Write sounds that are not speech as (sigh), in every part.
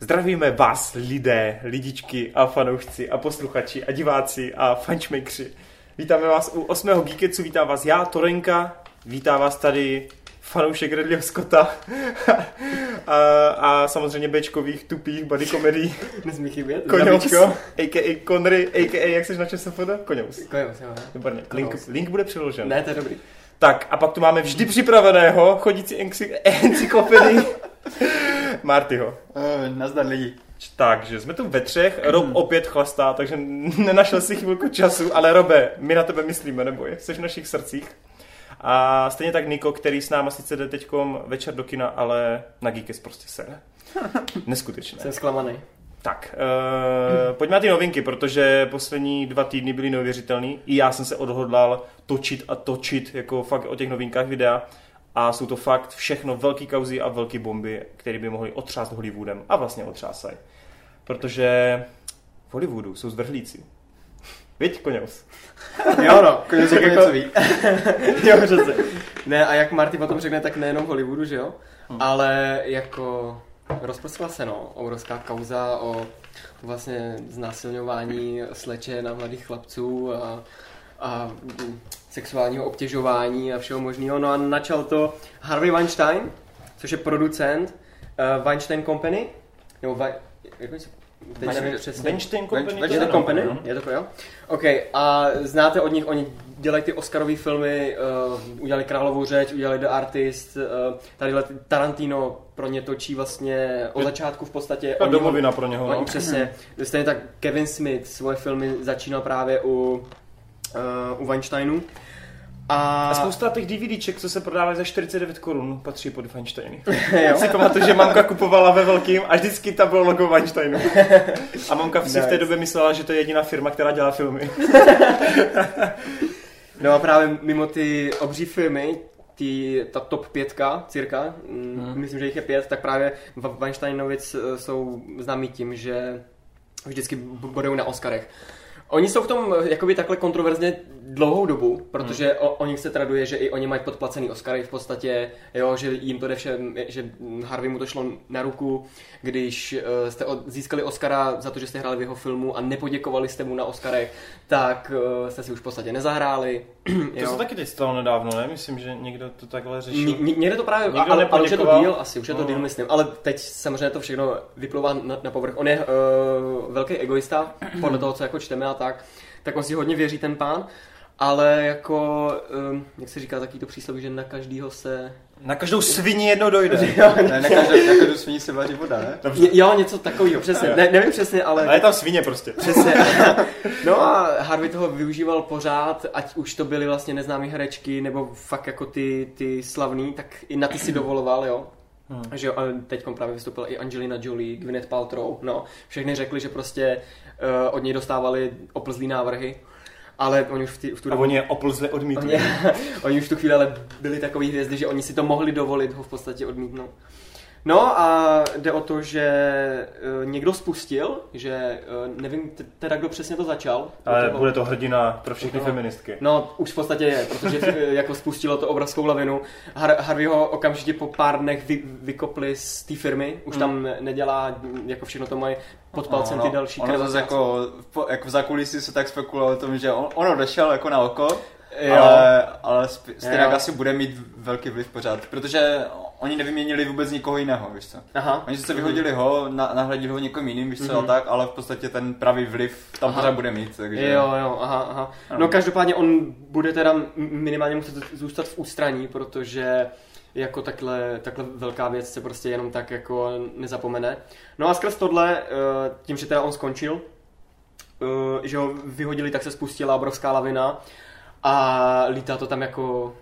Zdravíme vás, lidé, lidičky a fanoušci a posluchači a diváci a fančmakři. Vítáme vás u 8. Geeketsu, vítám vás já, Torenka, vítá vás tady fanoušek Ridleyho Scotta (laughs) a, a samozřejmě bečkových tupých body komedí. (laughs) Nesmí chybět. Koňous, a.k.a. Conry, a.k.a. jak seš na ČSFD? Koňous. Koňous, jo. Výborně. Link, link bude přiložen. Ne, to je dobrý. Tak a pak tu máme vždy připraveného chodící ency- encyklopedii (laughs) (laughs) Martyho. Uh, nazdar lidi. Takže jsme tu ve třech, Rob opět chlastá, takže (laughs) nenašel si chvilku času, ale Robe, my na tebe myslíme, neboj, jsi v našich srdcích. A stejně tak Niko, který s náma sice jde teďkom večer do kina, ale na Geekes prostě sere. (laughs) Neskutečné. Jsem zklamaný. Tak, uh, pojďme na ty novinky, protože poslední dva týdny byly neuvěřitelný. I já jsem se odhodlal točit a točit jako fakt o těch novinkách videa. A jsou to fakt všechno velký kauzy a velký bomby, které by mohly otřást Hollywoodem. A vlastně otřásají. Protože v Hollywoodu jsou zvrhlíci. Viď, Koněus? (laughs) Jo no, konec jako něco ví. (laughs) jo, přece. Ne, a jak Marty potom řekne, tak nejenom v Hollywoodu, že jo? Hmm. Ale jako rozprostřela se, no, obrovská kauza o vlastně znásilňování sleče na mladých chlapců a, a sexuálního obtěžování a všeho možného. No a načal to Harvey Weinstein, což je producent uh, Weinstein Company, nebo Vi- jak se Teď nevím přesně. Weinstein Company? Je to Company? Je to jo? OK, a znáte od nich, oni dělají ty Oscarové filmy, uh, udělali Královou řeč, udělali The Artist, uh, tady Tarantino pro ně točí vlastně od začátku v podstatě. A domovina pro něho. Oni, no. Přesně. Stejně tak Kevin Smith svoje filmy začínal právě u, uh, u Weinsteinu. A... a spousta těch DVDček, co se prodávají za 49 korun, patří pod Weinsteiny. (laughs) Já si pamatuju, že mamka kupovala ve velkým a vždycky tam bylo logo Weinsteinu. A mamka si nice. v té době myslela, že to je jediná firma, která dělá filmy. (laughs) no a právě mimo ty obří filmy, ty, ta top pětka, cirka, hmm. myslím, že jich je pět, tak právě Weinsteinovic jsou známí tím, že vždycky budou na Oscarech. Oni jsou v tom jakoby takhle kontroverzně dlouhou dobu, protože hmm. o, o nich se traduje, že i oni mají podplacený Oscary v podstatě, jo, že jim to jde všem, že Harvey mu to šlo na ruku, když uh, jste od, získali Oscara za to, že jste hráli v jeho filmu a nepoděkovali jste mu na Oscarech, tak uh, jste si už v podstatě nezahráli. to se taky teď stalo nedávno, ne? Myslím, že někdo to takhle řešil. Ně, někde to právě, někdo ale, ale už je to díl, asi, už je to no. díl, myslím, ale teď samozřejmě to všechno vyplouvá na, na povrch. On je uh, velký egoista, podle toho, co jako čteme a tak, tak on si hodně věří ten pán ale jako, um, jak se říká taky to přísloví, že na každýho se... Na každou svini jedno dojde. (laughs) jo, ne, na, každou, na každou svini se vaří voda, ne? Dobře. Jo, něco takového, přesně. Ne, nevím přesně, ale... Ale je tam svině prostě. Přesně. (laughs) No a Harvey toho využíval pořád, ať už to byly vlastně neznámé herečky, nebo fakt jako ty, ty slavný, tak i na ty si dovoloval, jo. Hmm. Že jo, teď právě vystoupila i Angelina Jolie, Gwyneth Paltrow, no. Všechny řekli, že prostě uh, od něj dostávali oplzlý návrhy ale oni už v, tý, v tu dobu... A oni je oplzli odmítli. Oni, (laughs) oni už tu chvíli ale byli takový hvězdy, že oni si to mohli dovolit ho v podstatě odmítnout. No a jde o to, že uh, někdo spustil, že uh, nevím teda, kdo přesně to začal. Ale toho, bude to hrdina pro všechny no, feministky. No, už v podstatě je, protože uh, jako spustilo to obrovskou lavinu. Har- Harvey ho okamžitě po pár dnech vy- vykopli z té firmy, už mm. tam nedělá, jako všechno to mají pod palcem no, no. ty další Ono zase jako, jako v zákulisí se tak spekulovalo o tom, že on, on odešel jako na oko, Jo. Ale, ale stejně asi bude mít velký vliv pořád, protože oni nevyměnili vůbec nikoho jiného, víš co. Aha. Oni se vyhodili ho, na, nahradili ho někom jiným, víš co, mm-hmm. a tak, ale v podstatě ten pravý vliv tam pořád bude mít, takže... Jo, jo, aha, aha. No, no každopádně on bude teda minimálně muset zůstat v ústraní, protože jako takhle, takhle velká věc se prostě jenom tak jako nezapomene. No a skrz tohle, eh, tím, že teda on skončil, eh, že ho vyhodili, tak se spustila obrovská lavina a lítá to tam jako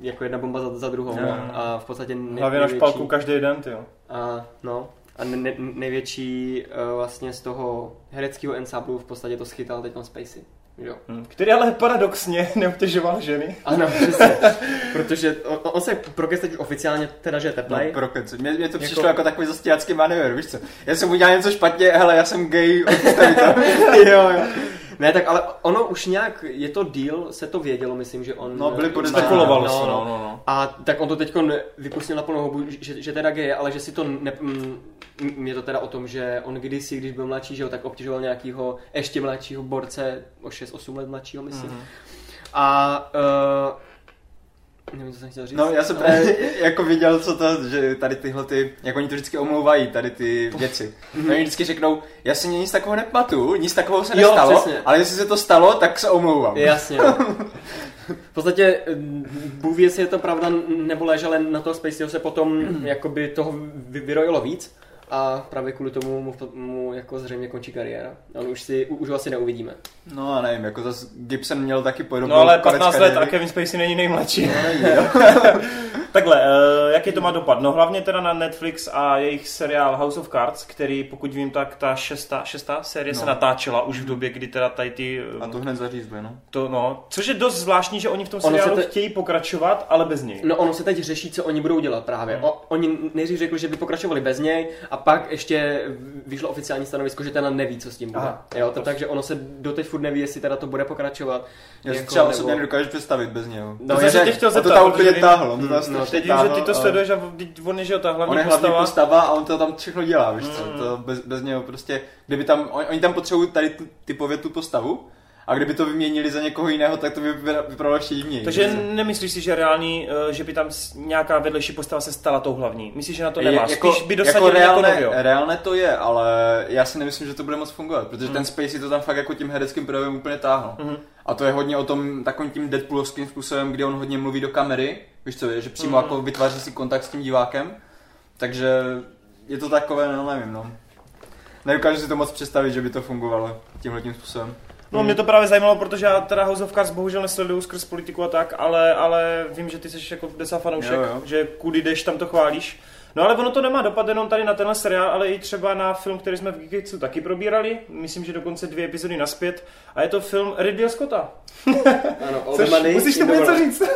jako jedna bomba za, za druhou. No. A v podstatě nej, Hlavně na špalku každý den, ty jo. A, no, a ne, největší uh, vlastně z toho hereckého ensemble v podstatě to schytal teď Spacey. Jo. Hmm. Který ale paradoxně (laughs) neobtěžoval ženy. Ano, přesně. (laughs) Protože on, on se prokec teď oficiálně teda, že je teplej. No, prokec. Mně, mně to jako... přišlo jako takový zastíjacký manévr, víš co? Já jsem udělal něco špatně, hele, já jsem gay, (laughs) jo, jo. Ne, tak ale ono už nějak, je to deal, se to vědělo, myslím, že on... No, podezření. Spekulovalo no, se, no. no, no, no. A tak on to teď vypustil na plnou hubu, že, že teda gay je, ale že si to ne, je to teda o tom, že on kdysi, když byl mladší, že jo, tak obtěžoval nějakého ještě mladšího borce, o 6-8 let mladšího, myslím. Mhm. A uh, nevím, co jsem chtěl říct. No, já jsem právě (laughs) jako viděl, co to, že tady tyhle ty, jak oni to vždycky omlouvají, tady ty věci. Oni vždycky řeknou, já si nic takového nepamatuju, nic takového se Jo, nestalo, přesně. ale jestli se to stalo, tak se omlouvám. Jasně. No. (laughs) V podstatě Bůh ví, jestli je to pravda nebo lež, ale na toho Spaceyho se potom jakoby toho vy- vyrojilo víc a právě kvůli tomu mu, mu jako zřejmě končí kariéra. On už si už ho asi neuvidíme. No a nevím, jako zase Gibson měl taky podobnou No ale konec 15 let a. Kevin Spacey není nejmladší. (laughs) Takhle, uh, jaký to má dopad? No hlavně teda na Netflix a jejich seriál House of Cards, který pokud vím, tak ta šestá, šestá série no. se No. natáčela už v době, kdy teda tady ty... A to hned zařízli, no. to, no, což je dost zvláštní, že oni v tom seriálu te- chtějí pokračovat, ale bez něj. No ono se teď řeší, co oni budou dělat právě. O, oni nejdřív řekli, že by pokračovali bez něj a pak ještě vyšlo oficiální stanovisko, že teda neví, co s tím bude. Aha. Jo, to, takže ono se doteď furt neví, jestli teda to bude pokračovat. Já si Jako, třeba nebo- osobně nedokážu představit bez něho. No, To já jsem tě chtěl A to zeptat, tam úplně táhlo, to tam No, Teď vím, že ty to sleduješ a on je, že jo, ta hlavní On je hlavní postava. postava a on to tam všechno dělá, víš co, Mm. to bez, bez něho prostě, kdyby tam, on, oni tam potřebují tady tu, typově tu postavu, a kdyby to vyměnili za někoho jiného, tak to by vypadalo- ještě divněji. Takže nemyslíš si, že reálný, eh, že by tam nějaká vedlejší postava se stala tou hlavní? Myslíš, že na to Je- nemá? Spíš by dosadili jako, reálné, novýho. reálné to je, ale já si nemyslím, že to bude moc fungovat, protože Hmm. ten Spacey to tam fakt jako tím hereckým projevem úplně táhl. Mhm. A to je hodně o tom takovým tím Deadpoolovským způsobem, kdy on hodně mluví do kamery, víš co, je, že přímo Mhm. jako vytváří si kontakt s tím divákem, takže je to takové, no nevím, no. Nedokážu si to moc představit, že by to fungovalo tímhle tím způsobem. No, mě to právě zajímalo, protože já teda House of Cards bohužel nesleduju skrz politiku a tak, ale, ale vím, že ty jsi jako desa fanoušek, Jo, jo. že kudy jdeš, tam to chválíš. No ale ono to nemá dopad jenom tady na tenhle seriál, ale i třeba na film, který jsme v Geeketsu taky probírali. Myslím, že dokonce dvě epizody naspět. A je to film Ridley Scotta. Ano, Což, musíš tomu něco říct. (laughs)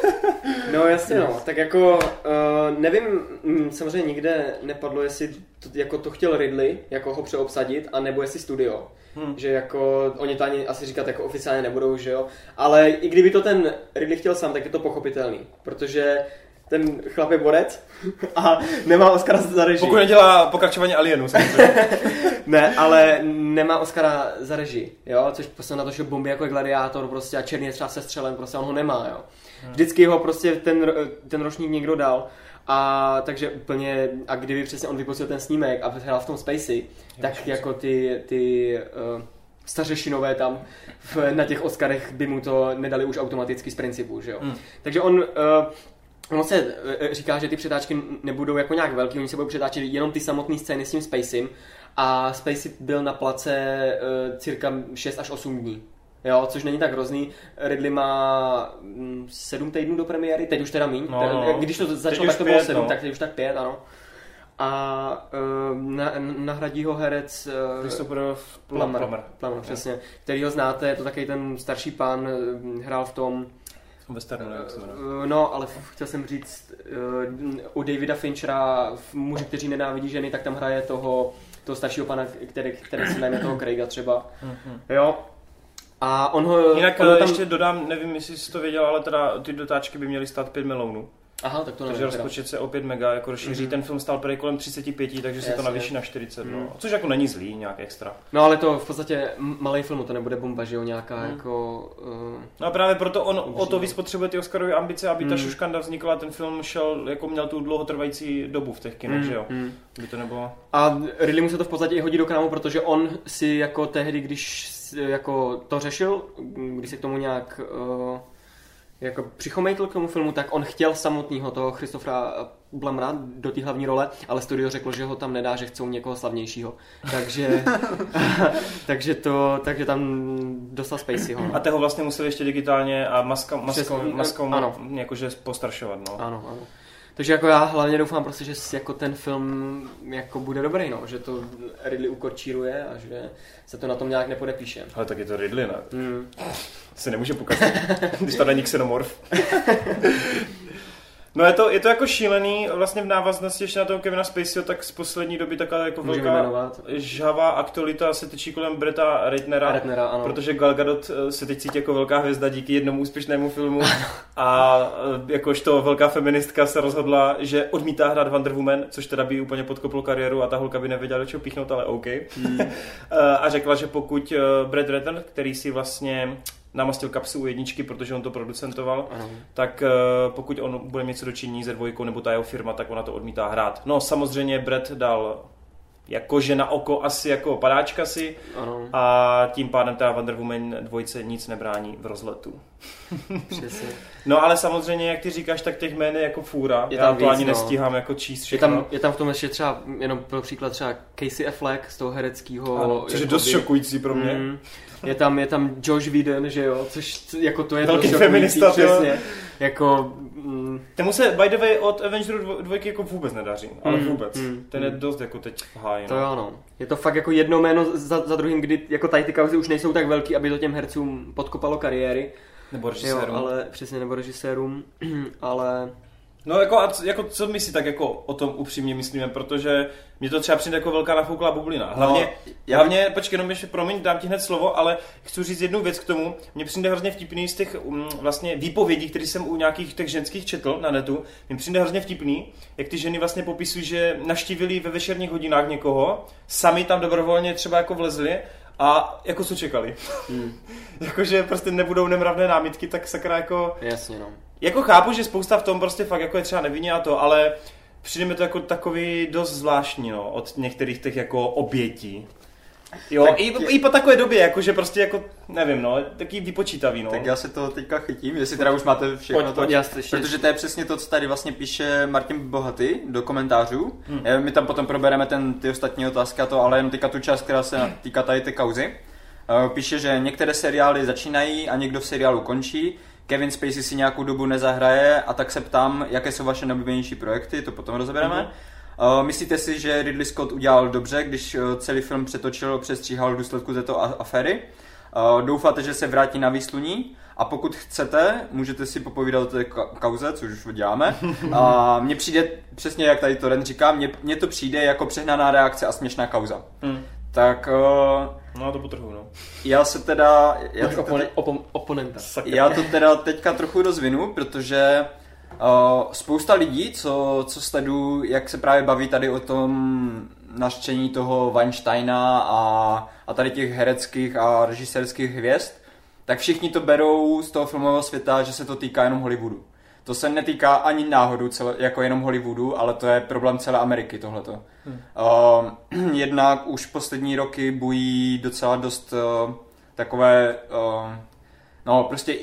No jasně no, tak jako uh, nevím, mm, samozřejmě nikde nepadlo, jestli to, jako to chtěl Ridley, jako ho přeobsadit, anebo jestli studio. Hmm. Že jako, oni to ani asi říkat jako oficiálně nebudou, že jo. Ale i kdyby to ten Ridley chtěl sám, tak je to pochopitelný. Protože ten chlap je borec (laughs) a nemá Oscara za režii. Pokud nedělá pokračování Alienu. (laughs) Ne, ale nemá Oscara za režii, jo, což prostě na to, že bomby jako je gladiátor prostě a černý je třeba se střelem, prostě on ho nemá, jo. Vždycky ho prostě ten, ten ročník někdo dal a takže úplně, a kdyby přesně on vypustil ten snímek a hrál v tom Spacey, tak jako ty, ty uh, stařešinové tam v, na těch Oscarech by mu to nedali už automaticky z principu, že jo. Hmm. Takže on, uh, Ono se eh, říká, že ty předáčky nebudou jako nějak velký, oni se budou přetáčet jenom ty samotné scény s tím Spacem a Spacey byl na place uh, cirka 6 až 8 dní. Jo, což není tak hrozný. Ridley má 7 týdnů do premiéry, teď už teda míň. No, Ten- no. Když to začalo, tak to bylo pět, 7, no. tak teď už tak 5, ano. A uh, na, nahradí ho herec uh, Christopher Plummer, Plummer. Plummer, přesně, který ho znáte, je to takový ten starší pán, hrál v tom Westernu, jak se jmenuje. Uh, No, ale chtěl jsem říct, uh, u Davida Finchera v Muži, kteří nenávidí ženy, tak tam hraje toho, toho staršího pana, který, který si najme toho Craiga třeba. Mhm. Jo. A on ho... Jinak on eh, ho tam... ještě dodám, nevím, jestli jsi to věděl, ale teda ty dotáčky by měly stát 5 milionů. Aha, tak to Takže rozpočet se o 5 mega jako rozšíří. Mhm. Ten film stál prý kolem 35, takže se to navýší na 40. Mhm. No. Což jako není zlý, nějak extra. No ale to v podstatě malý film, to nebude bomba, že jo, nějaká Hmm. jako... Uh, No a právě proto on o to víc potřebuje ty Oscarové ambice, aby ta Mm. šuškanda vznikla, ten film šel, jako měl tu dlouhotrvající dobu v těch kinech, mm, že jo? mm. By to nebylo... A Ridley mu se to v podstatě i hodí do krámu, protože on si jako tehdy, když jako to řešil, když se k tomu nějak uh, jako přichomejtl k tomu filmu, tak on chtěl samotného toho Christophera Blamra do té hlavní role, ale studio řeklo, že ho tam nedá, že chcou někoho slavnějšího. Takže, (laughs) takže, to, takže tam dostal Spaceyho. A toho vlastně museli ještě digitálně a maska, maskou, Přesně, maskou ano. jakože postaršovat, no. Ano, ano. Takže jako já hlavně doufám prostě, že jako ten film jako bude dobrý, no, že to Ridley ukorčíruje a že se to na tom nějak nepodepíše. Ale tak je to Ridley, ne? Hmm. Se nemůže pokazit, když to není xenomorf. (laughs) No je to, je to jako šílený, vlastně v návaznosti ještě na toho Kevina Spaceyho, tak z poslední doby taková jako Můžeme velká jmenovat. žhavá aktualita se tyčí kolem Breta Ratnera, Ratnera, ano. protože Gal Gadot eh, se teď cítí jako velká hvězda díky jednomu úspěšnému filmu a eh, jakožto velká feministka se rozhodla, že odmítá hrát Wonder Woman, což teda by úplně podkoplo kariéru a ta holka by nevěděla, do čeho píchnout, ale OK. Hmm. (laughs) Eh, a řekla, že pokud Brad Ratner, který si vlastně namastil kapsu u jedničky, protože on to producentoval, Ano. tak eh, pokud on bude mít co dočinění se dvojkou nebo ta jeho firma, tak ona to odmítá hrát. No samozřejmě Brett dal jakože na oko asi jako padáčka si Ano, a tím pádem ta Wonder Woman dvojce nic nebrání v rozletu. (laughs) přesně. No ale samozřejmě, jak ty říkáš, tak těch jmén je jako fůra. Je Já tam to víc, ani no. nestíhám jako číst Je tam, je tam v tom ještě třeba, jenom pro příklad třeba Casey Affleck z toho hereckého... což je dost šokující pro mě. Mm. (laughs) Je tam, je tam Josh Whedon, že jo, což jako to je Velký feminista, to jo. přesně. Jako, mm, Tomu se, by the way, od Avengerů dvojky jako vůbec nedaří. Ale Mm, vůbec. mm, Ten je mm. dost jako teď háji. to no. jo, no. Je to fakt jako jedno jméno za, za druhým, kdy jako tady ty kauzy už nejsou tak velký, aby to těm hercům podkopalo kariéry. Nebo Jo, režisérům. ale přesně, nebo režisérům, (clears throat) ale No jako, a c- jako, co my si tak jako o tom upřímně myslíme, protože mě to třeba přijde jako velká nafouklá bublina. Hlavně, No, já- hlavně počkej, jenom ještě, promiň, dám ti hned slovo, ale chci říct jednu věc k tomu. Mně přijde hrozně vtipný z těch um, vlastně výpovědí, které jsem u nějakých těch ženských četl na netu. Mně přijde hrozně vtipný, jak ty ženy vlastně popisují, že navštívili ve večerních hodinách někoho, sami tam dobrovolně třeba jako vlezli a jako co čekali. hmm, (laughs) Jakože prostě nebudou nemravné námitky, tak sakra jako... jasně no. Jako chápu, že spousta v tom prostě fakt jako je třeba nevinně a to, ale přijde mi to jako takový dost zvláštní, no, od některých těch jako obětí. Jo, Tak i, je- i, po takové době, jakože prostě jako, nevím, no, taky vypočítavý, no. Tak já se to teďka chytím, jestli teda už máte všechno Pojď, to. pojď. Slyším. Protože to je přesně to, co tady vlastně píše Martin Bohaty do komentářů. Hmm. Hmm. My tam potom probereme ten, ty ostatní otázky a to, ale jen teďka tu část, která se týká tady ty kauzy. Eh, Píše, že některé seriály začínají a někdo v seriálu končí. Kevin Spacey si nějakou dobu nezahraje a tak se ptám, jaké jsou vaše nejoblíbenější projekty, to potom rozebereme. Mhm. Uh, myslíte si, že Ridley Scott udělal dobře, když eh, celý film přetočil, přestříhal v důsledku této aféry? Uh, doufáte, že se vrátí na výsluní? A pokud chcete, můžete si popovídat o té ka- kauze, což už děláme. (laughs) A mně přijde, přesně jak tady Toren říká, mně, mně to přijde jako přehnaná reakce a směšná kauza. Hm. Tak uh, No to potrhu, no. já se teda... Já to, opone, opom, oponenta. Sakra. já to teda teďka trochu rozvinu, protože uh, spousta lidí, co, co sledují, jak se právě baví tady o tom naštění toho Weinsteina a, a tady těch hereckých a režisérských hvězd, tak všichni to berou z toho filmového světa, že se to týká jenom Hollywoodu. To se netýká ani náhodou celé, jako jenom Hollywoodu, ale to je problém celé Ameriky tohleto. Hmm. Uh, (clears throat) jednak už poslední roky bují docela dost uh, takové, uh, no prostě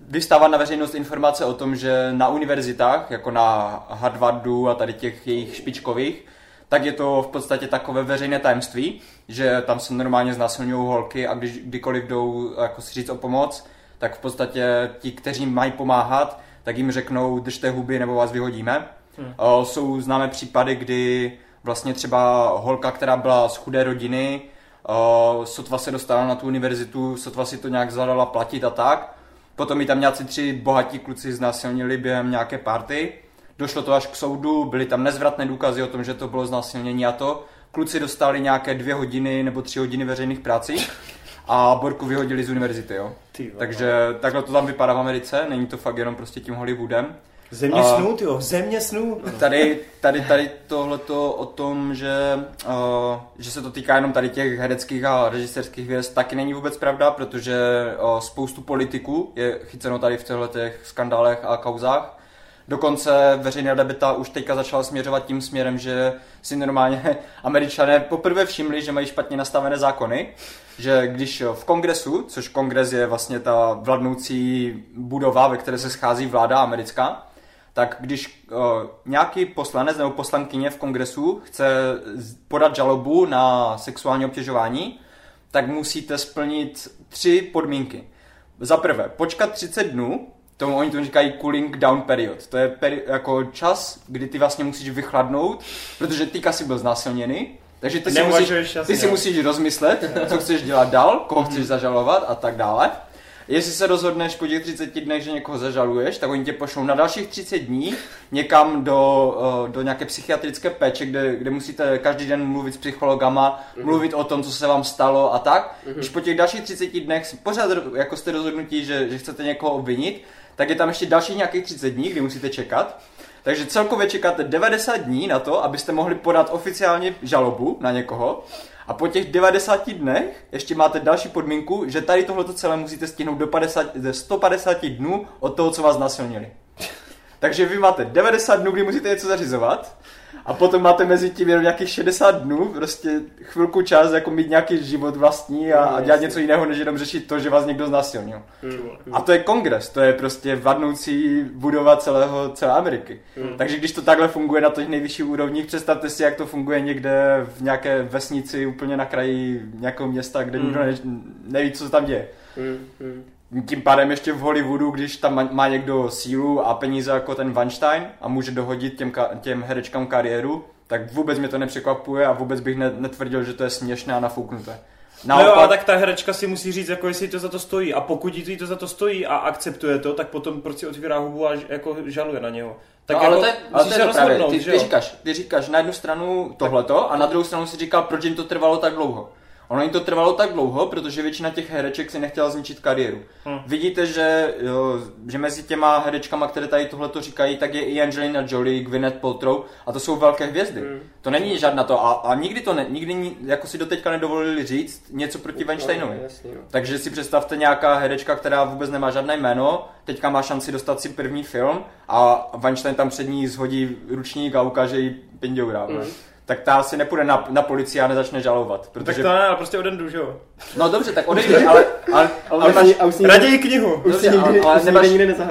vystává na veřejnost informace o tom, že na univerzitách, jako na Harvardu a tady těch jejich špičkových, tak je to v podstatě takové veřejné tajemství, že tam se normálně znásilňují holky a když kdykoliv jdou jako si říct o pomoc, tak v podstatě ti, kteří mají pomáhat, tak jim řeknou držte huby nebo vás vyhodíme. Hmm. O, jsou známé případy, kdy vlastně třeba holka, která byla z chudé rodiny, o, sotva se dostala na tu univerzitu, sotva si to nějak zadala platit a tak. Potom mi tam nějací tři bohatí kluci znásilnili během nějaké party. Došlo to až k soudu, byly tam nezvratné důkazy o tom, že to bylo znásilnění a to. Kluci dostali nějaké dvě hodiny nebo tři hodiny veřejných prací a Borku vyhodili z univerzity, jo. Ty. Takže takhle to tam vypadá v Americe, není to fakt jenom prostě tím Hollywoodem. Země A- snů, tyjo, země snů. Tady, tady, tady tohleto o tom, že, uh, že se to týká jenom tady těch hereckých a režisérských hvězd, taky není vůbec pravda, protože uh, spoustu politiků je chyceno tady v těchto těch skandálech a kauzách. Dokonce veřejná debata už teďka začala směřovat tím směrem, že si normálně (laughs) američané poprvé všimli, že mají špatně nastavené zákony, že když v kongresu, což kongres je vlastně ta vladnoucí budova, ve které se schází vláda americká, tak když uh, nějaký poslanec nebo poslankyně v kongresu chce podat žalobu na sexuální obtěžování, tak musíte splnit tři podmínky. Za prvé, počkat 30 dnů, tomu oni tomu říkají cooling down period. To je peri- jako čas, kdy ty vlastně musíš vychladnout, protože ty asi byl znásilněný, takže ty si, musíš, jasně, ty si musíš rozmyslet, co chceš dělat dál, koho chceš zažalovat a tak dále. jestli se rozhodneš po těch 30 dnech, že někoho zažaluješ, tak oni tě pošlou na dalších 30 dní někam do, eh, do nějaké psychiatrické péče, kde, kde musíte každý den mluvit s psychologama, mm-hmm. mluvit o tom, co se vám stalo a tak. Mm-hmm. Když po těch dalších 30 dnech pořád jako jste rozhodnutí, že, že chcete někoho obvinit, tak je tam ještě další nějakých 30 dní, kdy musíte čekat. Takže celkově čekáte 90 dní na to, abyste mohli podat oficiálně žalobu na někoho. A po těch 90 dnech ještě máte další podmínku, že tady tohleto celé musíte stihnout do 50, 150 dnů od toho, co vás nasilnili. Takže vy máte 90 dnů, kdy musíte něco zařizovat a potom máte mezi tím jenom nějakých 60 dnů, prostě chvilku čas jako mít nějaký život vlastní a, a dělat něco jiného, než jenom řešit to, že vás někdo znásilnil. A to je kongres, to je prostě vadnoucí budova celého, celé Ameriky. Hmm. Takže když to takhle funguje na těch nejvyšších úrovních, představte si, jak to funguje někde v nějaké vesnici úplně na kraji nějakého města, kde hmm. nikdo ne, neví, co se tam děje. Hmm tím pádem ještě v Hollywoodu, když tam má někdo sílu a peníze jako ten Weinstein a může dohodit těm, těm herečkám kariéru, tak vůbec mě to nepřekvapuje a vůbec bych netvrdil, že to je směšné a nafouknuté. Naopak... No jo, ale tak ta herečka si musí říct, jako jestli to za to stojí. A pokud jí to za to stojí a akceptuje to, tak potom prostě otvírá hubu a jako žaluje na něho. Tak no, jako, ale to je, ale to je právě. Ty, ty, říkáš, ty říkáš na jednu stranu tohleto a na druhou stranu si říkal, proč jim to trvalo tak dlouho. Ono jim to trvalo tak dlouho, protože většina těch hereček si nechtěla zničit kariéru. Hmm. Vidíte, že, jo, že mezi těma herečkama, které tady tohle to říkají, tak je i Angelina Jolie, Gwyneth Paltrow a to jsou velké hvězdy. Hmm. To není žádná to a, a nikdy to ne, nikdy jako si doteďka nedovolili říct něco proti Weinsteinovi. No, Takže si představte nějaká herečka, která vůbec nemá žádné jméno, teďka má šanci dostat si první film a Weinstein tam před ní zhodí ručník a ukáže jí pindoura. Hmm tak ta asi nepůjde na, na policii a nezačne žalovat. Protože... Tak to ne, ale prostě odejdu, že jo? No dobře, tak odejdeš, ale, ale, ale, ale máš, raději knihu. Dobře, nikdy, ale, ale nemáš,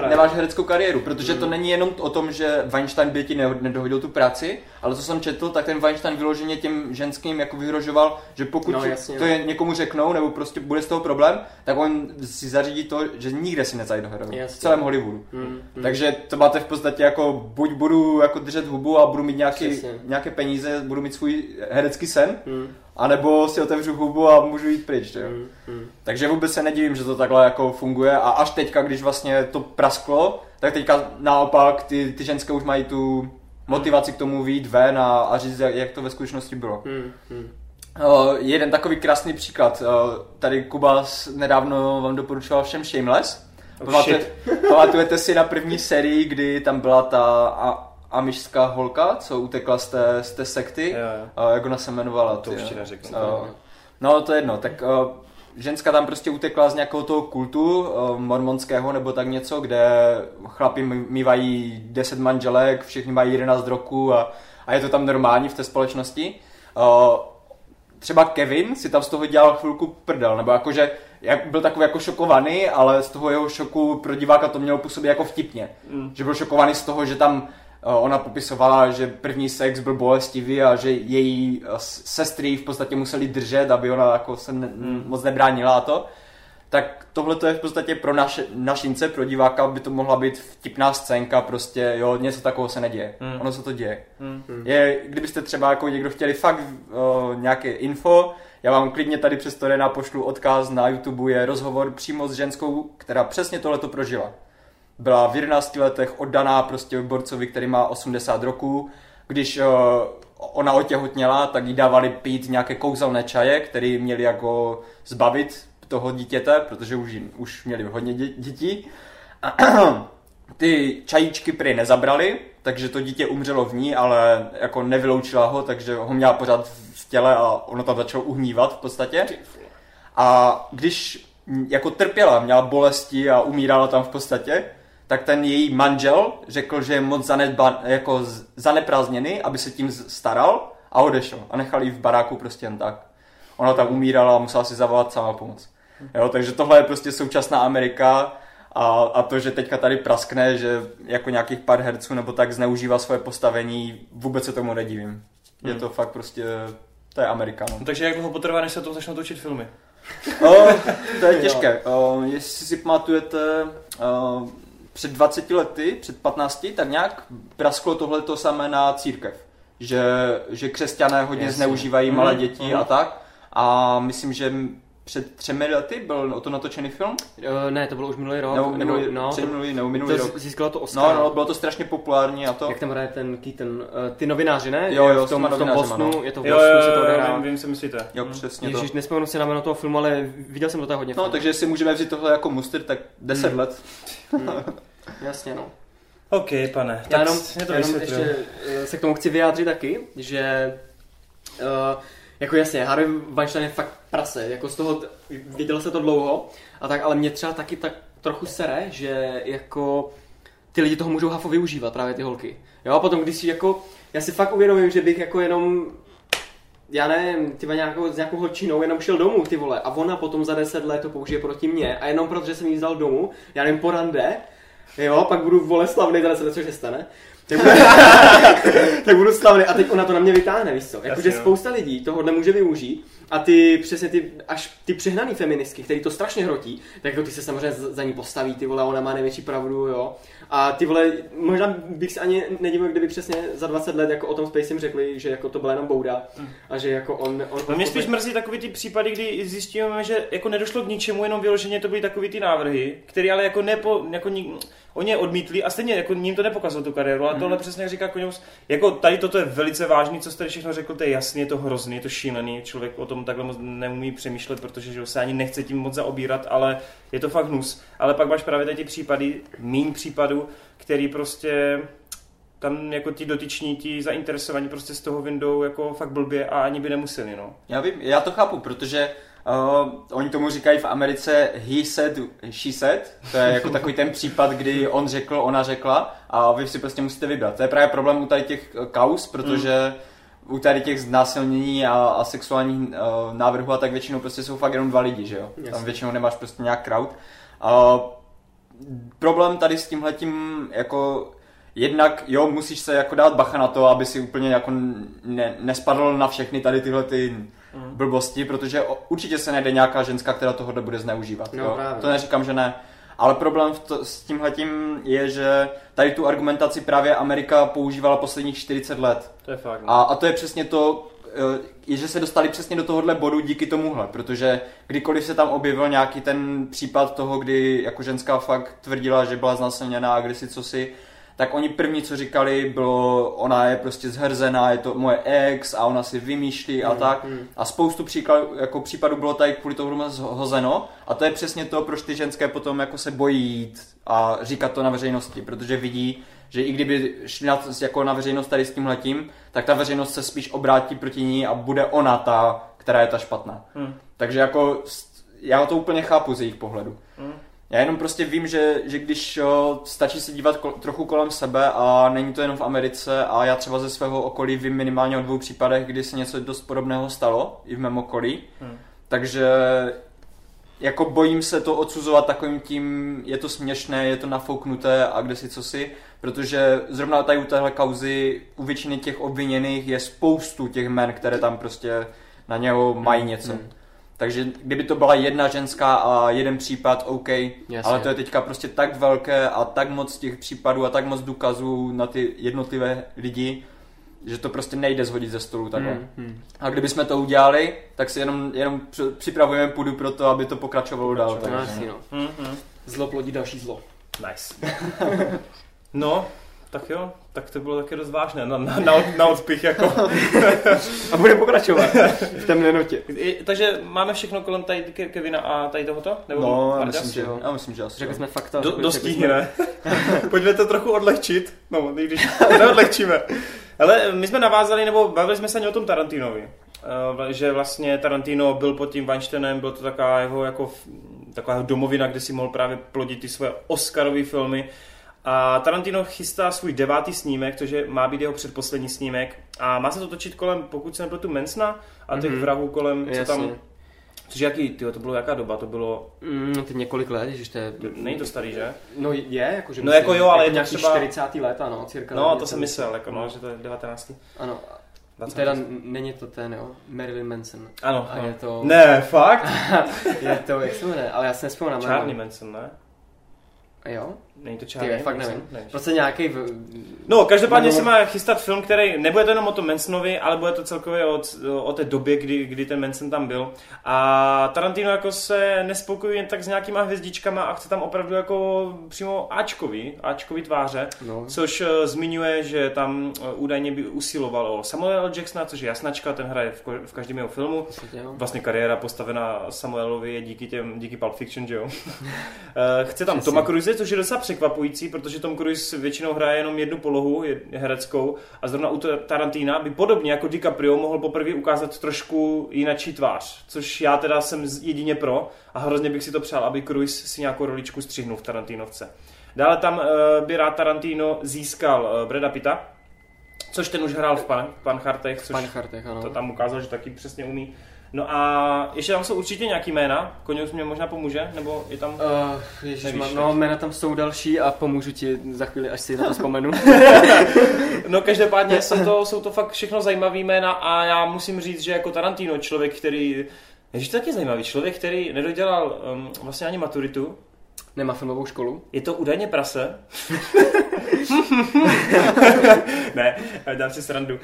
nemáš hereckou kariéru, protože to není jenom o tom, že Weinstein by ti nedohodil tu práci, ale co jsem četl, tak ten Weinstein vyloženě těm ženským jako vyhrožoval, že pokud no, jasně, to je někomu řeknou, nebo prostě bude z toho problém, tak on si zařídí to, že nikde si nezajde do V celém Hollywoodu. Hmm, hmm. Takže to máte v podstatě jako, buď budu jako držet hubu a budu mít nějaký, nějaké peníze, budu mít svůj herecký sen, hmm. anebo si otevřu hubu a můžu jít pryč. Hmm. Hmm. Takže vůbec se nedivím, že to takhle jako funguje a až teďka, když vlastně to prasklo, tak teďka naopak ty, ty ženské už mají tu motivaci k tomu výjít ven a, a říct, jak, jak to ve skutečnosti bylo. Hmm. Hmm. Uh, jeden takový krásný příklad. Uh, tady Kuba nedávno vám doporučoval všem Shameless. Oh, Pamatujete, si na první sérii, kdy tam byla ta a, amišská holka, co utekla z té, z té sekty? Jo, jo. Uh, jak ona se jmenovala? To už ti neřeknu. Uh, no to je jedno. Tak uh, ženská tam prostě utekla z nějakého toho kultu uh, mormonského nebo tak něco, kde chlapi mývají 10 manželek, všichni mají 11 roků a, a je to tam normální v té společnosti. Uh, třeba Kevin si tam z toho dělal chvilku prdel, nebo jakože jak byl takový jako šokovaný, ale z toho jeho šoku pro diváka to mělo působit jako vtipně. Mm. Že byl šokovaný z toho, že tam ona popisovala, že první sex byl bolestivý a že její sestry v podstatě museli držet, aby ona jako se ne, mm. moc nebránila a to. Tak tohle to je v podstatě pro naše, našince, pro diváka by to mohla být vtipná scénka, prostě jo, něco takového se neděje. Mm. Ono se to děje. Mm. Je, kdybyste třeba jako někdo chtěli fakt uh, nějaké info, já vám klidně tady přes to pošlu odkaz na YouTube, je rozhovor přímo s ženskou, která přesně tohle to prožila. Byla v 11 letech oddaná prostě borcovi, který má 80 roků. Když uh, ona otěhotněla, tak jí dávali pít nějaké kouzelné čaje, které měli jako zbavit toho dítěte, protože už, už měli hodně dětí. (clears throat) Ty čajíčky prý nezabrali, takže to dítě umřelo v ní, ale jako nevyloučila ho, takže ho měla pořád v těle a ono tam začalo uhnívat v podstatě. A když jako trpěla, měla bolesti a umírala tam v podstatě, tak ten její manžel řekl, že je moc zanedba, jako zaneprázdněný, aby se tím staral a odešel. A nechal ji v baráku prostě jen tak. Ona tam umírala a musela si zavolat sama pomoc. Jo, takže tohle je prostě současná Amerika a, a to, že teďka tady praskne, že jako nějakých pár herců nebo tak zneužívá svoje postavení, vůbec se tomu nedivím. Je hmm. to fakt prostě, to je Amerika. No. takže jak dlouho potrvá, než se to začnou točit filmy? o, to je těžké. O, jestli si pamatujete, o, před 20 lety, před 15, tak nějak prasklo tohle to samé na církev. Že, že křesťané hodně Jasně. zneužívají malé mhm, děti mm. a tak. A myslím, že před třemi lety byl o to natočený film? Uh, ne, to bylo už minulý rok. Nebo minulý, nebo, no, před minulý, nebo minulý to rok. získalo to Oscar. No, no, bylo to strašně populární a to. Jak tam hraje ten, ký ten, uh, ty novináři, ne? Jo, jo, v s tom, v tom Bostonu, no. je to v Jo, Bostonu, jo, se to jo, odehrává. vím, vím, co myslíte. Jo, Hm. přesně to. Ježíš, nespomenu si na jméno toho filmu, ale viděl jsem to tak hodně. No, filmů. takže si můžeme vzít tohle jako muster, tak 10 Hmm. let. (laughs) Jasně, no. OK, pane, Já tak jenom, mě to já jenom ještě eh, se k tomu chci vyjádřit taky, že uh, jako jasně, Harvey Weinstein je fakt prase, jako z toho, viděl se to dlouho, a tak, ale mě třeba taky tak trochu sere, že jako ty lidi toho můžou hafo využívat, právě ty holky. Jo, a potom, když si jako, já si fakt uvědomím, že bych jako jenom já nevím, ty nějakou, s nějakou holčinou jenom šel domů, ty vole, a ona potom za 10 let to použije proti mně. A jenom protože jsem jí vzal domů, já nevím, po rande, jo, pak budu vole slavný za 10 let, což se stane, tak budu, (laughs) tak budu slavný. A teď ona to na mě vytáhne, víš co, jakože no. spousta lidí tohohle může využít a ty přesně ty, až ty přehnaný feministky, který to strašně hrotí, tak jako ty se samozřejmě za ní postaví, ty vole, ona má největší pravdu, jo. A ty vole, možná bych se ani nedivil, kdyby přesně za 20 let jako o tom Spacem řekli, že jako to byla jenom bouda a že jako on... on No mě spíš mrzí takový ty případy, kdy zjistíme, že jako nedošlo k ničemu, jenom vyloženě to byly takový ty návrhy, které ale jako nepo, jako ni, oni je odmítli a stejně jako ním to nepokazilo tu kariéru, ale tohle přesně jak říká Koňous, jako tady toto je velice vážný, co jste tady všechno řekl, to je jasný, je to hrozný, je to šílený, člověk o tom takhle moc neumí přemýšlet, protože že se ani nechce tím moc zaobírat, ale je to fakt hnus. Ale pak máš právě tady ty případy, míň případů, který prostě tam jako ti dotyční, ti zainteresovaní prostě z toho vyndou jako fakt blbě a ani by nemuseli, no. Já vím, já to chápu, protože uh, oni tomu říkají v Americe he said, she said. To je jako takový ten případ, kdy on řekl, ona řekla a vy si prostě musíte vybrat. To je právě problém u tady těch eh, kaus, protože u tady těch znásilnění a, a sexuálních uh, návrhů a tak většinou prostě jsou fakt jenom dva lidi, že jo? Tam Jasně. většinou nemáš prostě nějak crowd. Uh, problém tady s tímhletím jako jednak, jo, musíš se jako dát bacha na to, aby si úplně jako ne, nespadl na všechny tady tyhle ty blbosti, protože určitě se najde nějaká ženská, která tohle bude zneužívat. No, jo? právě. To neříkám, že ne. Ale problém v to, s tímhletím je, že tady tu argumentaci právě Amerika používala posledních 40 let. To je fakt. no. A, a to je přesně to, eh, je, že se dostali přesně do tohohle bodu díky tomuhle, protože kdykoliv se tam objevil nějaký ten případ toho, kdy jako ženská fakt tvrdila, že byla znásilněná a kdysi co si, tak oni první, co říkali, bylo, ona je prostě zhrzená, je to moje ex a ona si vymýšlí a tak. A spoustu příkladů, jako případů bylo tady kvůli tomu hozeno a to je přesně to, proč ty ženské potom jako se bojí jít a říkat to na veřejnosti, protože vidí, že i kdyby šli na, jako na veřejnost tady s tímhletím, tak ta veřejnost se spíš obrátí proti ní a bude ona ta, která je ta špatná. Hmm. Takže jako já to úplně chápu z jejich pohledu. Já jenom prostě vím, že, že když o, stačí se dívat kol, trochu kolem sebe a není to jenom v Americe a já třeba ze svého okolí vím minimálně o dvou případech, kdy se něco dost podobného stalo i v mém okolí. Hmm. Takže jako bojím se to odsuzovat takovým tím, je to směšné, je to nafouknuté a kde si co si, protože zrovna tady u téhle kauzy u většiny těch obviněných je spoustu těch men, které tam prostě na něho mají něco. Hmm. Takže kdyby to byla jedna ženská a jeden případ, OK, Jasně. ale to je teďka prostě tak velké a tak moc těch případů a tak moc důkazů na ty jednotlivé lidi, že to prostě nejde zhodit ze stolu takhle. Hmm, hmm. A kdybychom to udělali, tak si jenom, jenom při- připravujeme půdu pro to, aby to pokračovalo dál. No, Takže. jasně, no. Hmm, hmm. Zlo plodí další zlo. Nice. (laughs) No, tak jo, tak to bylo taky dost vážné, na, na, na, na odpich jako. (laughs) A bude pokračovat v temné notě. I, takže máme všechno kolem tady Ke- Kevina a tady tohoto? Nebo No, já myslím, že, jo. já myslím, že asi. Řekli jsme fakta. Do, řekli- dost řekli tíhně, jsme- ne? (laughs) Pojďme to trochu odlehčit. No, i když (laughs) neodlehčíme. Ale my jsme navázali, nebo bavili jsme se ani o tom Tarantinovi. Eh, že vlastně Tarantino byl pod tím Weinsteinem, byl to taková jeho jako taková jeho domovina, kde si mohl právě plodit ty svoje Oscarové filmy. A Tarantino chystá svůj devátý snímek, což je, má být jeho předposlední snímek. A má se to točit kolem, pokud se nepletu, Mansona a těch Mhm. vrahů kolem, co Jasně. tam... Což jaký, tyjo, to bylo jaká doba? To bylo... Mm, teď několik let, ježiš, to je... Není to starý, že? No je, jakože No jako jo, ale je to nějaký třeba- 40. let, ano, cirka. No, to jsem myslel, jako no, že to je 19. Ano, 20. teda není to ten, jo, Marilyn Manson. Ano, A no. je to, Ne, fakt? (laughs) je to, jak se jmenuje, ale já se nespomínám. Charlie Manson, ne? Jo? Není to Ty, Charlie? fakt nevím. Manson? Ne. Prostě nějaký... V... No, každopádně Nebo- se má chystat film, který nebude to jenom o tom Mansonovi, ale bude to celkově o, o té době, kdy, kdy ten Manson tam byl. A Tarantino jako se nespokojuje jen tak s nějakýma hvězdičkama a chce tam opravdu jako přímo Ačkový, Ačkový tváře, No. což uh, zmiňuje, že tam uh, údajně by usiloval o Samuel L. Jacksona, což je jasnačka, ten hraje v, v každém jeho filmu. Vlastně, kariéra postavená Samuelovi je díky těm, díky Pulp Fiction, že jo? (laughs) Eh, Chce tam Přesně. Toma Cruise, což je docela překvapující, protože Tom Cruise většinou hraje jenom jednu polohu, je- hereckou, a zrovna u Ta- Tarantina by podobně jako DiCaprio mohl poprvé ukázat trošku jinačí tvář, což já teda jsem jedině pro a hrozně bych si to přál, aby Cruise si nějakou roličku střihnul v Tarantinovce. Dále tam uh, by rád Tarantino získal uh, Breda Pitta, což ten už hrál v Pan, Panchartech, což Pan Chartech, ano. to tam ukázal, že taky přesně umí. No a ještě tam jsou určitě nějaký jména, Koněus mě možná pomůže, nebo je tam... Uh, ježiš, Nevíš, no jména tam jsou další a pomůžu ti za chvíli, až si na to vzpomenu. (laughs) No každopádně jsou to, jsou to fakt všechno zajímavý jména a já musím říct, že jako Tarantino, člověk, který... Ježiš, to je taky zajímavý, člověk, který nedodělal um, vlastně ani maturitu, Nemá filmovou školu. je to údajně prase. (laughs) (laughs) ne, dám si srandu. Uh,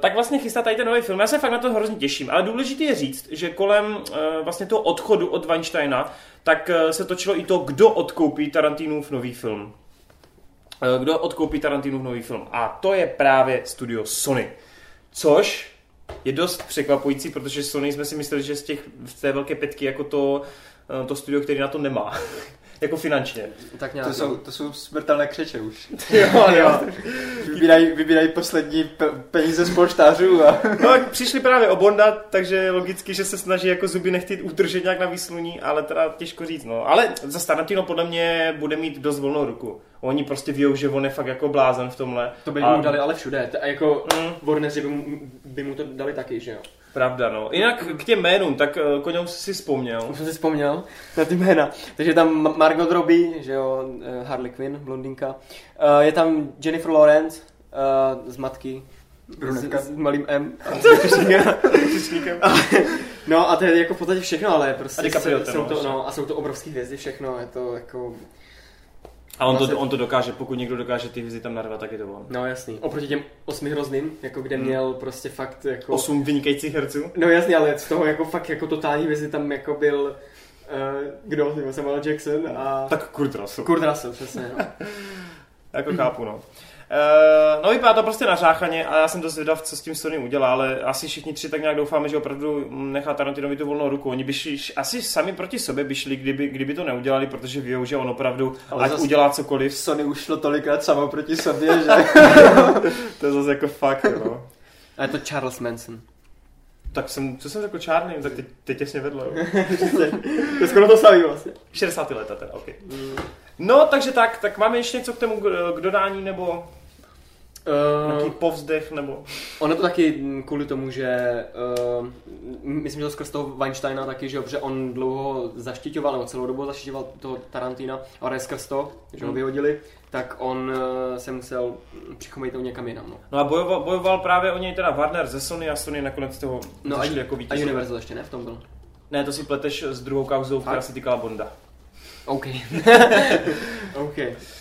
tak vlastně chystá tady ten nový film. Já se fakt na to hrozně těším. Ale důležité je říct, že kolem uh, vlastně toho odchodu od Weinsteina, tak uh, se točilo i to, kdo odkoupí Tarantinův nový film. Uh, kdo odkoupí Tarantinův nový film. A to je právě studio Sony. Což je dost překvapující, protože Sony jsme si mysleli, že z, těch, z té velké petky jako to, to studio, který na to nemá. (laughs) jako finančně. Tak nějak. To jsou, to jsou smrtelné křeče už. (laughs) Jo, jo. Vybírají, vybírají poslední pe- peníze z polštářů a... (laughs) No, tak přišli právě o Bonda, takže logicky, že se snaží jako zuby nechty udržet nějak na výsluní, ale teda těžko říct, no. Ale za Tarantino podle mě bude mít dost volnou ruku. Oni prostě vědou, že on je fakt jako blázen v tomhle. To by A- mu dali ale všude. A jako Mm. Warneri by mu, by mu to dali taky, že jo? Pravda, no. Jinak k těm jménům, tak uh, Koňou si vzpomněl. Už jsem si vzpomněl na ty jména. Takže je tam Ma- Margot Robbie, že jo, eh, Harley Quinn, blondinka. Uh, je tam Jennifer Lawrence z matky. Brunetka. S, s malým M. (laughs) (laughs) No a to je jako v podstatě všechno, ale prostě A jsou, jsou no, to, no, a jsou to obrovské hvězdy všechno, je to jako, A on Vlastně- to, on to dokáže, pokud někdo dokáže ty hvězdy tam narvat, tak je to on. no jasný. Oproti těm osmi hrozným, jako kde Hmm. měl prostě fakt jako... Osm vynikajících herců. No jasně, ale z toho jako fakt jako totální hvězdy tam jako byl uh, kdo, Samuel Jackson a... Tak Kurt Russell. Kurt Russell, přesně. (laughs) Jako chápu, no. Uh, no vypadá to prostě nařáchaně a já jsem dost zvědav, co s tím Sony udělá, ale asi všichni tři tak nějak doufáme, že opravdu nechá Tarantinovi tu volnou ruku. Oni by šli, asi sami proti sobě by šli, kdyby, kdyby to neudělali, protože ví, že on opravdu, Ale ať udělá cokoliv, Sony už šlo tolikrát samo proti sobě, že... (laughs) to je zase jako fakt, no. A je to Charles Manson. Tak jsem, co jsem řekl čárný, tak teď, teď těsně vedle. jo. (laughs) to je skoro to samý vlastně. 60. leta teda, ok. No, takže tak, tak máme ještě něco k tomu k dodání, nebo nějaký Uh, povzdech, nebo... ono to taky kvůli tomu, že uh, myslím, že to skrz toho Weinsteina taky, že, protože on dlouho zaštiťoval, nebo celou dobu zaštiťoval toho Tarantina, a ne skrz to, že ho Hmm. vyhodili, tak on uh, se musel přichomejt někam jinam. No, No a bojoval, bojoval právě o něj teda Warner ze Sony a Sony nakonec toho no a, zašli jako a vítěz. Universal ještě ne v tom byl. Ne, to si pleteš s druhou kauzou, která se týkala Bonda. OK. (laughs) OK.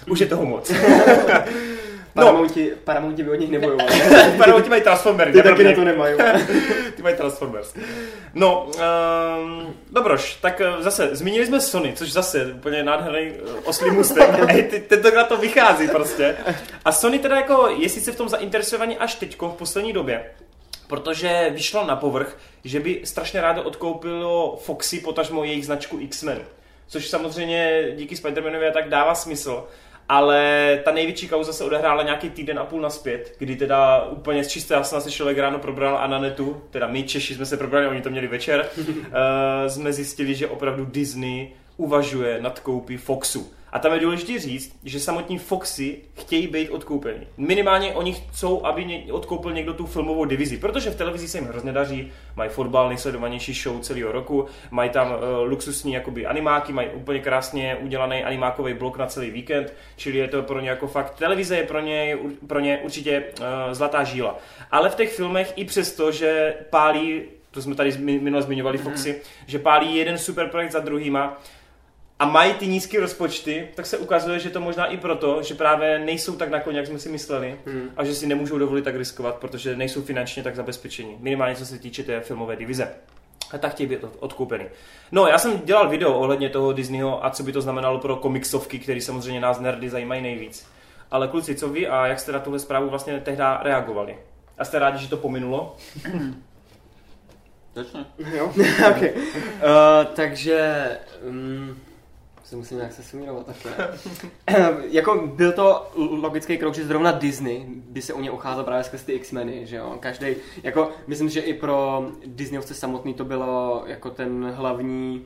Už je toho moc. (laughs) No, Paramounti, Paramounti by od nich nebojovali. (laughs) Paramounti mají Transformery. Ty taky na to nemají. (laughs) Ty mají Transformers. No, um, dobroš, tak eh, zase, zmínili jsme Sony, což zase je úplně nádherný eh, oslý můstek. (laughs) Ej, ty, tentokrát to vychází prostě. A Sony teda jako je sice v tom zainteresovaní až teďko, v poslední době, protože vyšlo na povrch, že by strašně rádo odkoupilo Foxy, potažmo jejich značku X-Men. Což samozřejmě díky Spider-Manovi a tak dává smysl. Ale ta největší kauza se odehrála nějaký týden a půl naspět, kdy teda úplně z čisté jasna se člověk ráno probral a na netu, teda my Češi jsme se probrali, oni to měli večer, uh, (laughs) jsme zjistili, že opravdu Disney uvažuje nad koupí Foxu. A tam je důležité říct, že samotní Foxy chtějí být odkoupeni. Minimálně oni chcou, aby odkoupil někdo tu filmovou divizi, protože v televizi se jim hrozně daří, mají fotbal, nejsledovanější show celého roku, mají tam uh, luxusní jakoby animáky, mají úplně krásně udělaný animákový blok na celý víkend, čili je to pro ně jako fakt, televize je pro ně, pro ně určitě uh, zlatá žíla. Ale v těch filmech i přesto, že pálí, to jsme tady minule zmiňovali Foxy, že pálí jeden super projekt za druhýma, a mají ty nízké rozpočty, tak se ukazuje, že to možná i proto, že právě nejsou tak na koně, jak jsme si mysleli hmm. a že si nemůžou dovolit tak riskovat, protože nejsou finančně tak zabezpečení. Minimálně co se týče té filmové divize. A tak chtějí být odkoupený. No, já jsem dělal video ohledně toho Disneyho a co by to znamenalo pro komiksovky, které samozřejmě nás nerdy zajímají nejvíc. Ale kluci, co vy a jak jste na tuhle zprávu vlastně tehdy reagovali? A jste rádi, že to pominulo? Začne. Jo, (laughs) okay. uh, takže um, se musím nějak sesumírovat takhle. (laughs) jako byl to logický krok, že zrovna Disney by se u ně ucházel právě skrz ty X-meny, že jo. Každý, jako myslím, že i pro Disneyovce samotný to bylo jako ten hlavní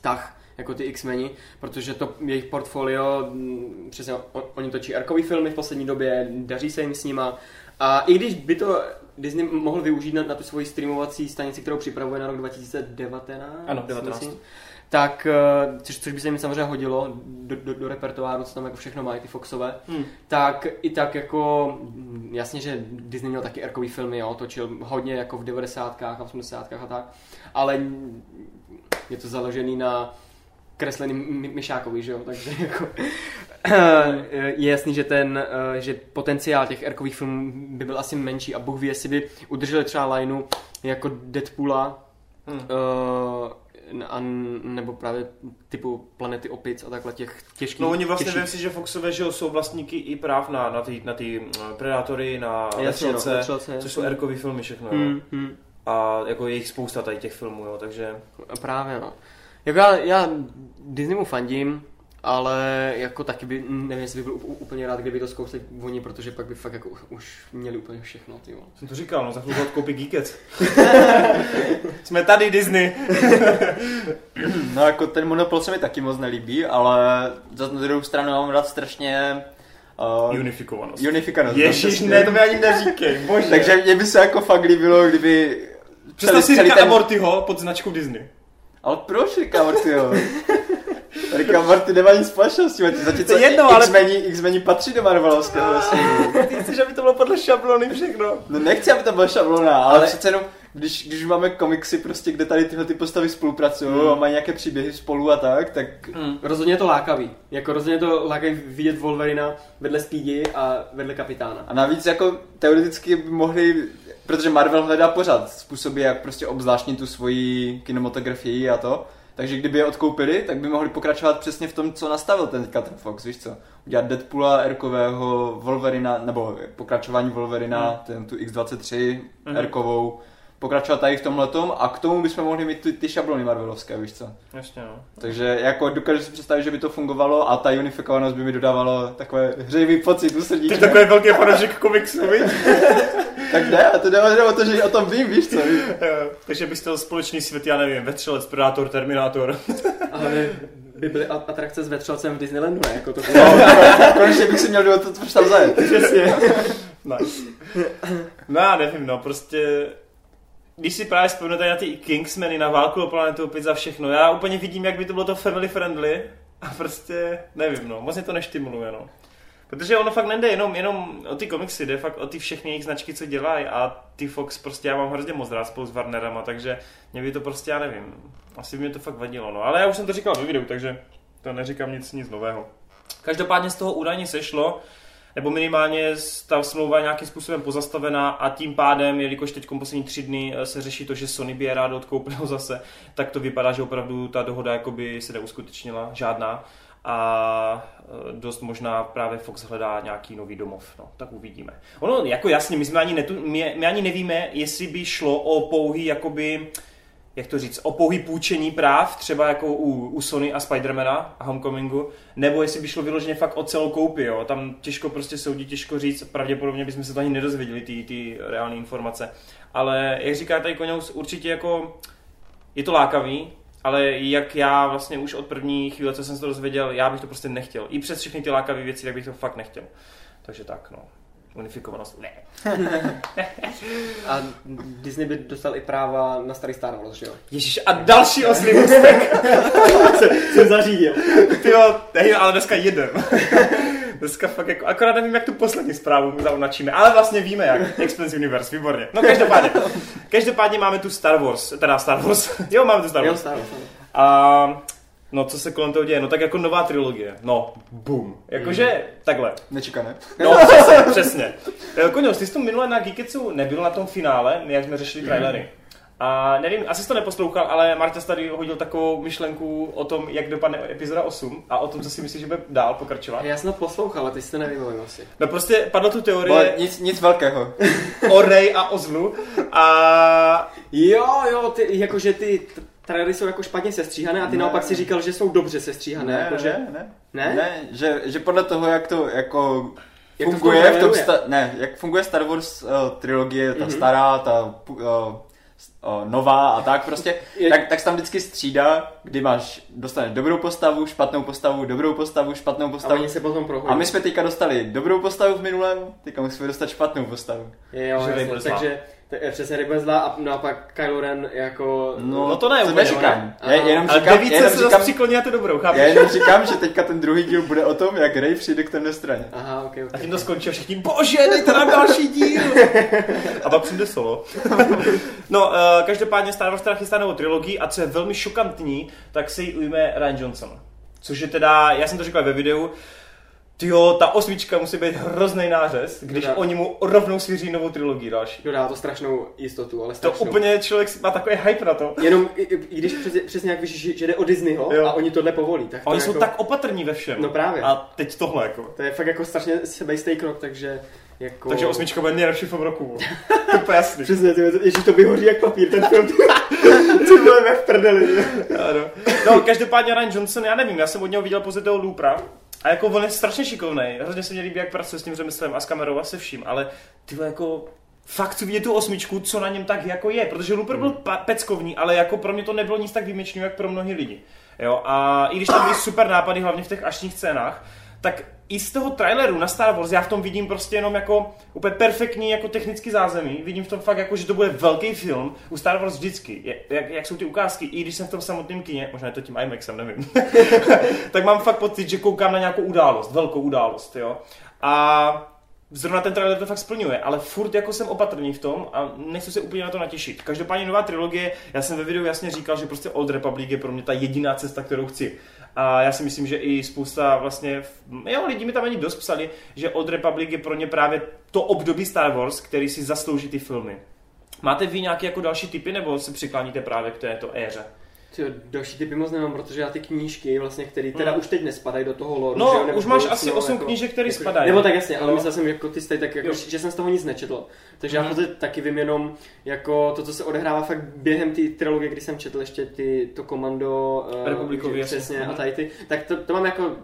tah, jako ty X-meni, protože to jejich portfolio, mm, přesně oni točí arkový filmy v poslední době, daří se jim s nima a i když by to Disney mohl využít na, na tu svoji streamovací stanici, kterou připravuje na rok 2019, ano, 19. Myslím, tak, eh, což, což by se jim samozřejmě hodilo do, do, do repertoáru, co tam jako všechno mají ty Foxové, hmm. tak i tak jako, mm, jasně, že Disney měl taky erkový filmy, jo, točil hodně jako v 90. a 80. a tak, ale je to založený na kreslený myšákovi, že jo, takže (laughs) jako je jasný, že ten, eh, že potenciál těch erkových filmů by byl asi menší a Bůh ví, jestli by udrželi třeba lineu jako Deadpoola, hmm. uh, a, nebo právě typu Planety opic a takhle těch těžkých... No oni vlastně těžkých... si, že Foxové že jsou vlastníky i práv na, na ty, na ty Predátory, na Jasně, Letřelce, no, což jsou erkový filmy všechno. Hmm, hmm. A jako je jich spousta tady těch filmů, jo, takže... Právě, no. Jako já, já Disneymu fandím, ale jako taky by, nevím, jestli by byl úplně rád, kdyby to zkousli oni, protože pak by fakt jako už měli úplně všechno, ty Jsem to říkal, no, za chvilku odkoupí Geekets. (laughs) Jsme tady Disney. no jako ten monopol se mi taky moc nelíbí, ale za druhou stranu mám rád strašně Uh, unifikovanost. Unifikovanost. Ježíš, ne, to mi ani neříkej, bože. Takže mě by se jako fakt líbilo, kdyby... Představ si Ricka ten... Amortyho pod značkou Disney. Ale proč Ricka Amortyho? Ricka Marty nemá nic společného s tím, zatímco jedno, ale... X-meni, X-meni patří do Marvelovského vesmíru. Ty chceš, aby to bylo podle šablony všechno. No nechci, aby to bylo šablona, ale, ale... přece jenom když, když máme komiksy prostě, kde tady tyhle ty postavy spolupracují hmm. a mají nějaké příběhy spolu a tak, tak... Hmm. Rozhodně je to lákavý. Jako rozhodně to lákavý vidět Wolverina vedle Speedy a vedle kapitána. A navíc jako teoreticky by mohli, protože Marvel hledá pořád způsoby, jak prostě obzvláštnit tu svoji kinematografii a to, takže kdyby je odkoupili, tak by mohli pokračovat přesně v tom, co nastavil ten ten Fox, víš co? Udělat Deadpoola, Erkového, Wolverina, nebo pokračování Wolverina, hmm. ten tu X23, hmm. Erkovou, pokračovat tady v tomhle a k tomu bychom mohli mít ty, ty šablony Marvelovské, víš co? Jasně, no. Takže jako dokážu si představit, že by to fungovalo a ta unifikovanost by mi dodávalo takové hřejivý pocit u srdíčka. Ty takový velký fanoušek komiksu, víš? (laughs) tak ne, a to jde o to, že o tom vím, víš co? takže bys chtěl společný svět, já nevím, Vetřelec, Predator, Terminátor. (laughs) Ale by byly atrakce s Vetřelcem v Disneylandu, ne? Jako to no, konečně bych si měl do toho tam zajet. Přesně. (laughs) Nice. No já nevím, no, prostě když si právě vzpomínete na ty Kingsmeny, na válku o planetu, opět za všechno, já úplně vidím, jak by to bylo to family friendly a prostě nevím, no, moc mě to neštimuluje, no. Protože ono fakt nejde jenom, jenom o ty komiksy, jde fakt o ty všechny jejich značky, co dělají a ty Fox prostě já mám hrozně moc rád spolu s Warnerama, takže mě by to prostě, já nevím, asi by mě to fakt vadilo, no. Ale já už jsem to říkal ve videu, takže to neříkám nic, nic nového. Každopádně z toho údajně sešlo, nebo minimálně ta smlouva je nějakým způsobem pozastavená a tím pádem, jelikož teď poslední tři dny eh, se řeší to, že Sony by je rád odkoupil (laughs) zase, tak to vypadá, že opravdu ta dohoda jakoby se neuskutečnila, žádná a eh, dost možná právě Fox hledá nějaký nový domov, no, tak uvidíme. Ono, jako jasně, my, jsme ani netu, my, my ani nevíme, jestli by šlo o pouhý, jakoby, jak to říct, o pouhý půjčení práv, třeba jako u, u Sony a Spidermana a Homecomingu, nebo jestli by šlo vyloženě fakt o celou koupi, jo. Tam těžko prostě soudit, těžko říct, pravděpodobně bychom se to ani nedozvěděli, ty, ty reální informace. Ale jak říká tady Koňous, určitě jako je to lákavý, ale jak já vlastně už od první chvíle, co jsem se to dozvěděl, já bych to prostě nechtěl. I přes všechny ty lákavé věci, tak bych to fakt nechtěl. Takže tak, no. Unifikovanost, ne. (laughs) a Disney by dostal i práva na starý Star Wars, že jo? Ježíš, a další oslý (laughs) jsem zařídil. Ty jo, ale dneska jeden. (laughs) Dneska fakt jako, akorát nevím, jak tu poslední zprávu zaunačíme, ale vlastně víme jak. Expense Universe, výborně. No každopádně, každopádně máme tu Star Wars, teda Star Wars. jo, máme tu Star Wars. Jo, Star Wars. A No, co se kolem toho děje? No tak jako nová trilogie. No, boom. Jakože, mm. takhle. Nečekané. No, (laughs) přesně, přesně. Koňo, ty jsi tu minule na Geeketsu nebyl na tom finále, jak jsme řešili trailery. A nevím, asi jsi to neposlouchal, ale Marta tady hodil takovou myšlenku o tom, jak dopadne epizoda 8 a o tom, co si myslíš, že bude dál pokračovat. Já jsem to poslouchal, ale ty jsi to nevybavil asi. No prostě padlo tu teorie... Bo nic, nic velkého. (laughs) o Rey a o zlu. A... Jo, jo, ty, jakože ty trailery jsou jako špatně sestříhané a ty ne. naopak si říkal, že jsou dobře sestříhané. Ne, jako, ne, že... ne, ne. Ne, že, že podle toho, jak to jako jak funguje to v tom, sta- ne, jak funguje Star Wars uh, trilogie, ta mm-hmm. stará, ta uh, nová a tak prostě, (laughs) je... tak, tak se tam vždycky střídá, kdy máš, dostaneš dobrou postavu, špatnou postavu, dobrou postavu, špatnou postavu. A oni se potom prohodí. A my jsme teďka dostali dobrou postavu v minulém, teďka musíme dostat špatnou postavu. Jo, jasně, takže je přesně ryba zlá a naopak Kylo Ren jako... No, no to ne, to neříkám. Já jenom říkám, ale jenom se přikloní na to dobrou, chápeš? Já jenom říkám, že teďka ten druhý díl bude o tom, jak Rey přijde k temné straně. Aha, ok, ok. A tím to skončí a všichni, bože, dejte nám další díl! (laughs) a pak přijde solo. no, uh, každopádně Star Wars teda chystá novou trilogii a co je velmi šokantní, tak se jí ujme Ryan Johnson. Což je teda, já jsem to říkal ve videu, Tyjo, ta osmička musí být hrozný nářez, když Dodá. oni mu rovnou svěří novou trilogii další. Dodá to strašnou jistotu, ale strašnou. To úplně člověk má takový hype na to. Jenom, i, i když přes, přesně jak víš, že jde o Disneyho jo. a oni tohle povolí. Tak to oni jako... jsou tak opatrní ve všem. No právě. A teď tohle jako. To je fakt jako strašně sebejistý krok, takže jako... Takže osmička bude nejlepší film roku. (laughs) to je jasný. Přesně, ty, ježiš, to vyhoří jak papír, ten film. (laughs) Co budeme v prdeli. no. no, každopádně Ryan Johnson, já nevím, já jsem od něho viděl pouze toho Loopra, a jako on je strašně šikovný. Hrozně se mi líbí, jak pracuje s tím řemeslem a s kamerou a se vším, ale ty jako fakt vidět tu osmičku, co na něm tak jako je, protože Looper byl hmm. peckovní, ale jako pro mě to nebylo nic tak výjimečného, jak pro mnohé lidi. Jo, a i když tam byly super nápady, hlavně v těch ačních scénách, tak i z toho traileru na Star Wars já v tom vidím prostě jenom jako úplně perfektní jako technický zázemí. Vidím v tom fakt jako, že to bude velký film. U Star Wars vždycky, jak, jak jsou ty ukázky, i když jsem v tom samotném kině, možná je to tím IMAXem, nevím, (laughs) tak mám fakt pocit, že koukám na nějakou událost, velkou událost, jo. A zrovna ten trailer to fakt splňuje, ale furt jako jsem opatrný v tom a nechci se úplně na to natěšit. Každopádně nová trilogie, já jsem ve videu jasně říkal, že prostě Old Republic je pro mě ta jediná cesta, kterou chci. A já si myslím, že i spousta vlastně, jo, lidi mi tam ani dost psali, že Old Republic je pro ně právě to období Star Wars, který si zaslouží ty filmy. Máte vy nějaké jako další typy, nebo se přikláníte právě k této éře? Tyjo, další typy moc nemám, protože já ty knížky, vlastně, které teda hmm. už teď nespadají do toho lore. No, že, už máš asi 8 jako, knížek, které jako, spadají. Nebo tak jasně, ale no. myslel jsem, jako ty jste, tak jako, že jsem z toho nic nečetl. Takže hmm. já to taky vím jenom jako to, co se odehrává fakt během té trilogie, kdy jsem četl ještě ty, to komando uh, Republikový, přesně, a mhm. tady ty, tak to, to mám jako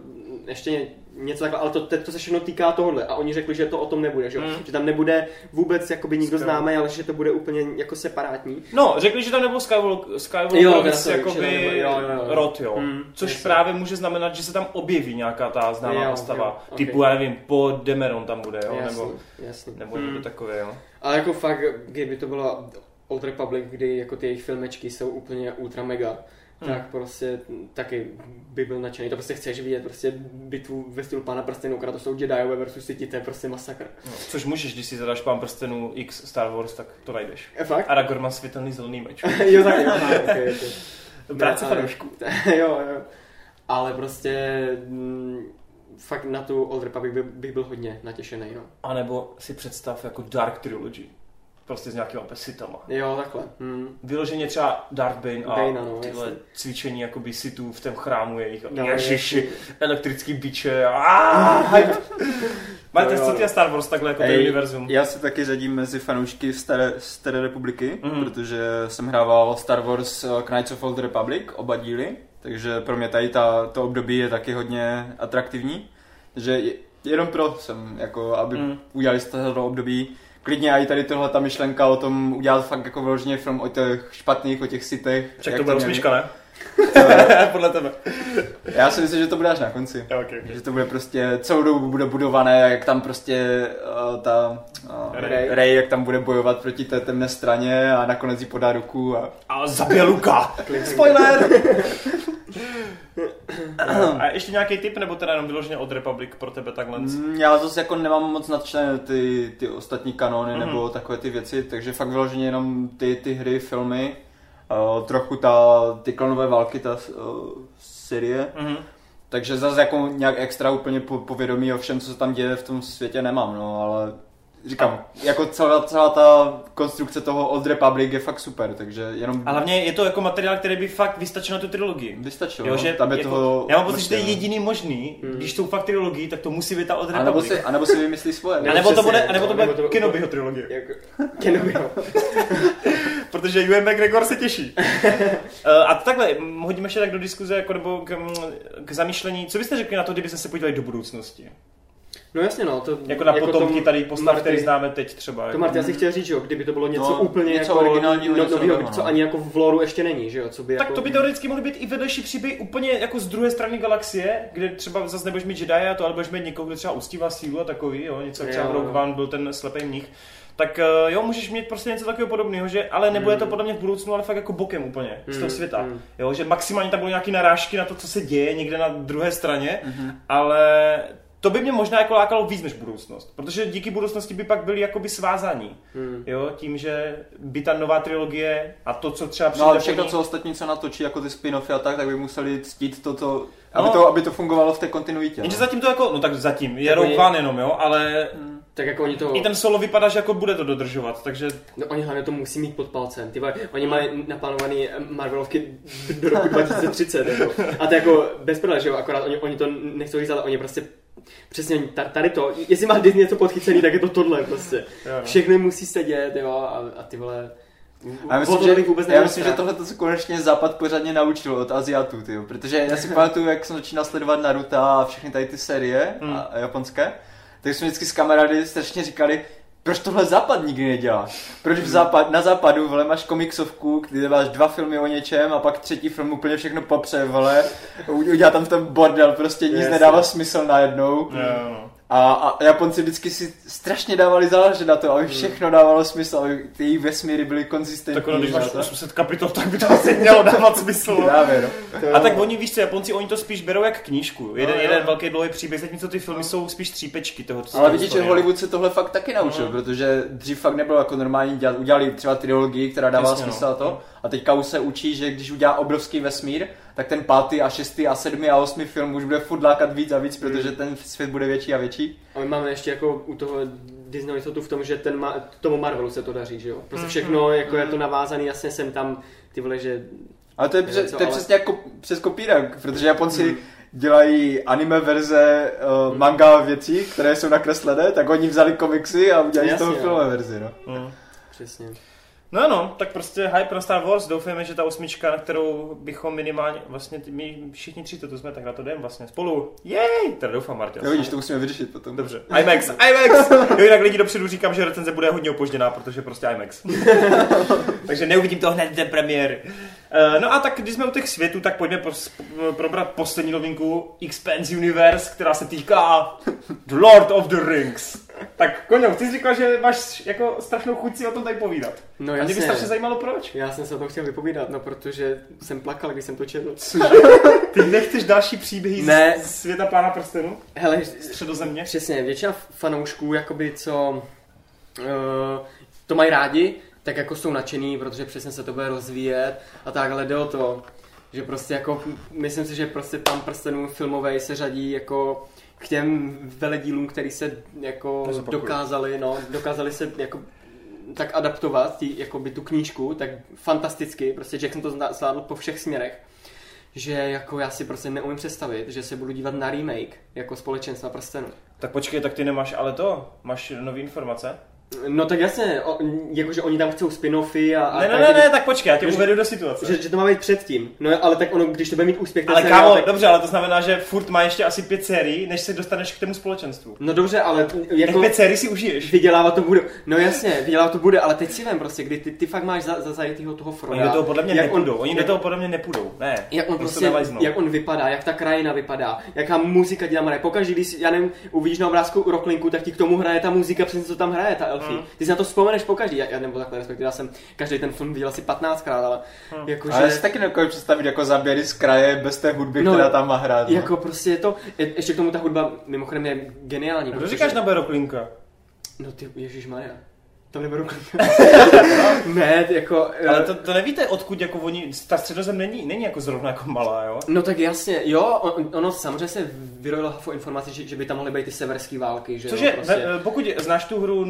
ještě něco takhle, ale to, to se všechno týká tohohle a oni řekli, že to o tom nebude, že, mm. že tam nebude vůbec jakoby nikdo známý, ale že to bude úplně jako separátní. No, řekli, že tam nebyl Skywalker, Skywalker jakoby jo, jo, jo. rod, jo. Mm, což jasný. právě může znamenat, že se tam objeví nějaká ta známá jo, postava. Jo, okay. Typu, já nevím, po Demeron tam bude, jo, jasný, nebo, jasný. nebo mm. někdo takové, jo. Ale jako fakt, kdyby to bylo Old Republic, kdy jako ty jejich filmečky jsou úplně ultra mega, hmm. tak prostě taky by byl nadšený. To prostě chceš vidět, prostě bitvu ve stylu Pána prstenů, to jsou Jediové versus Sith, to je prostě masakr. No, což můžeš, když si zadáš Pán prstenů X Star Wars, tak to najdeš. Je fakt? Aragorn má světelný zelený meč. (laughs) jo, tak jo, (laughs) okay, okay. Práce fanoušků. (laughs) jo, jo. Ale prostě mm, fakt na tu Old Republic by, bych byl hodně natěšený, no. A nebo si představ jako Dark Trilogy prostě s nějakýma pesitama. Jo, takhle. Hmm. Vyloženě třeba Darth Bane a Bane, no, tyhle jasný. cvičení jakoby sitů v tom chrámu jejich. No, ježiši, elektrický biče. (laughs) Máte co ty Star Wars takhle jako Ej, univerzum? Já se taky řadím mezi fanoušky Staré, Staré republiky, mm-hmm. protože jsem hrával Star Wars uh, Knights of Old Republic, oba díly, takže pro mě tady ta, to období je taky hodně atraktivní. Takže jenom pro jsem, jako, aby mm. udělali z toho období klidně i tady tohle ta myšlenka o tom udělat fakt jako vyloženě film o těch špatných, o těch sitech. Však to bude osmička, ne? (laughs) Podle tebe. Já si myslím, že to bude až na konci. Okay, okay. Že to bude prostě, celou dobu bude budované, jak tam prostě uh, ta uh, Ray. Ray, jak tam bude bojovat proti té temné straně a nakonec jí podá ruku a... A zabije Luka! Spoiler! (laughs) a ještě nějaký tip, nebo teda jenom vyloženě od Republic pro tebe takhle? Mm, já zase jako nemám moc nadšené ty, ty ostatní kanony mm-hmm. nebo takové ty věci, takže fakt vyloženě jenom ty, ty hry, filmy uh, trochu ta, ty klanové války, ta uh, série. Mhm. Takže zase jako nějak extra úplně po- povědomí o všem, co se tam děje v tom světě nemám, no, ale říkám, jako celá, celá ta konstrukce toho Old Republic je fakt super, takže jenom A hlavně je to jako materiál, který by fakt vystačil na tu trilogii. vystačilo, Jo, no. že tam je jako, toho já mám pocit, že to je no. jediný možný, když jsou fakt trilogii, tak to musí být ta od A nebo Republic. si, a nebo si vymyslí svoje. A no. nebo to bude, a nebo to bude nebo to- Kenobiho trilogie. (laughs) Jako, Kenobiho. (laughs) Protože Ewan McGregor se těší. (laughs) Eh, a takhle, hodíme ještě tak do diskuze, jako nebo k, k zamýšlení. Co byste řekli na to, kdyby jsme se podívali do budoucnosti? No jasně no. To, Jako na potomky tom tady postav, Marty- který známe teď třeba. To jako. Marty asi chtěl říct, že jo, kdyby to bylo něco No, úplně něco jako originálního, no, něco novýho, nového, co no. ani jako v loru ještě není, že jo, co by Tak jako... to by teoreticky mohly být i vedlejší příběhy úplně jako z druhé strany galaxie, kde třeba zase nebudeš mít Jedi a to, ale budeš mít někoho, kdo třeba ustívá sílu a takový, jo, něco třeba Jo, v Rogue. One byl ten slepý mních. Tak eh, jo, můžeš mít prostě něco takového podobného, že ale nebude to podle mě v budoucnu, ale fakt jako bokem úplně z toho Mm, světa. mm. Jo, že maximálně tam budou nějaké narážky na to, co se děje někde na druhé straně, ale to by mě možná jako lákalo víc než budoucnost, protože díky budoucnosti by pak byli jakoby svázaní, Hmm. jo, tím, že by ta nová trilogie a to, co třeba přijde No ale všechno, co ostatní, co natočí, jako ty spin-offy a tak, tak by museli ctít toto, aby, No. to, aby to fungovalo v té kontinuitě. Jenže No. zatím to jako, no tak zatím, je Tak Rogue One jenom, jo, ale Tak jako oni to... i ten solo vypadá, že jako bude to dodržovat, takže No oni hlavně to musí mít pod palcem. Ty vole, oni mají naplánovaný Marvelovky (laughs) do roku (laughs) 2030. Jako. A to jako bez prdele, že jo, akorát oni, oni to nechcou říct, ale oni prostě Přesně, tady to, jestli má Disney něco podchycený, tak je to tohle prostě. (laughs) No. Všechny musí sedět, jo, a, a ty vole... Já myslím, že, vůbec já myslím že tohle to se konečně Západ pořádně naučil od Aziatů, tyjo. protože já si pamatuju, jak jsem začínal sledovat Naruto a všechny tady ty série Hmm. a, a japonské, tak jsme vždycky s kamarády strašně říkali, proč tohle Západ nikdy nedělá? Proč v západ, na západu vole, máš komiksovku, kde máš dva filmy o něčem a pak třetí film úplně všechno popře, vole, udělá tam ten bordel, prostě nic Jasně. nedává smysl najednou. jo, no. A, a Japonci vždycky si strašně dávali záležet na to, aby všechno dávalo smysl, aby ty jejich vesmíry byly konzistentní. Tak ono, když a máš tak. 800 kapitol, tak by to asi mělo dávat smysl. no. Právě, no. A tak oni víš co, Japonci, oni to spíš berou jak knížku. Jeden, jo. jeden velký dlouhý příběh, zatímco ty filmy jsou spíš třípečky toho. Ale vidíš, že. Hollywood se tohle fakt taky naučil, Mhm. protože dřív fakt nebylo jako normální dělat. Udělali třeba trilogii, která dává Jasně, no. smysl a to. A teďka už se učí, že když udělá obrovský vesmír, tak ten pátý a šestý a sedmý a osmý film už bude furt lákat víc a víc, protože ten svět bude větší a větší. A my máme ještě jako u toho Disney jistotu v tom, že ten ma, tomu Marvelu se to daří, že jo. Prostě Mhm. všechno jako je to navázaný, jasně jsem tam, ty vole, že Ale to je, přes, co, to je ale- přesně jako přes kopírak, protože Japonci dělají anime verze uh, manga věcí, které jsou nakreslené, tak oni vzali komiksy a udělali z toho filmové verzi, no. Mm. přesně. No no, tak prostě hype na Star Wars, doufáme, že ta osmička, na kterou bychom minimálně, vlastně my všichni tři to tu jsme, tak na to jdem vlastně spolu. Jej! Teda doufám, Martin. Jo, vidíš, to musíme vyřešit potom. Dobře. IMAX, IMAX! Jo, jinak lidi dopředu říkám, že recenze bude hodně opožděná, protože prostě IMAX. (laughs) Takže neuvidím to hned té premiéry. Eh, No a tak, když jsme u těch světů, tak pojďme probrat poslední novinku Expanse Universe, která se týká The Lord of the Rings. Tak Koňo, ty jsi říkal, že máš jako strašnou chuť si o tom tady povídat. No A mě by jasně. strašně zajímalo proč. Já jsem se o tom chtěl vypovídat, no protože jsem plakal, když jsem to četl. (laughs) Ty nechceš další příběhy Ne. z světa Pána prstenů? Hele, Středozemě? přesně, většina fanoušků, jakoby, co uh, to mají rádi, tak jako jsou nadšený, protože přesně se to bude rozvíjet a takhle jde o to, že prostě jako, myslím si, že prostě Pán prstenů filmový se řadí jako k těm veledílům, který se jako dokázali, no, dokázali se jako tak adaptovat, tí, jako by tu knížku, tak fantasticky, prostě Jackson to zvládl po všech směrech, že jako já si prostě neumím představit, že se budu dívat na remake jako společenstva prstenů. Tak počkej, tak ty nemáš ale to. Máš nové informace? No tak jasně, o, jakože oni tam chcou spin-offy a... a Ne, ne, ne, ne, tak počkej, já tě uvedu do situace. Že, že, to má být předtím. No ale tak ono, když to bude mít úspěch, Ale seriál, kámo, tak... dobře, ale to znamená, že furt má ještě asi pět sérií, než se dostaneš k tomu společenstvu. No dobře, ale Jako... Těch pět sérií si užiješ. Vydělávat to bude. No jasně, vydělávat to bude, ale teď si vem prostě, kdy ty, ty fakt máš za, za zajetýho toho Froda. Oni do toho podle mě jak nepůjdou, on, oni do toho podle mě nepůjdou, ne. Jak on prostě, jak on vypadá, jak ta krajina vypadá, jaká muzika hraje. Pokaždé, když, já nevím, uvidíš na obrázku Rocklinku, tak ti k tomu hraje ta muzika, přesně co tam hraje, ta Elfie. Mm. Ty si na to vzpomeneš pokaždý, já, já nebo takhle, respektive já jsem každý ten film viděl asi 15krát, ale Mm. jakože... Ale já si taky nedokážu představit jako záběry z kraje bez té hudby, No, která tam má hrát. No. Jako prostě je to, je, ještě k tomu ta hudba mimochodem je geniální. Kdo protože- říkáš na Beroklinka? No ty, Ježíš Maria. To neberu (laughs) Ne, jako... (laughs) Ale to, to, nevíte, odkud jako oni, ta středozem není, není jako zrovna jako malá, jo? No tak jasně, jo, on, ono samozřejmě se vyrojilo hafo informace, že, že, by tam mohly být ty severské války, že Což jo, prostě. pokud znáš tu hru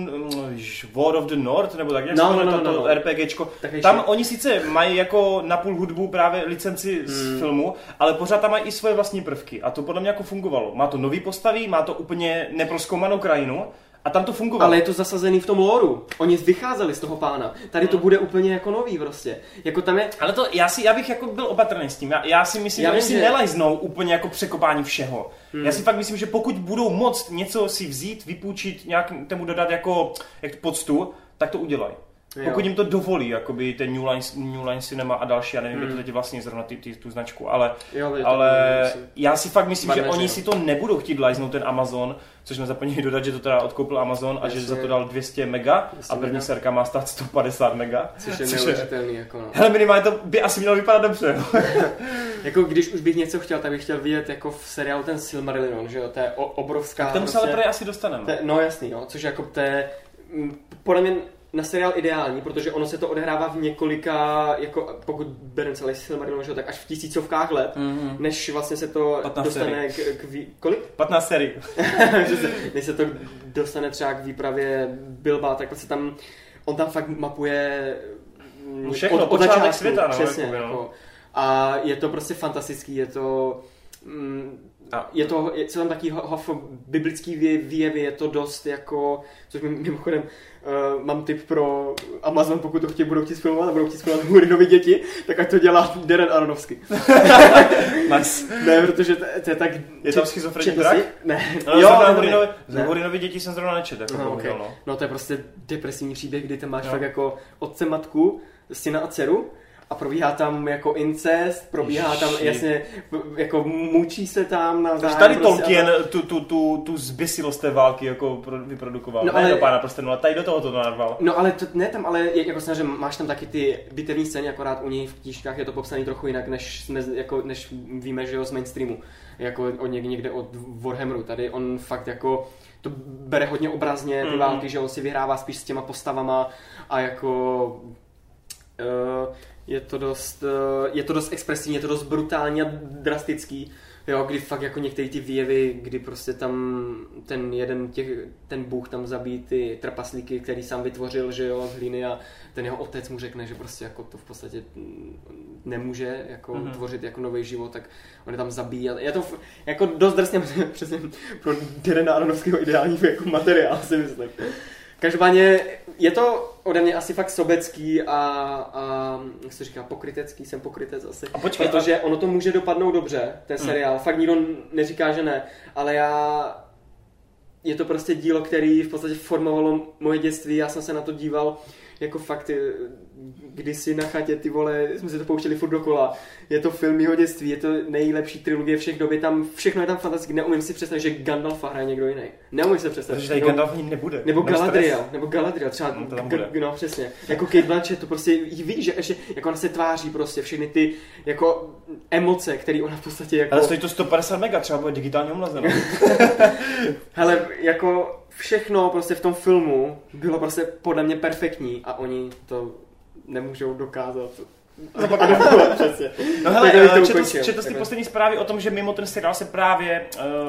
War of the North, nebo tak, jak no, no, no, to, no, no. RPGčko, tak tam ještě. oni sice mají jako na půl hudbu právě licenci z hmm. filmu, ale pořád tam mají i svoje vlastní prvky a to podle mě jako fungovalo. Má to nový postavy, má to úplně neproskoumanou krajinu, a tam to fungovalo. Ale je to zasazený v tom loru. Oni vycházeli z toho pána. Tady to hmm. bude úplně jako nový prostě. Jako tam je... Ale to, já, si, já bych jako byl opatrný s tím. Já, já si myslím, já že si že... nelajznou úplně jako překopání všeho. Hmm. Já si fakt myslím, že pokud budou moct něco si vzít, vypůjčit, nějak tomu dodat jako jak poctu, tak to udělají. Jo. Pokud jim to dovolí, jakoby ten New Line, New Line Cinema a další, já nevím, mm. kdo to hmm. teď vlastně zrovna ty, ty, tu značku, ale, jo, ale já si fakt myslím, že oni si to nebudou chtít lajznout ten Amazon, což jsme zapomněli dodat, že to teda odkoupil Amazon a že za to dal 200 mega 200 a první mega. serka má stát 150 mega. Což je neuvěřitelný, jako no. Hele, minimálně to by asi mělo vypadat dobře. (laughs) Jako když už bych něco chtěl, tak bych chtěl vidět jako v seriálu ten Silmarillion, že jo, to je obrovská... K tomu se ale prostě- asi dostaneme. no jasný, jo, což jako to je, podle mě na seriál ideální, protože ono se to odehrává v několika, jako pokud bereme celý Silmarillion, tak až v tisícovkách let, mm-hmm. než vlastně se to dostane k, k vý... kolik? 15 sérií. (laughs) než se to dostane třeba k výpravě Bilba, tak vlastně tam, on tam fakt mapuje mm, Všechno, od, od začátku, světa, no, přesně, jako, jako, a je to prostě fantastický, je to mm, a je to, je, jsou tam taky hof biblický výjevy, je to dost jako, což mimochodem uh, mám tip pro Amazon, pokud to chtějí, budou chtít filmovat a budou chtít filmovat Hurinovi děti, tak ať to dělá Darren Aronovsky. (laughs) nice. ne, protože to, to je tak... Je tam schizofrenní drak? Ne. No, jo, ale Hurinovi, ne. Hurinovi děti jsem zrovna nečet. Jako no, okay. no. no to je prostě depresivní příběh, kdy tam máš fakt jako otce matku, syna a dceru a probíhá tam jako incest, probíhá tam jasně, jako mučí se tam na Takže tady prostě, Tolkien a... tu, tu, tu, tu zbysilost té války jako vyprodukoval, no, ale, ne do pána prostě, no, tady do toho to narval. No ale to, ne tam, ale jako že máš tam taky ty bitevní scény, akorát u něj v knížkách je to popsané trochu jinak, než, jsme, jako, než víme, že jo, z mainstreamu, jako od někde, někde od Warhammeru, tady on fakt jako to bere hodně obrazně, ty mm. války, že on si vyhrává spíš s těma postavama a jako uh, to dost, eh, je to dost expresivní, je to dost brutální a drastický. Jo, kdy fakt jako některé ty výjevy, kdy prostě tam ten jeden těch, ten bůh tam zabíjí ty trpaslíky, který sám vytvořil, že jo, z hlíny a ten jeho otec mu řekne, že prostě jako to v podstatě nemůže jako mm-hmm. tvořit jako nový život, tak on je tam zabíjí. Je to jako dost drsně (laughs) přesně pro Derena Aronovského ideální jako materiál, si myslím. Každopádně je to ode mě asi fakt sobecký a, a jak se říká, pokrytecký, jsem pokrytec asi. A počkej, protože a... ono to může dopadnout dobře, ten hmm. seriál. Hmm. Fakt nikdo neříká, že ne, ale já je to prostě dílo, který v podstatě formovalo moje dětství, já jsem se na to díval jako fakt eh, kdysi na chatě, ty vole, jsme se to pouštěli furt dokola. Je to film mého dětství, je to nejlepší trilogie všech dob, je tam, všechno je tam fantastické. Neumím si představit, že Gandalfa hraje někdo jiný. Neumím si představit. Takže tady Gandalf ani nebude. Nebo Galadriel, nebo Galadriel, třeba, no, to tam bude. no přesně. Jako Kate Blanchett, to prostě jí vidíš, že ještě, jako ona se tváří prostě, všechny ty jako emoce, které ona v podstatě jako... Ale stojí to 150 mega, třeba bude digitálně omlazeno. (laughs) Hele, jako všechno prostě v tom filmu bylo prostě podle mě perfektní a oni to nemůžou dokázat. (laughs) no hele, četl, četl jsi poslední zprávy o tom, že mimo ten seriál se právě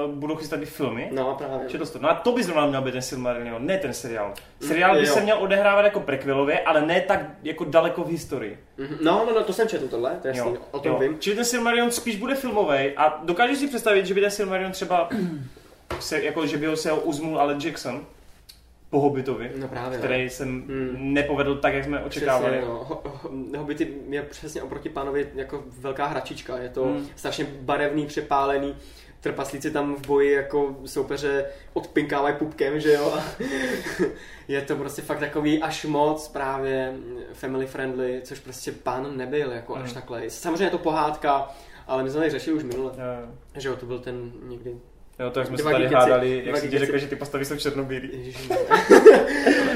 uh, budou chystat i filmy? No právě. Četl to. No a to by zrovna měl být ten Silmarillion, ne ten seriál. Seriál by jo. se měl odehrávat jako prequelově, ale ne tak jako daleko v historii. Mm-hmm. No, no, no, to jsem četl tohle, to je jasný, o tom jo. vím. Čili ten Silmarillion spíš bude filmový a dokážeš si představit, že by ten Silmarillion třeba se, jako, že by ho se ho uzmul ale Jackson, po Hobbitovi, no právě, který no. jsem hmm. nepovedl tak, jak jsme očekávali. Přesně, no. Ho, ho, Hobbity je přesně oproti pánovi jako velká hračička, je to hmm. strašně barevný, přepálený, trpaslíci tam v boji jako soupeře odpinkávají pupkem, že jo. (laughs) je to prostě fakt takový až moc právě family friendly, což prostě pán nebyl jako hmm. až takhle. Samozřejmě je to pohádka, ale my jsme tady řešili už minule, yeah. že jo, to byl ten někdy Jo, to jak jsme se tady hádali, jak si ti řekl, že ty postavy jsou černobílý. (laughs)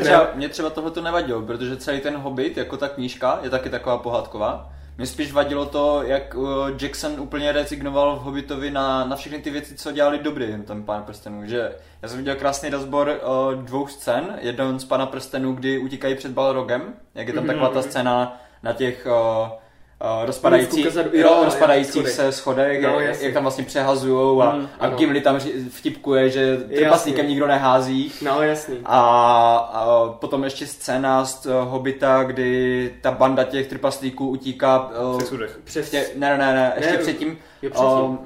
třeba, mě třeba tohle to nevadilo, protože celý ten Hobbit, jako ta knížka, je taky taková pohádková. Mě spíš vadilo to, jak uh, Jackson úplně rezignoval v Hobbitovi na, na všechny ty věci, co dělali dobrý jen ten Pán prstenů. Že já jsem viděl krásný rozbor uh, dvou scén. Jeden z Pana prstenů, kdy utíkají před Balrogem, jak je tam mm-hmm. taková ta scéna na těch uh, uh, rozpadající, Kazadu, jo, jo, rozpadajících se schodech, No, jak, jak tam vlastně přehazujou a, Mm, a. Gimli tam ři- vtipkuje, že trpaslíkem nikdo nehází. No jasný. A, a potom ještě scéna z uh, Hobita, kdy ta banda těch trpaslíků utíká uh, sudech. Přes... Tě, ne, ne, ne, ne, ještě Ne, předtím, Jo, předtím. um.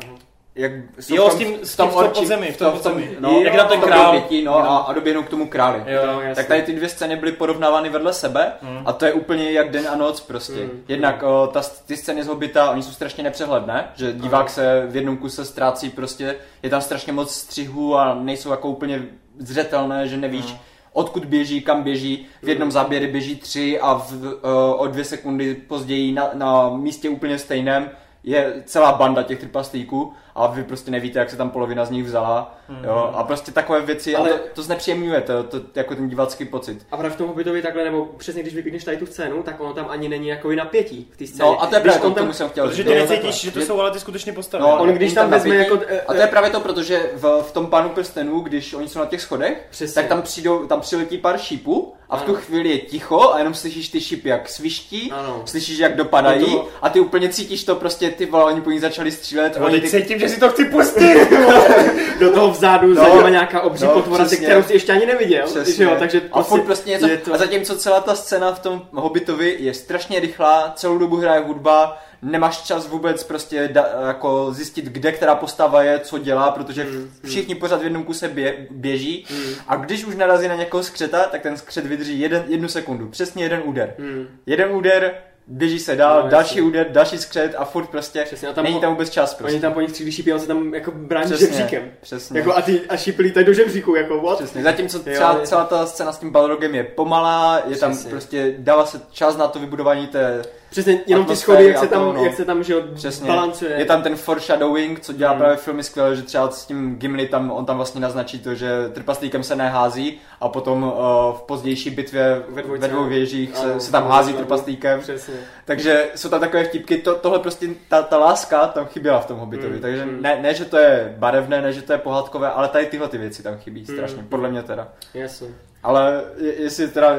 Jak jsou Jo, v tom- s tím- s tím v tom podzemí, v tom, v tom, podzemí. no, Jo, jak tam ten král. obětí, no, a, a doběhnou k tomu králi. Jo. No, jasný. Tak tady ty dvě scény byly porovnávány vedle sebe Hmm. a to je úplně jak den a noc prostě. Hmm. Jednak o, ta, ty scény z Hobita, oni jsou strašně nepřehledné, že divák Ano. se v jednom kuse ztrácí prostě, je tam strašně moc střihů a nejsou jako úplně zřetelné, že nevíš, Hmm. odkud běží, kam běží. V jednom záběry běží tři a v, o, o dvě sekundy později na, na místě úplně stejném je celá banda těch trpaslíků a vy prostě nevíte, jak se tam polovina z nich vzala. Mhm. Jo, a prostě takové věci, Ale- to, to znepříjemňuje, to, to, jako ten divácký pocit. A právě v tom Hobbitovi takhle, nebo přesně když vypíkneš tady tu scénu, tak ono tam ani není jako napětí v té scéně. No a to je právě tomu jsem chtěl Protože říct. ty No, necítíš, že to jsou ale ty skutečně postavy. No, On když tam ten vezme napětí. jako, eh, A to je právě to, protože v, v tom pánu prstenů, když oni jsou na těch schodech, Přesně. tak tam přijdou, tam přiletí pár šípů a v tu Ano. chvíli je ticho a jenom slyšíš ty šípy, jak sviští, Ano. slyšíš, jak dopadají No to- a ty úplně cítíš to prostě, ty vole, oni po ní začali střílet, No, oni ty, cítím, že si to chci pustit. (laughs) do toho vzadu No, za nima nějaká obří no, potvora, přesně. kterou jsi ještě ani neviděl. Přesně. Jo, takže a furt prostě něco. je to... A zatímco celá ta scéna v tom Hobbitovi je strašně rychlá, celou dobu hraje hudba, nemáš čas vůbec prostě da, jako zjistit, kde která postava je, co dělá, protože Mm, všichni pořád v jednom kuse bě, běží. Mm. A když už narazí na někoho skřeta, tak ten skřet vydrží jeden, jednu sekundu, přesně jeden úder. Hmm. Jeden úder, běží se dál, No, další jasně. úder, další skřet a furt prostě Přesně, a tam není po- tam vůbec čas prostě. Oni tam po nich střílí šípy, on se tam jako brání Přesně, žebříkem. přesně. Jako a ty a šípy lítají do žebříku, jako what? Přesně, zatímco Jo, celá, je- celá ta scéna s tím Balrogem je pomalá, je tam Přesně. prostě, dává se čas na to vybudování té, Přesně, jenom ty schody, jak se tam, to, no. jak se tam, že přesně, balancuje. je tam ten foreshadowing, co dělá Hmm. právě filmy skvěle, že třeba s tím Gimli tam, on tam vlastně naznačí to, že trpaslíkem se nehází a potom uh, v pozdější bitvě Ve dvojce, ve dvou no. věžích se, Ano, se tam ano, hází ano. trpaslíkem, Přesně. takže jsou tam takové vtipky, to, tohle prostě, ta, ta láska tam chyběla v tom Hobbitovi, Hmm, takže hmm. ne, ne, že to je barevné, ne, že to je pohádkové, ale tady tyhle ty věci tam chybí Hmm, strašně, hmm. podle mě teda. Jasně. Ale je- jestli teda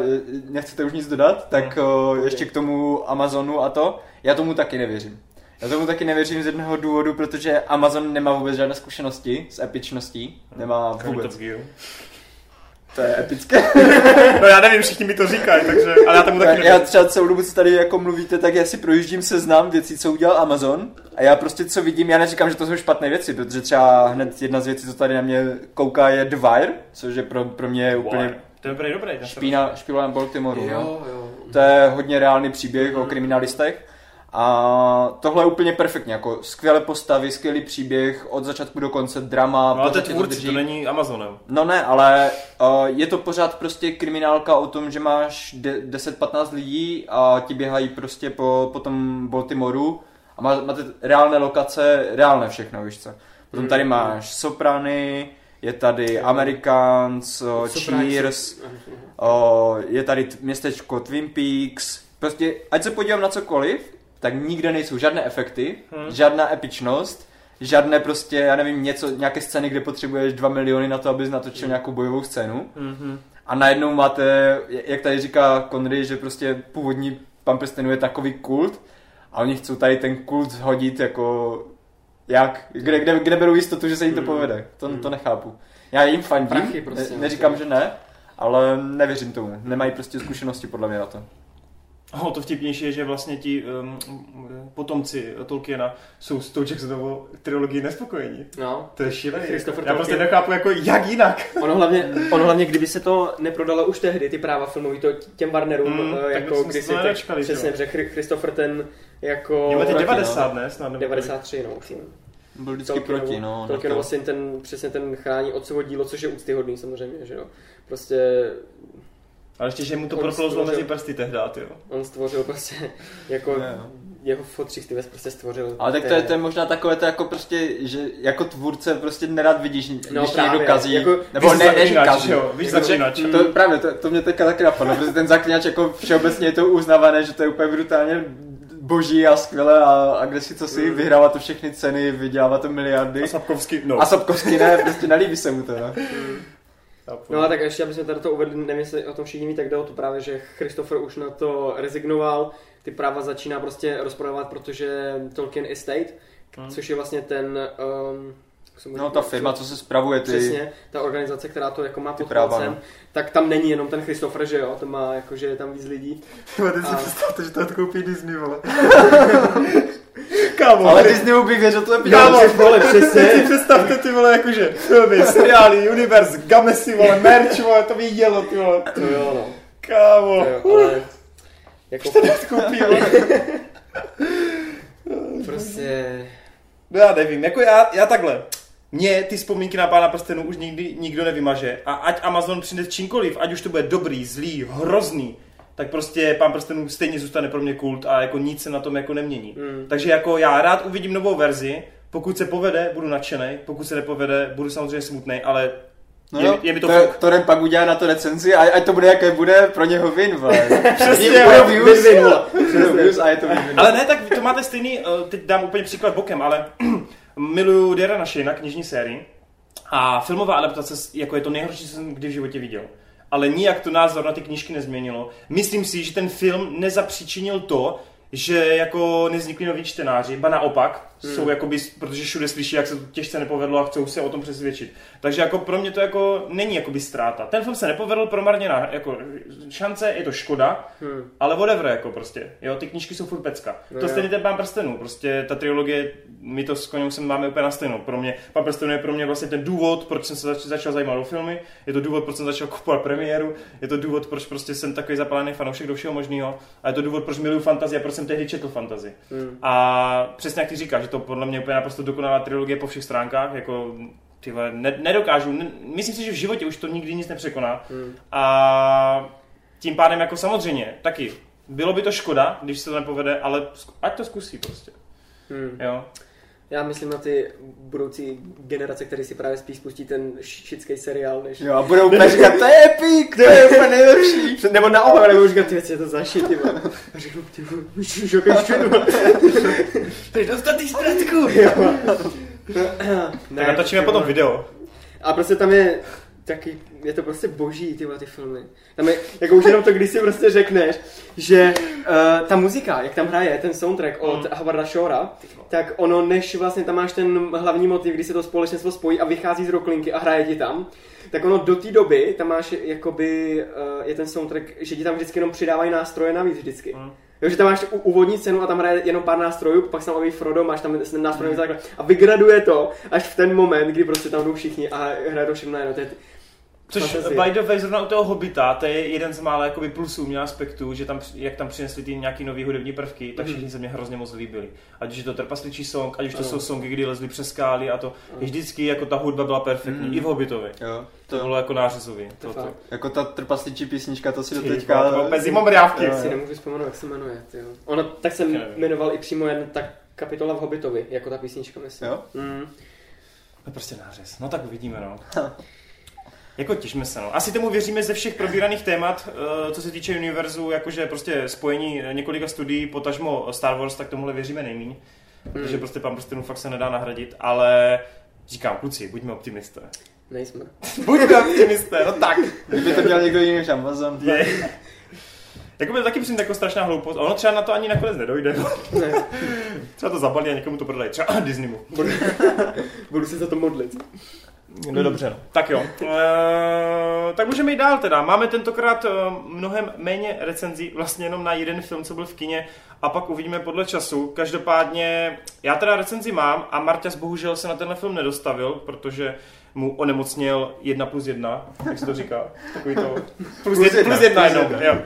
nechcete už nic dodat, tak Hmm. o, ještě k tomu Amazonu a to, já tomu taky nevěřím. Já tomu taky nevěřím z jednoho důvodu, protože Amazon nemá vůbec žádné zkušenosti s epičností. Nemá vůbec. To je epické. (laughs) No já nevím, všichni mi to říkají, takže, ale já tomu taky Já nevěřím. třeba celou dobu, co tady jako mluvíte, tak já si projíždím seznam věcí, co udělal Amazon. A já prostě co vidím, já neříkám, že to jsou špatné věci, protože třeba hned jedna z věcí, co tady na mě kouká, je Wire, což je pro, pro mě úplně Wire. To je dobrý, dobrý. ten špína, špíla na Baltimoru. no. Jo, jo. To je hodně reálný příběh o kriminalistech. A tohle je úplně perfektně, jako skvělé postavy, skvělý příběh, od začátku do konce drama. No ale to tvůrci, to není Amazonem. No ne, ale uh, je to pořád prostě kriminálka o tom, že máš de- 10-15 lidí a ti běhají prostě po, po tom Baltimoru a má, máte reálné lokace, reálné všechno, víš co. Potom tady máš Soprany, je tady Americans, uh, Cheers, O, je tady t- městečko Twin Peaks. Prostě, ať se podívám na cokoliv, tak nikde nejsou žádné efekty, Hmm. žádná epičnost, žádné prostě, já nevím, něco, nějaké scény, kde potřebuješ 2 miliony na to, abys natočil nějakou bojovou scénu. Mhm. A najednou máte, jak tady říká Connery, že prostě původní pan prstenů je takový kult a oni chcou tady ten kult hodit jako jak? Kde, kde, kde berou jistotu, že se jim to Hmm. povede? To, Hmm. to nechápu. Já jim fandím, Prachy prostě, ne, no, neříkám, že ne, ale nevěřím tomu. Nemají prostě zkušenosti podle mě na to. O, to vtipnější je, že vlastně ti um, potomci Tolkiena jsou s tou Jacksonovou trilogií nespokojení. No. To je šílený. Já prostě nechápu, jako jak jinak. Ono hlavně, ono hlavně, kdyby se to neprodalo už tehdy, ty práva filmový, to těm Warnerům, Mm, eh, tak jako když se si to teď, nedočkali, přesně, že že Chri- Christopher ten jako... Jo, proti, 90, ne? Snad, nebo 93, no, už. Byl vždycky proti, no. Tolkien vlastně ten, přesně ten chrání otcovo dílo, což je úctyhodný samozřejmě, že jo. Prostě Ale ještě, že mu to proplouzlo mezi prsty tehdy, jo. on stvořil prostě, jako Jo, jo. jeho fotřík ty prostě stvořil. Ale tak to je, to je možná takové to jako prostě, že jako tvůrce prostě nerad vidíš, když No tě někdo právě, kazí, jako- nebo ne, ne, zaklínač, kazí. jo, víš, Jako, zaklínač. že- To, právě, to, to mě teďka taky napadlo, protože ten zaklínač jako všeobecně je to uznávané, že to je úplně brutálně boží a skvělé a, a kde si co si, vyhrává to všechny ceny, vydělává to miliardy. A Sapkovský, no. A Sapkovský ne, prostě nelíbí se mu to. Ne? No a tak ještě, aby jsme tady to uvedli, nevím, jestli o tom všichni ví, tak jde o to právě, že Christopher už na to rezignoval, ty práva začíná prostě rozprodávat, protože Tolkien Estate, hmm. což je vlastně ten... Um, No ta firma, co se spravuje ty... Přesně, ta organizace, která to jako má pod palcem, no. tak tam není jenom ten Christopher, že jo, to má jako, že je tam víc lidí. Ty si představte, že to koupí Disney, vole. (laughs) Kámo, ale Disney bych věřil, to je Kámo, vole, (laughs) přesně. si představte ty vole, jakože filmy, seriály, univerz, gamesy, vole, merch, vole, to by jelo, ty vole. To jo, no. Kámo. To jo, ale... Jako... to koupí, vole. prostě... No já nevím, jako já, já takhle. Mě ty vzpomínky na pána prstenů už nikdy nikdo nevymaže. A ať Amazon přines čímkoliv, ať už to bude dobrý, zlý, hrozný, tak prostě pán prstenů stejně zůstane pro mě kult a jako nic se na tom jako nemění. Mm. Takže jako já rád uvidím novou verzi, pokud se povede, budu nadšený, pokud se nepovede, budu samozřejmě smutný, ale No je, je mi to, to, to den pak udělá na to recenzi a ať to bude, jaké bude, pro něho win, vole. (laughs) Přesně, win, win, win, (laughs) views a je to win, win. Ale ne, tak to máte stejný, eh, teď dám úplně příklad bokem, ale (clears throat) miluju Diana Shane, knižní sérii. A filmová adaptace, jako je to nejhorší, co jsem kdy v životě viděl. Ale nijak to názor na ty knížky nezměnilo. Myslím si, že ten film nezapříčinil to, že jako nevznikli noví čtenáři, ba naopak, hmm. jsou jakoby, protože všude slyší, jak se to těžce nepovedlo a chcou se o tom přesvědčit. Takže jako pro mě to jako není jakoby ztráta. Ten film se nepovedl, promarněná jako šance, je to škoda, hmm. ale whatever jako prostě. Jo, ty knížky jsou furt pecka. No to stejně ten Pán prstenů, prostě ta trilogie, my to s Koněm máme úplně na stejnou. Pro mě, Pán prstenů je pro mě vlastně ten důvod, proč jsem se zač- začal zajímat o filmy, je to důvod, proč jsem začal kupovat premiéru, je to důvod, proč prostě jsem takový zapálený fanoušek do všeho možného, a je to důvod, proč miluju fantazii a proč jsem tehdy četl fantazii. Hmm. A přesně jak ty říkáš, že to podle mě úplně naprosto dokonalá trilogie po všech stránkách, jako ty vole, ne, nedokážu, ne, myslím si, že v životě už to nikdy nic nepřekoná. Hmm. A tím pádem jako samozřejmě, taky, bylo by to škoda, když se to nepovede, ale ať to zkusí prostě. Hmm. Jo. Já myslím na ty budoucí generace, které si právě spíš spustí ten šický seriál, než... Jo, a budou úplně říkat, to je epic, to je úplně nejlepší. Nebo naopak, nebo říkat, ty věci, je to zašit, ty A řeknu, ty už okejštěnu. Pojď dostat ty zpratku. Tak natočíme potom video. A prostě tam je taky, je to prostě boží, ty ty filmy. Tam je, jako už jenom to, když si prostě řekneš, že uh, ta muzika, jak tam hraje, ten soundtrack od mm. Howarda Shora, tak ono, než vlastně tam máš ten hlavní motiv, kdy se to společenstvo spojí a vychází z roklinky a hraje ti tam, tak ono do té doby tam máš jakoby, uh, je ten soundtrack, že ti tam vždycky jenom přidávají nástroje navíc vždycky. Mm. Jo, že tam máš úvodní cenu a tam hraje jenom pár nástrojů, pak se tam objeví Frodo, máš tam ten nástroj mm. a vygraduje to až v ten moment, kdy prostě tam jdou všichni a hrajou všechno najednou. Což by the way, zrovna u toho Hobita, to je jeden z mála jakoby plusů mě aspektů, že tam, jak tam přinesli ty nějaký nový hudební prvky, tak mhm. všichni se mě hrozně moc líbily. Ať už je to trpasličí song, ať už to jsou songy, kdy lezli přes skály a to vždycky jako ta hudba byla perfektní, mm. i v Hobitovi. Jo. To, to bylo jako nářezový. To, to, to. Jako ta trpasličí písnička, to si do teďka... To bylo zimomrávky. Já si nemůžu vzpomenout, jak se jmenuje. Tyjo. Ono tak se jmenoval i přímo jen tak kapitola v Hobitovi, jako ta písnička, myslím. Jo? Mm. To je prostě nářez. No tak uvidíme, no. (laughs) Jako těšíme se, no. Asi tomu věříme ze všech probíraných témat, eh, co se týče univerzu, jakože prostě spojení několika studií, potažmo Star Wars, tak tomuhle věříme nejmíň. Protože hmm. prostě pan prstenů fakt se nedá nahradit, ale říkám, kluci, buďme optimisté. Nejsme. (laughs) buďme optimisté, no tak. Kdyby to dělal někdo jiný než Amazon. Je. Jako by to taky přijím jako strašná hloupost. ono třeba na to ani nakonec nedojde. Ne. třeba to zabalí a někomu to prodají. Třeba Disneymu. Budu (laughs) se za to modlit. No dobře, no. Tak jo. E, tak můžeme jít dál teda. Máme tentokrát e, mnohem méně recenzí, vlastně jenom na jeden film, co byl v kině a pak uvidíme podle času. Každopádně já teda recenzi mám a Marťas bohužel se na tenhle film nedostavil, protože mu onemocněl jedna plus jedna, jak se to říká, takový to, plus, plus, jedna, plus jedna, plus jenom, jedna. Jo,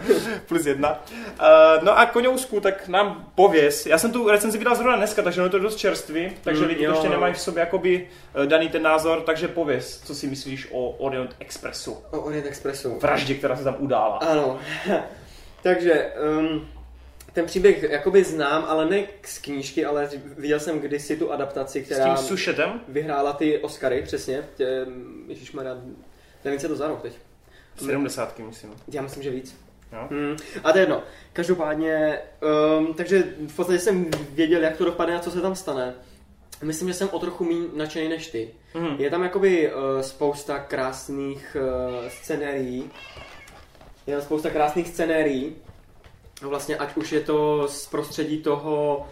plus jedna. Uh, no a koňousku, tak nám pověs, já jsem tu recenzi vydal zrovna dneska, takže je to dost čerstvý, takže mm, lidi jo, ještě nemají v sobě jakoby uh, daný ten názor, takže pověs, co si myslíš o Orient Expressu. O Orient Expressu. Vraždě, která se tam udála. Ano, (laughs) takže um, ten příběh jakoby znám, ale ne z knížky, ale viděl jsem kdysi tu adaptaci, která s tím sušetem? vyhrála ty Oscary, přesně. Ježišmarja, nevím, co to za rok teď. 70, myslím. Já myslím, že víc. Jo? Hmm. A to je jedno. Každopádně, um, takže v podstatě jsem věděl, jak to dopadne a co se tam stane. Myslím, že jsem o trochu méně nadšený než ty. Mhm. Je tam jakoby uh, spousta krásných uh, scenérií. Je tam spousta krásných scenérií. Vlastně ať už je to z prostředí toho,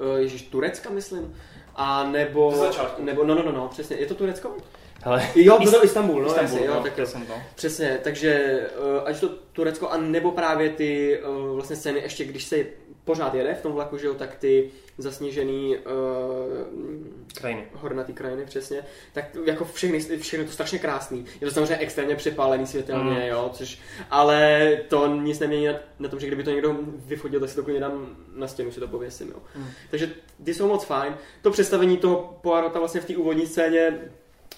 uh, ježiš, Turecka myslím, a nebo, nebo, no, no, no, no, přesně, je to Turecko? Hele, Jo, Ist- to Istanbul, no, Istanbul, jasně, jo, no, tak jo. jsem to. Přesně, takže uh, ať to Turecko, a nebo právě ty uh, vlastně scény, ještě když se pořád jede v tom vlaku, že jo, tak ty zasněžený uh, Krajiny. hornatý krajiny, přesně, tak jako všechny, všechno to strašně krásný. Je to samozřejmě extrémně přepálený světelně, Mm. jo, což, ale to nic nemění na, na tom, že kdyby to někdo vyfotil, tak si to klidně dám na stěnu, si to pověsím, jo. Mm. Takže ty jsou moc fajn. To představení toho Poirota vlastně v té úvodní scéně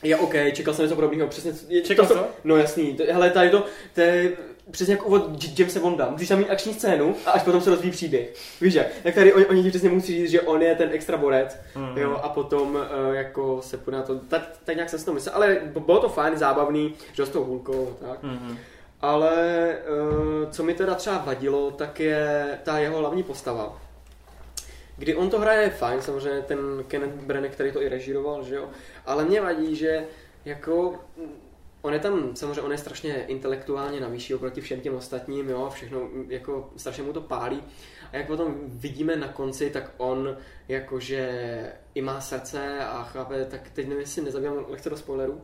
je OK, čekal jsem něco podobného, přesně. je- Čekal to, to? No jasný, to, hele, tady to, to je přesně jako J- Jamesa Bonda. Musíš tam mít akční scénu a až potom se rozvíjí příběh. Víš jak? Tak tady oni, oni ti přesně musí říct, že on je ten extra borec, Mhm. jo, a potom uh, jako se půjde na to, tak, tak nějak jsem si to myslel, ale bylo to fajn, zábavný, že s tou hůlkou, tak. Mhm. Ale uh, co mi teda třeba vadilo, tak je ta jeho hlavní postava. Kdy on to hraje fajn, samozřejmě ten Kenneth Branagh, který to i režíroval, že jo, ale mě vadí, že jako on je tam, samozřejmě on je strašně intelektuálně na výši oproti všem těm ostatním, jo, všechno jako strašně mu to pálí. A jak potom vidíme na konci, tak on jakože i má srdce a chápe, tak teď nevím, jestli nezabývám lehce do spoilerů.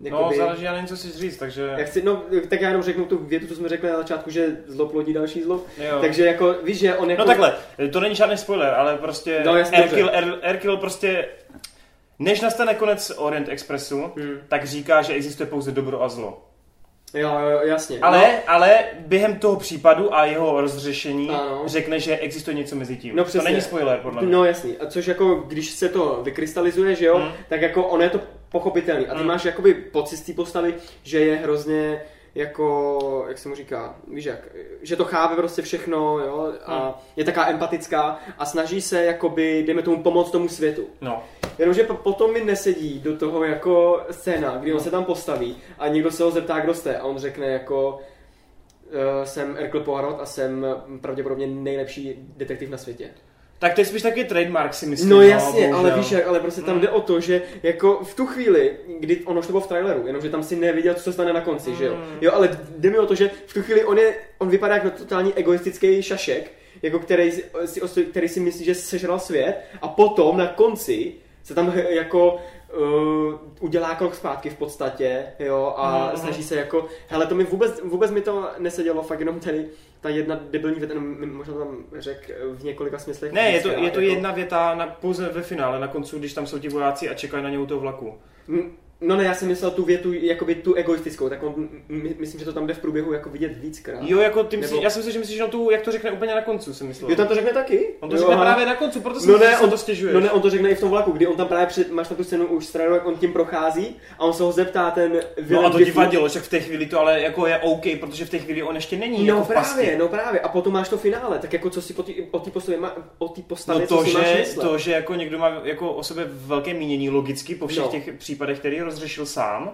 No, záleží, já nevím, co si říct, takže... Já chci, no, tak já jenom řeknu tu větu, co jsme řekli na začátku, že zlo plodí další zlo. Jo. Takže jako, víš, že on jako... No takhle, to není žádný spoiler, ale prostě No, jasně, Erkil, er, Erkil prostě, než nastane konec Orient Expressu, Hmm. tak říká, že existuje pouze dobro a zlo. Jo, jo, jasně. Ale, no, ale během toho případu a jeho rozřešení Ano. řekne, že existuje něco mezi tím. No, to není spoiler, podle mě. no jasný. A což jako, když se to vykrystalizuje, že jo, Hmm. tak jako ono je to pochopitelný. A ty Hmm. máš jakoby pocit z té postavy, že je hrozně jako, jak se mu říká, víš jak, že to chápe prostě všechno, jo, a Hmm. je taká empatická a snaží se jakoby, dejme tomu, pomoct tomu světu. No. Jenomže po- potom mi nesedí do toho jako scéna, kdy on se tam postaví a někdo se ho zeptá, kdo jste a on řekne jako uh, jsem Hercule Poirot a jsem pravděpodobně nejlepší detektiv na světě. Tak to je spíš taky trademark, si myslím. No jasně, ale bohužel. víš jak, ale prostě tam Mm. jde o to, že jako v tu chvíli, kdy ono už to bylo v traileru, jenomže tam si neviděl, co se stane na konci, že jo. Mm. Jo, ale jde mi o to, že v tu chvíli on je, on vypadá jako totální egoistický šašek, jako který, si- který si myslí, že sežral svět a potom na konci se tam jako uh, udělá krok zpátky v podstatě, jo, a Mhm. snaží se jako, hele, to mi vůbec, vůbec mi to nesedělo, fakt jenom tady ta jedna debilní věta, možná tam řek v několika smyslech. Ne, je to, je to jako. jedna věta na, pouze ve finále, na koncu, když tam jsou ti vojáci a čekají na ně u toho vlaku. Mm, No ne, já jsem myslel tu větu, jakoby tu egoistickou, tak on, my, myslím, že to tam jde v průběhu jako vidět víckrát. Jo, jako ty myslí, Nebo- já jsem si, že myslíš, že on tu, jak to řekne úplně na konci, jsem myslel. Jo, tam to řekne taky? On to jo, řekne aha. právě na konci, proto jsem No ne, on to stěžuje. No ne, on to řekne i v tom vlaku, kdy on tam právě před, máš tam tu scénu už stranu, jak on tím prochází a on se ho zeptá ten No a to ti vadilo, že v té chvíli to ale jako je OK, protože v té chvíli on ještě není No jako právě, no právě. A potom máš to finále, tak jako co si po tý, o té postavě, má, o té postavě, No co to si máš že, myslet. to, že jako někdo má jako o sebe velké mínění logicky po všech No. těch případech, který rozřešil sám,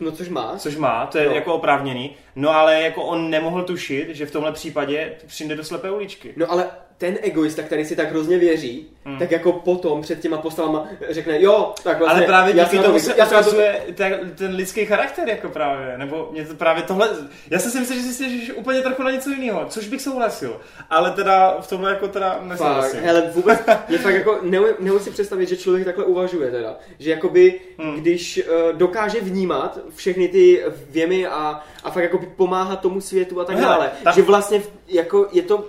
no což má. což má, to je No. jako oprávněný, no ale jako on nemohl tušit, že v tomhle případě přijde do slepé uličky. No ale ten egoista, který si tak hrozně věří, Hmm. tak jako potom před těma postavama řekne, jo, tak vlastně, ale právě díky tomu to- se já na to- ukazuje ten, lidský charakter jako právě, nebo mě to právě tohle, já jsem si myslel, že si stěžíš úplně trochu na něco jiného, což bych souhlasil, ale teda v tomhle jako teda Fakt, nesouhlasím. hele, vůbec, je fakt jako, neumím, neumím si představit, že člověk takhle uvažuje teda. Že jakoby, Hmm. když uh, dokáže vnímat všechny ty věmy a, a fakt jako pomáhat tomu světu a tak Hele, dále. tak- Že vlastně jako je to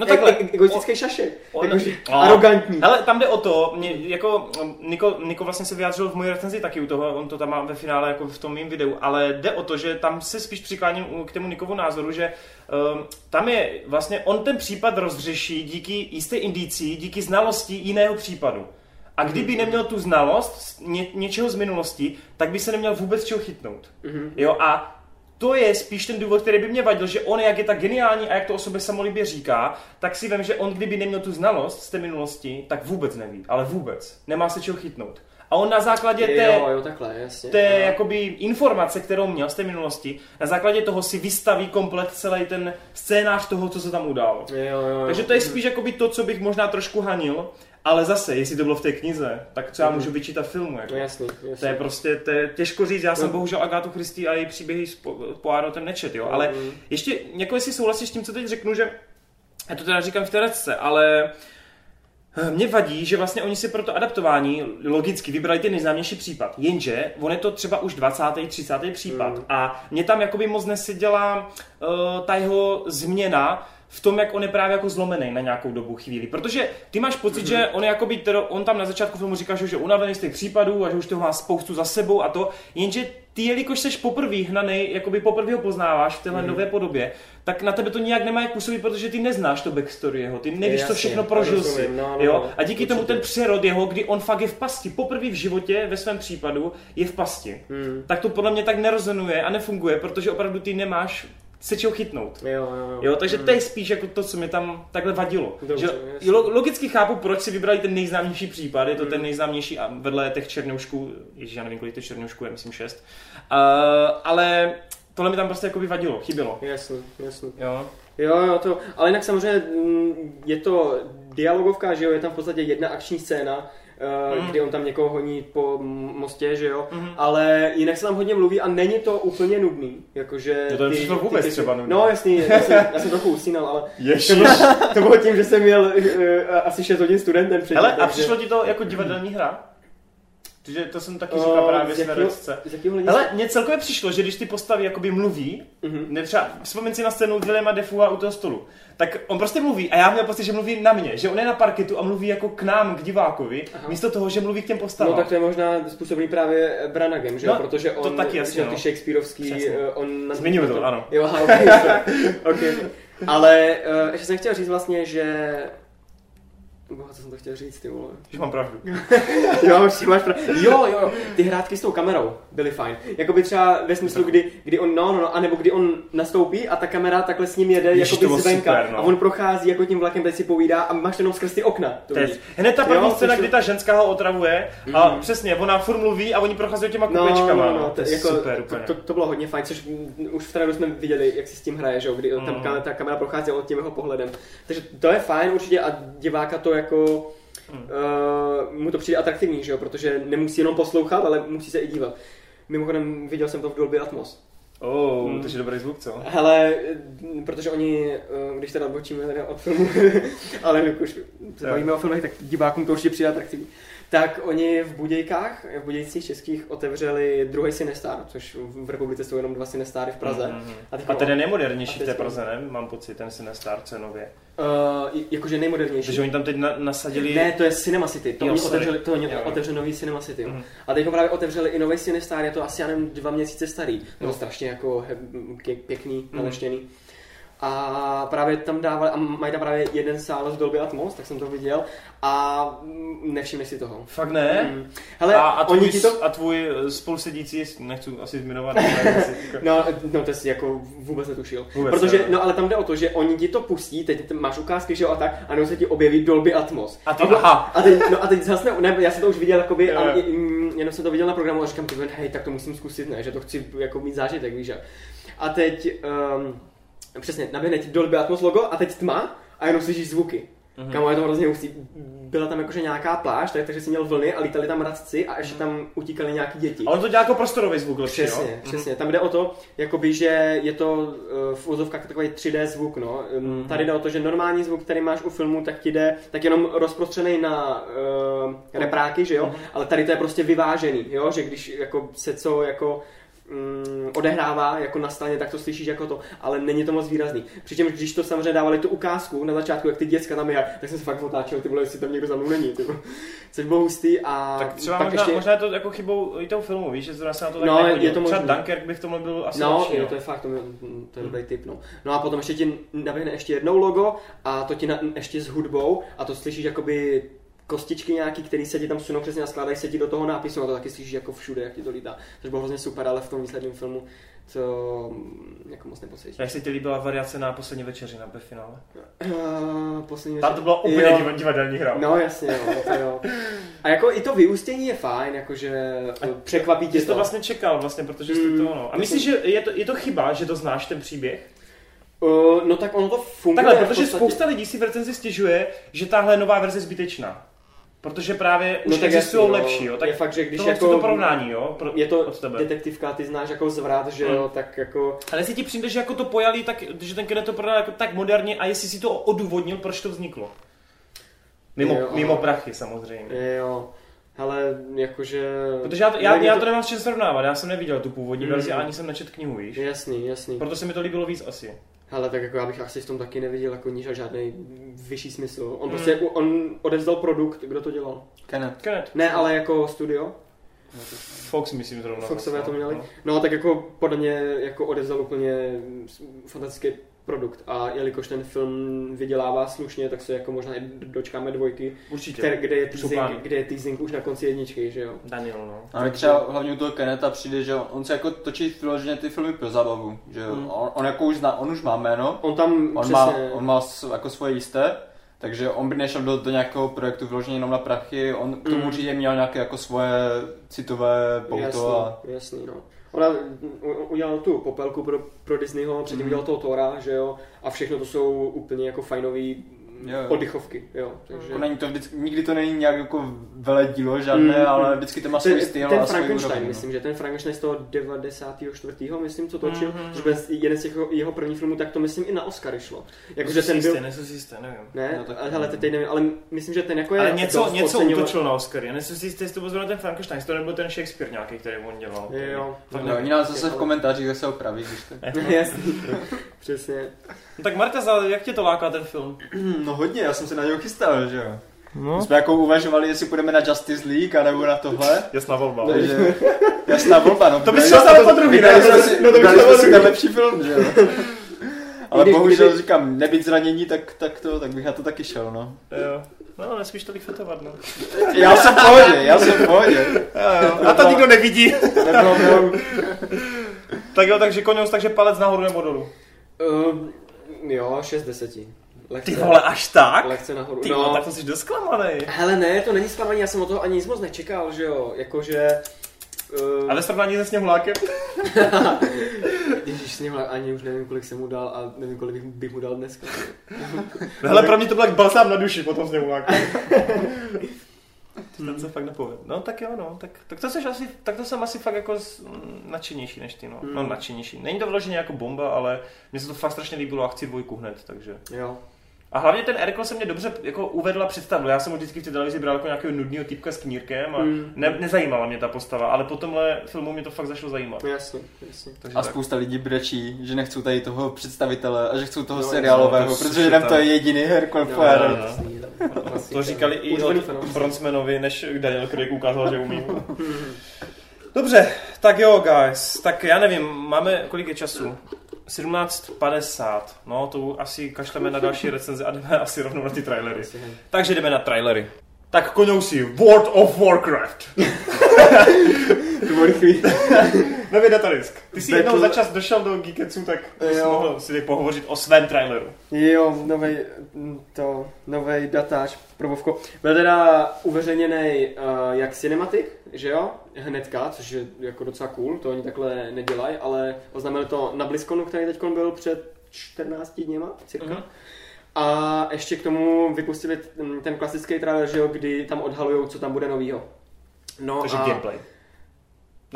No takhle, e- egoistický šašek. on- Jakože no. (laughs) arrogantní. Hele, tam jde o to, mě, jako Niko, Niko vlastně se vyjádřil v mojí recenzi taky u toho, on to tam má ve finále jako v tom mým videu, ale jde o to, že tam se spíš přikláním k tomu Nikovu názoru, že um, tam je vlastně, on ten případ rozřeší díky jisté indicí, díky znalosti jiného případu. A kdyby neměl tu znalost ně, něčeho z minulosti, tak by se neměl vůbec čeho chytnout. Mhm. Jo, a to je spíš ten důvod, který by mě vadil, že on, jak je tak geniální a jak to o sobě samolibě říká, tak si vím, že on, kdyby neměl tu znalost z té minulosti, tak vůbec neví, ale vůbec. Nemá se čeho chytnout. A on na základě té, Jo, jo, takhle, jasně. té Aha. jakoby informace, kterou měl z té minulosti, na základě toho si vystaví komplet celý ten scénář toho, co se tam událo. Jo, jo, jo. Takže to je spíš jakoby to, co bych možná trošku hanil, ale zase, jestli to bylo v té knize, tak co já můžu vyčítat filmu. Jako. No jasný, jasný. To je prostě to je těžko říct, já jsem No. bohužel Agátu Christie a její příběhy s Po- Poirotem nečet, jo, ale Mhm. ještě, jako jestli souhlasíš s tím, co teď řeknu, že já to teda říkám v té recce, ale eh, mě vadí, že vlastně oni si pro to adaptování logicky vybrali ten nejznámější případ. Jenže on je to třeba už 20. 30. případ Mm. a mě tam jakoby moc neseděla uh, ta jeho změna v tom, jak on je právě jako zlomený na nějakou dobu chvíli. Protože ty máš pocit, že on, je jakoby, tero, on tam na začátku filmu říká, že už je unavený z těch případů a že už toho má spoustu za sebou a to, jenže ty, jelikož seš poprvé hnaný, jakoby poprvé ho poznáváš v téhle nové podobě, tak na tebe to nijak nemá jak působit, protože ty neznáš to backstory jeho, ty nevíš, co Jasně, všechno prožil si. no, no, jo? no, A díky tomu určitě. ten přerod jeho, kdy on fakt je v pasti, poprvé v životě ve svém případu je v pasti, Hmm. tak to podle mě tak nerezonuje a nefunguje, protože opravdu ty nemáš se čeho chytnout. Jo, jo, jo. Jo, takže to je spíš jako to, co mi tam takhle vadilo. Dobře, že, jasně. lo- logicky chápu, proč si vybrali ten nejznámější případ, je to ten nejznámější a vedle těch černoušků, ježiš, já nevím, kolik těch černoušků je, myslím šest, uh, ale tohle mi tam prostě jako vadilo, chybělo. Jasný, jasný. Jo. Jo, jo, to, ale jinak samozřejmě mm, je to dialogovka, že jo, je tam v podstatě jedna akční scéna, Mm. kdy on tam někoho honí po mostě, že jo, Mhm. ale jinak se tam hodně mluví a není to úplně nudný, jakože... No to mi přišlo vůbec třeba nudný. No jasný, já jsem, já jsem trochu usínal, ale Ježiš. to bylo, to bylo tím, že jsem měl uh, asi 6 hodin studentem předtím. Hele, a přišlo ti to jako divadelní hra? Protože to jsem taky říkal právě jakého hlediska? Hele, mně celkově přišlo, že když ty postavy jakoby mluví, Mhm. ne třeba, vzpomeň si na scénu Williama Defua u toho stolu, tak on prostě mluví a já měl pocit, že mluví na mě, že on je na parketu a mluví jako k nám, k divákovi, Aha. místo toho, že mluví k těm postavám. No tak to je možná způsobený právě Branagem, že? No, protože to on, taky jasně, no. ty Shakespeareovský, Přesně. eh, on... na- Zmiňuji to, ano. Jo, aha, okay, (laughs) okay. Ale uh, ještě jsem chtěl říct vlastně, že... Boha, co jsem to chtěl říct, ty vole. Že mám pravdu. (laughs) jo, určitě máš pravdu. Jo, jo, jo, ty hrátky s tou kamerou byly fajn. Jakoby třeba ve smyslu, kdy, kdy on, no, no, no, anebo kdy on nastoupí a ta kamera takhle s ním jede Ježiš, to jakoby bylo zvenka super, no. a on prochází jako tím vlakem, teď si povídá a máš to jenom skrz ty okna. To To je, vidíš. hned ta první Jo, scéna, to kdy ta ženská ho otravuje a Mhm. přesně, ona furt mluví a oni procházejí těma No, kupečkama. no, no, to je jako, super. To, to, to, bylo hodně fajn, což už v traileru jsme viděli, jak si s tím hraje, že jo, kdy Mm. tam kamera, ta kamera prochází od tím jeho pohledem. Takže to je fajn určitě a diváka to jako Mm. uh, mu to přijde atraktivní, že jo, protože nemusí jenom poslouchat, ale musí se i dívat. Mimochodem viděl jsem to v Dolby Atmos. Oh, Mm. takže dobrý zvuk, co? Hele, eh, protože oni, eh, když teda odbočíme tady od filmu, (laughs) ale už se bavíme o filmech, tak divákům to určitě přijde atraktivní. Tak oni v Budějkách, v Budějcích českých otevřeli druhý Cinestar, což v republice jsou jenom dva Cinestary v Praze. Mhm. A A ten je nejmodernější v té Praze, ne? Mám pocit, ten si nestar cenově. Uh, jakože nejmodernější. Takže oni tam teď na, nasadili... Ne, to je Cinema City. To Jo, oni sorry. otevřeli, to oni Jo, otevřeli nový Cinema City. Mhm. A teď právě otevřeli i nový Cinestar, je to asi, já nevím, dva měsíce starý. Bylo Jo. strašně jako he, pě- pěkný, naleštěný. A právě tam dávali, a mají tam právě jeden sál z Dolby Atmos, tak jsem to viděl a mm, nevšimli si toho. Fakt ne? Mm. Hele, a, a, tvůj, oni ti to... a tvůj eh, spolusedící, nechci asi zmiňovat, (laughs) No, no, to jsi jako vůbec netušil. Vůbec Protože, ne. no ale tam jde o to, že oni ti to pustí, teď máš ukázky, že jo, a tak, a nebo se ti objeví Dolby Atmos. A ty- bylo- aha. A teď, no a teď zase, ne, já jsem to už viděl, jakoby, ale jo. mm, jenom jsem to viděl na programu a říkám, ty hej, tak to musím zkusit, ne, že to chci jako mít zážitek, víš. A teď, um, přesně, naběhne ti Dolby Atmos logo a teď tma a jenom slyšíš zvuky. Mhm. Mm-hmm. Kamo, je to hrozně hustý. Byla tam jakože nějaká pláž, tak, takže jsi měl vlny a lítali tam radci a ještě tam utíkali nějaký děti. A on to dělá jako prostorový zvuk lepší, Přesně, jo? přesně. Tam jde o to, jakoby, že je to eh, v úzovkách takový 3D zvuk, no. Mhm. Tady jde o to, že normální zvuk, který máš u filmu, tak ti jde tak jenom rozprostřený na uh, repráky, že jo, Mhm. ale tady to je prostě vyvážený, jo, že když jako se co jako mm, odehrává jako na straně, tak to slyšíš jako to, ale není to moc výrazný. Přičemž když to samozřejmě dávali tu ukázku na začátku, jak ty děcka tam je, tak jsem se fakt otáčel, ty vole, jestli tam někdo za mnou není, ty. Což bylo hustý a Tak třeba pak možná, ještě... možná je to jako chybou i toho filmu, víš, že zrovna se na to tak No, nehodil. je to Třeba možný. Dunkirk by v tomhle byl asi No, lepší, jo, no. to je fakt, to, je, to je dobrý tip, no. No a potom ještě ti naběhne ještě jednou logo a to ti na, ještě s hudbou a to slyšíš jakoby kostičky nějaký, které se ti tam sunou přesně a skládají se ti do toho nápisu a to taky slyšíš jako všude, jak ti to lítá. Což bylo hrozně super, ale v tom výsledném filmu to mm, jako moc nepocítíš. Jak se ti líbila variace na poslední večeři na finále? Uh, poslední Tam to byla úplně Jo. div- divadelní hra. No jasně, jo, to jo. A jako i to vyústění je fajn, jakože A- překvapí Ty tě jsi to vlastně čekal, vlastně, protože jste Mm. to ono. A myslíš, že je to, je to chyba, že to znáš ten příběh? Uh, no tak ono to funguje. Takhle, protože podstatě- spousta lidí si v recenzi stěžuje, že tahle nová verze je zbytečná. Protože právě už No tak existují jasně, lepší, jo. Tak je fakt, že když jako to porovnání, jo. Pro, je to od tebe. detektivka, ty znáš jako zvrat, že Mm. jo, tak jako... Ale jestli ti přijde, že jako to pojali, tak, že ten Kenneth to prodal jako tak moderně a jestli si to odůvodnil, proč to vzniklo. Mimo, Jo, mimo prachy samozřejmě. Jo, ale jakože... Protože já, já, já to- to nemám s čím srovnávat, já jsem neviděl tu původní Mm. verzi a ani jsem nečet knihu, víš. Jasný, jasný. Proto se mi to líbilo víc asi. Ale tak jako já bych asi v tom taky neviděl jako níž a žádný vyšší smysl. On Mm. prostě, on odevzdal produkt, kdo to dělal? Kenneth. Kenneth. Ne, ale jako studio. Fox myslím zrovna. Foxové to měli. No. No tak jako podle mě jako odevzdal úplně fantastický produkt a jelikož ten film vydělává slušně, tak se jako možná i dočkáme dvojky, Určitě. které, kde, je teasing, kde je teasing už na konci jedničky, že jo. Daniel, no. A mi třeba hlavně u toho Keneta přijde, že on se jako točí vyloženě ty filmy pro zábavu. Že Mm. on, on, jako už zná, on už má jméno, On tam on přesně... má, on má jako svoje jisté, takže on by nešel do, do nějakého projektu vyloženě jenom na prachy, on k tomu Mm. určitě měl nějaké jako svoje citové pouto jasný, a jasný, no. Ona u- udělal tu popelku pro, pro Disneyho, předtím Mhm. udělal toho Tora, že jo, a všechno to jsou úplně jako fajnový Jo, jo. oddychovky, jo. Takže... jako není to vždycky, nikdy to není nějak jako vele dílo žádné, Mm, ale mm. vždycky to má svůj ten, styl ten a svůj Frankenstein, úroveň. no. myslím, že ten Frankenstein z toho 94. myslím, co točil, Mhm. mm-hmm. že byl jeden z těch jeho, jeho prvních filmů, tak to myslím i na Oscary šlo. Jakože Nejsem ten si byl, jistý, nejsem si jistý, nevím. ne, No, tak- ale hele, teď nevím, ale myslím, že ten jako je Ale něco, něco oceňovat- útočil na Oscary. Já nejsem si jistý, jestli to byl zrovna ten Frankenstein, jestli to nebyl ten Shakespeare nějaký, který on dělal. Jo, Fakt No, nevím. oni nás zase v komentářích zase opraví, když to... (laughs) Jasný, přesně. No tak Marta, jak tě to láká ten film? (clears throat) No hodně, já jsem se na něho chystal, že jo. No. My jsme jako uvažovali, jestli půjdeme na Justice League, anebo na tohle. Jasná volba. Takže (laughs) jasná volba, no. To šel jsme ale po druhý, ne? No to jsme po si druhý. ten lepší film, že jo. (laughs) Ale Kdyby- bohužel kdyby- říkám, nebýt zranění, tak, tak to, tak bych na to taky šel, no. Jo. No, nesmíš tolik fetovat, no. Já jsem v pohodě, já jsem v pohodě. A to nikdo nevidí. Nebylo, nebylo. (laughs) tak jo, takže koněus, takže palec nahoru nebo dolů. Um, jo, 6 deseti. Lehce, Ty vole, až tak? lehce nahoru. Ty no, vole, tak to jsi dost zklamanej. Hele ne, to není zklamání, já jsem o toho ani nic moc nečekal, že jo, jakože... Uh, A ve srovnání se sněhulákem? (laughs) Ježíš, s ním ani už nevím, kolik jsem mu dal a nevím, kolik bych, bych mu dal dneska. (laughs) Hele, pro mě to byl jak balsám na duši po tom sněhuláku. Ten se fakt nepovedl. No tak jo, no. Tak, tak, to, seš asi, tak to jsem asi fakt jako z- nadšenější než ty, no. No Mm. nadšenější. Není to vyloženě jako bomba, ale mně se to fakt strašně líbilo a chci dvojku hned, takže. Jo. A hlavně ten Erko se mě dobře jako uvedla představu. Já jsem ho vždycky v té televizi bral jako nějakého nudného typka s knírkem a Mm. ne, nezajímala mě ta postava, ale po tomhle filmu mě to fakt začalo zajímat. No jasně, jasně. Takže A tak. spousta lidí brečí, že nechcou tady toho představitele a že chcou toho No, seriálového, no, to protože je tam to je jediný Hercule No, Poirot. no, no. no. To říkali i od. Bronzmanovi, než Daniel Craig ukázal, že umí. (laughs) Dobře, tak jo, guys. Tak já nevím, máme kolik je času? 17.50. No, to asi kašleme na další recenze a jdeme asi rovnou na ty trailery. Takže jdeme na trailery. Tak konousi, World of Warcraft. (laughs) To bylo rychlý. (laughs) Nový datadisk. Ty jsi Battle- jednou za čas došel do Geeketsu, tak jsi mohl si pohovořit o svém traileru. Jo, novej, mm, to, novej datáž, probovko. Byl teda uveřejněný uh, jak cinematic, že jo, hnedka, což je jako docela cool, to oni takhle nedělají, ale oznámili to na BlizzConu, který teď byl před 14 dněma, cirka. Mhm. A ještě k tomu vypustili ten klasický trailer, že jo, kdy tam odhalujou, co tam bude novýho. No Takže a... gameplay.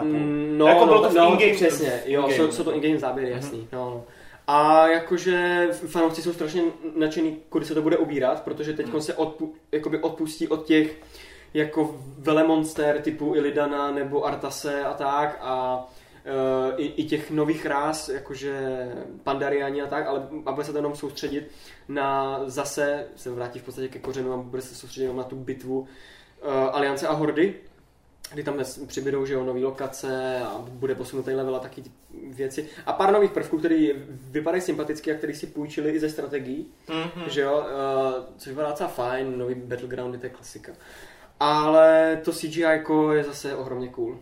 Mm, No, Jako no, bylo to v no, in-game- přesně, jo, in-game. jsou, jsou to in-game záběry, jasný, no, no. A jakože fanoušci jsou strašně nadšený, kudy se to bude ubírat, protože teď Hmm. se odpu, jakoby odpustí od těch jako velemonster typu Ilidana nebo Artase a tak a i, i těch nových rás, jakože Pandariani a tak, ale a bude se to jenom soustředit na zase, se vrátí v podstatě ke kořenu a bude se soustředit jenom na tu bitvu uh, Aliance a Hordy, kdy tam přibydou, že jo, nový lokace a bude posunutý level a taky věci. A pár nových prvků, které vypadají sympaticky a které si půjčili i ze strategií, Mhm. že jo, uh, což vypadá docela fajn, nový Battlegroundy, to je klasika. Ale to CGI jako je zase ohromně cool.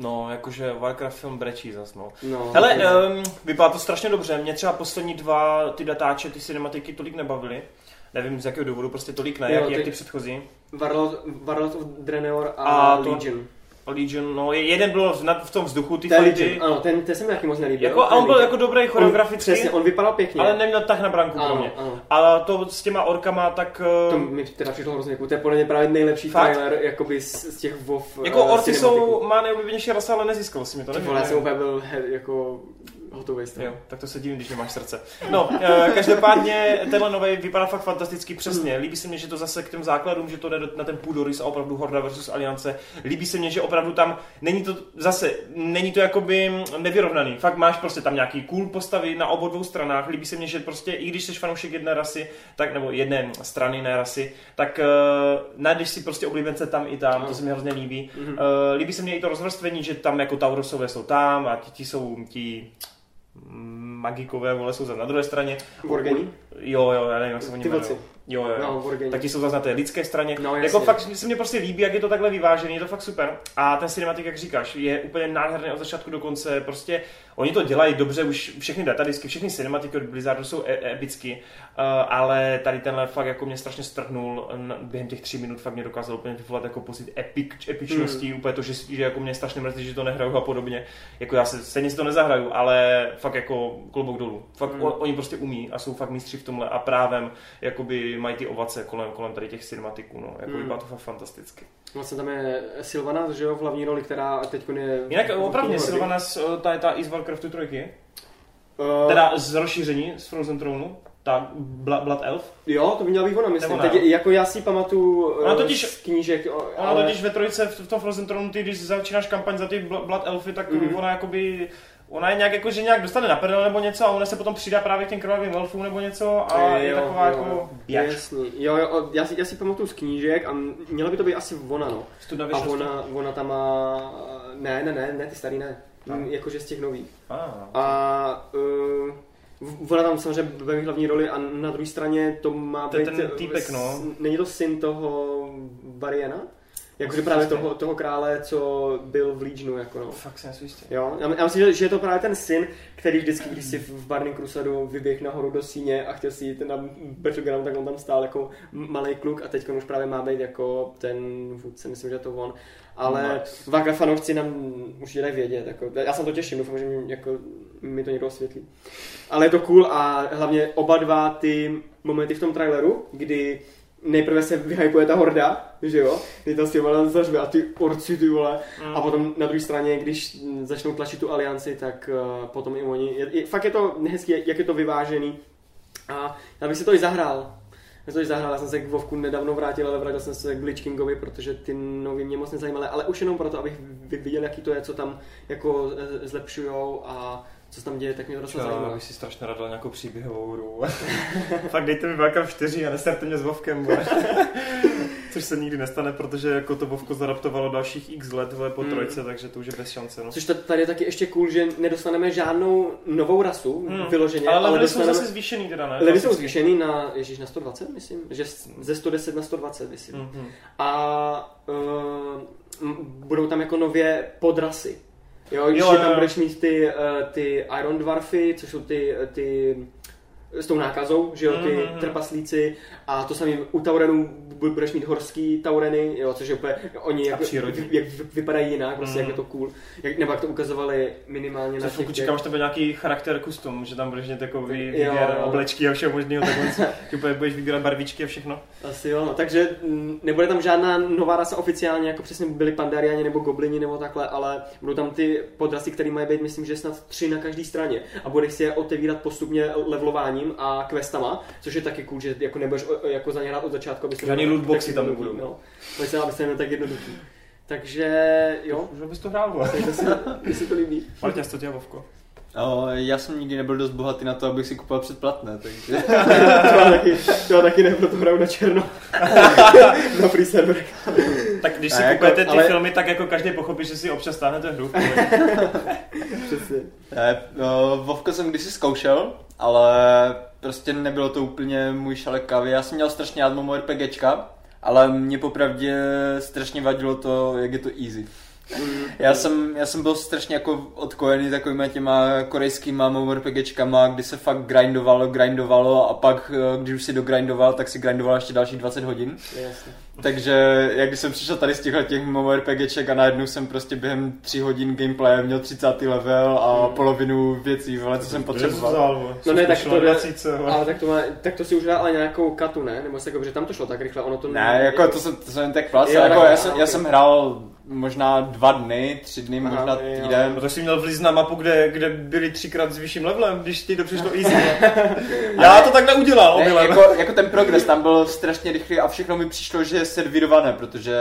No, jakože Warcraft film brečí zas, no. No, Hele, um, vypadá to strašně dobře. Mě třeba poslední dva ty datáče, ty cinematiky tolik nebavily. Nevím z jakého důvodu, prostě tolik ne, Jo, jak, ty- jak ty předchozí. Warlord, Warlord of Draenor a, A a to- Legion. No, je- jeden byl v, tom vzduchu, ty fighty. Legion, ano, ten, ten se mi taky moc nelíbil. Jako, a Ten on byl jako dobrý On- choreograficky, Přesně, on vypadal pěkně. ale neměl tak na branku pro mě. ano, ano. Ale to s těma orkama, tak... To eh, mi teda přišlo hrozně. To je podle mě právě nejlepší Fakt? trailer jakoby z, z těch WoW Jako eh, orci jsou, má nejoblíbenější rasa, ale nezískal si mi to, Ty vole, já jsem úplně byl jako hotový toho. Jo, tak to se divím, když nemáš srdce. No, eh, každopádně tenhle nový vypadá fakt fantasticky přesně. Líbí se mně, že to zase k těm základům, že to jde na ten půdorys a opravdu Horda versus Aliance. Líbí se mně, že opravdu tam není to zase, není to jakoby nevyrovnaný. Fakt máš prostě tam nějaký cool postavy na obou dvou stranách. Líbí se mně, že prostě i když jsi fanoušek jedné rasy, tak nebo jedné strany, jiné rasy, tak uh, najdeš si prostě oblíbence tam i tam, to se mi hrozně líbí. Uh, líbí se mně i to rozvrstvení, že tam jako Taurosové jsou tam a ti, ti jsou ti magikové vole jsou zase na druhé straně. Wargani? Jo, jo, já nevím, jak se oni Ty jmenují. Jo, jo, jo. No, Wargani. Tak ti jsou zase na té lidské straně. No, jako fakt se mně prostě líbí, jak je to takhle vyvážený, je to fakt super. A ten cinematik, jak říkáš, je úplně nádherný od začátku do konce. Prostě oni to dělají dobře, už všechny datadisky, všechny cinematiky od Blizzardu jsou e- epicky, uh, ale tady tenhle fakt jako mě strašně strhnul. Během těch tří minut fakt mě dokázal úplně vyvolat jako pocit epic, epičnosti, Hmm. úplně to, že, že jako mě strašně mrzí, že to nehraju a podobně. Jako já se stejně si to nezahraju, ale fakt jako klobouk dolů. Fakt Hmm. o, oni prostě umí a jsou fakt mistři v tomhle a právem jakoby mají ty ovace kolem, kolem tady těch cinematiků, no. Jako Hmm. vypadá to fakt fantasticky. Vlastně tam je Silvana, že jo, v hlavní roli, která teď je... Jinak v opravdu Silvana, z, eh, ta, ta i z Warcraftu 3, Uh, teda z rozšíření z Frozen Throne, ta Blood Elf. Jo, to by měla být ona, myslím. Nebo Teď, jako já si pamatuju Ona eh, totiž- z knížek, o- Ona ale... totiž ve trojce v, v tom Frozen Throne, ty když začínáš kampaň za ty Blood Elfy, tak Mhm. ona jakoby Ona je nějak jako, že nějak dostane na prdel nebo něco a ona se potom přidá právě k těm krvavým elfům nebo něco a je Jo, taková jo, jako bijač. Jasný. Jo, jo, já si, já si pamatuju z knížek a měla by to být asi ona, no. Studna A ona, ona tam má... Ne, ne, ne, ne, ty starý ne. A. Mm, Jakože z těch nových. Ah. A uh, ona tam samozřejmě bude mít hlavní roli a na druhé straně to má To je být... ten týpek, no. Není to syn toho Bariena? Jakože právě toho, toho krále, co byl v Legionu, jako no. Fakt si nejsem jistý. Jo, já, já myslím, že, že je to právě ten syn, který vždycky, když si v Barney Crusadu vyběh nahoru do síně a chtěl si jít na Battleground, tak on tam stál jako malý kluk a teď už právě má být jako ten vůdce, myslím, že to on. Ale Nice. Vaka fanovci nám už dají vědět, jako, já se na to těším, doufám, že mi, jako, mi to někdo osvětlí. Ale je to cool a hlavně oba dva ty momenty v tom traileru, kdy nejprve se vyhypuje ta horda, že jo, kdy tam s těma zařve a ty orci, ty vole, Mm. a potom na druhé straně, když začnou tlačit tu alianci, tak uh, potom i oni, je, je, fakt je to hezký, jak je to vyvážený a já bych si to i zahrál. Já to i zahrál, já jsem se k Vovku nedávno vrátil, ale vrátil jsem se k Lich Kingovi, protože ty nový mě moc nezajímaly, ale už jenom proto, abych viděl, jaký to je, co tam jako eh, zlepšujou a co se tam děje, tak mě to docela Já zajímá. bych si strašně rád dal nějakou příběhovou hru. (laughs) Fakt dejte mi Warcraft 4 a neserte mě s Vovkem. (laughs) Což se nikdy nestane, protože jako to Vovko zadaptovalo dalších x let vole, po Hmm. trojce, takže to už je bez šance. No. Což ta- tady je taky ještě cool, že nedostaneme žádnou novou rasu Hmm. vyloženě, Ale levely jsou dostaneme... zase zvýšený teda, ne? Levy jsou zvýšený na, ježíš, na 120, myslím, že z- ze 110 na 120, myslím. Mhm. A uh, budou tam jako nově podrasy. Jo, Jo, že jo, tam jo. budeš mít ty, uh, ty Iron Dwarfy, což jsou ty, ty s tou nákazou, že jo, ty Mhm. trpaslíci a to samý u Taurenů bu- budeš mít horský Taureny, jo, což je úplně, oni jak, jak vy- vypadají jinak, prostě Mhm. jak je to cool, jak, nebo jak to ukazovali minimálně na Což těch, pokud čekám, že to bude nějaký charakter custom, že tam budeš mít takový výběr oblečky a všeho možného, takhle (laughs) že úplně budeš vybírat barvičky a všechno. Asi jo, no. takže mm, nebude tam žádná nová rasa oficiálně, jako přesně byli pandariani nebo goblini nebo takhle, ale budou tam ty podrasy, které mají být, myslím, že snad tři na každé straně a budeš si je otevírat postupně levelováním a questama, což je taky cool, že jako nebudeš o- jako za ně hrát od začátku, aby se Žádný lootboxy tam nebudou. No. To se aby se neměl tak jednoduchý. Takže jo, Už bys to hrál, vole. takže si, mi se to líbí. Martin, co dělá Vovko? O, já jsem nikdy nebyl dost bohatý na to, abych si kupoval předplatné, takže... (laughs) Třeba taky, třeba taky ne, proto hraju na černo. (laughs) na free server. Tak když si jako, kupujete ty ale- filmy, tak jako každý pochopí, že si občas stáhnete hru. (laughs) Přesně. Ne, no, Vovko jsem kdysi zkoušel, ale prostě nebylo to úplně můj šalek kávy. Já jsem měl strašně rád MMORPGčka, ale mě popravdě strašně vadilo to, jak je to easy. (laughs) Já jsem, já jsem byl strašně jako odkojený takovýma těma korejskýma MMORPGčkama, kdy se fakt grindovalo, grindovalo a pak, eh, když už si dogrindoval, tak si grindoval ještě další 20 hodin. Jasně. Takže jak když jsem přišel tady z těchto těch MMORPGček a najednou jsem prostě během 3 hodin gameplaye měl 30. level a polovinu věcí, vole, co jsem potřeboval. No ne, tak to jde- 20, Ale tak to, má, tak to si už dá ale nějakou katu, ne? Nebo se jako, že tam to šlo tak rychle, ono to... Ne, jako to jsem, to jsem jen tak Jo, jako já jsem, já jsem hrál možná dva dny, tři dny, Aha, možná jo. týden. No to jsi měl vlíz na mapu, kde, kde byli třikrát s vyšším levelem, když ti to přišlo easy. (laughs) Já to tak neudělal, Ne, omylem. jako, jako ten progres tam byl strašně rychlý a všechno mi přišlo, že je servírované, protože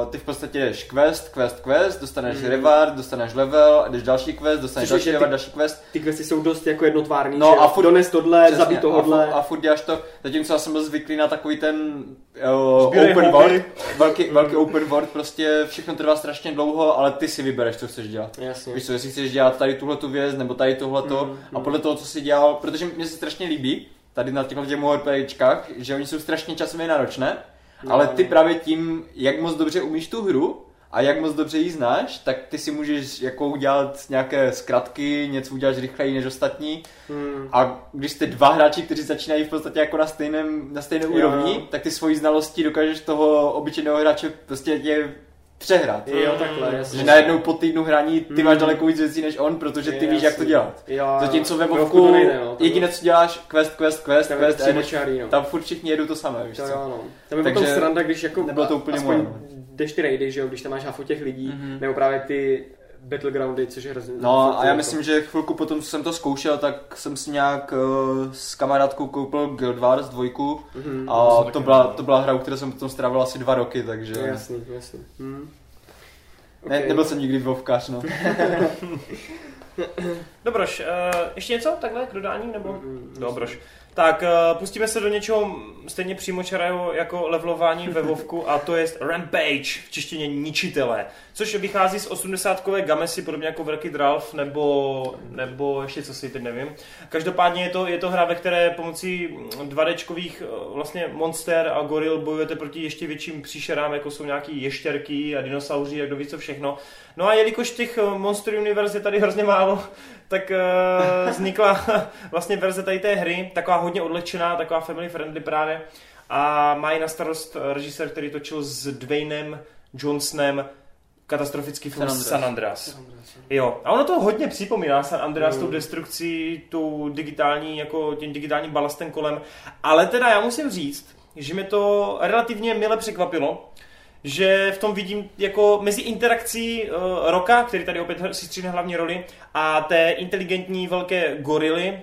uh, ty v podstatě jdeš quest, quest, quest, dostaneš Mm. reward, dostaneš level, jdeš další quest, dostaneš Což další reward, další quest. Ty questy jsou dost jako jednotvárný, No že a furt- dones tohle, Přesně, zabít a, tohodle. fu- a furt děláš to, zatímco já jsem byl zvyklý na takový ten uh, open world, velký, velký open world, prostě všechno trvá strašně dlouho, ale ty si vybereš, co chceš dělat. Jasně. Víš co, jestli chceš dělat tady tuhle tu věc, nebo tady tohleto, Mm, a podle toho, co jsi dělal, protože mě se strašně líbí, tady na těchto těch RPGčkách, že oni jsou strašně časově náročné, No. ale ty právě tím, jak moc dobře umíš tu hru, a jak moc dobře ji znáš, tak ty si můžeš jako udělat nějaké zkratky, něco uděláš rychleji než ostatní. Hmm. A když jste dva hráči, kteří začínají v podstatě jako na stejném, na stejné Jo. úrovni, tak ty svojí znalostí dokážeš toho obyčejného hráče prostě je přehrát. Jo, takhle, jasně. Že najednou po týdnu hraní ty Hmm. máš daleko víc věcí než on, protože ty Je, víš, jak to dělat. Jo, Zatímco ve Vovku Vovku to nejde, no. Tam jediné, co děláš, quest, quest, quest, tam je quest, jdeš, přímočárý, no. tam furt všichni jedou to samé, víš To co? jo, no. Tam je Takže potom sranda, když jako nebylo to úplně aspoň moje, no. jdeš ty raidy, že jo, když tam máš hafo těch lidí, Mhm. nebo právě ty battlegroundy, což je hrozně... No a já jako- myslím, že chvilku potom, co jsem to zkoušel, tak jsem si nějak uh, s kamarádkou koupil Guild Wars 2 Mhm. a to taky byla, to byla hra, u které jsem potom strávil asi dva roky, takže Jasný, jasný. Hmm. ne, Ok. nebyl jsem nikdy vovkář, no. (laughs) Dobroš, uh, ještě něco takhle k dodání? Nebo? Mm, Dobroš. Tak uh, pustíme se do něčeho stejně přímo jako levelování ve Vovku a to je Rampage, v češtině ničitele, což vychází z 80kové gamesy, podobně jako Velký Dralf, nebo, nebo ještě co si teď nevím. Každopádně je to, je to hra, ve které pomocí 2Dčkových eh, vlastně monster a goril bojujete proti ještě větším příšerám, jako jsou nějaký ještěrky a dinosauři a kdo ví co všechno. No a jelikož těch eh, Monster Universe je tady hrozně málo, (laughs) tak uh, vznikla (laughs) vlastně verze tady té hry, taková hodně odlehčená, taková family friendly právě. A má ji na starost eh, režisér, který točil s Dwaynem Johnsonem katastrofický film San San Andreas. Andreas. Jo, a ono to hodně připomíná San Andreas, Mm. tou destrukcí, tou digitální, jako tím digitálním balastem kolem. Ale teda já musím říct, že mě to relativně mile překvapilo, že v tom vidím jako mezi interakcí uh, Roka, který tady opět si stříhne hlavní roli, a té inteligentní velké gorily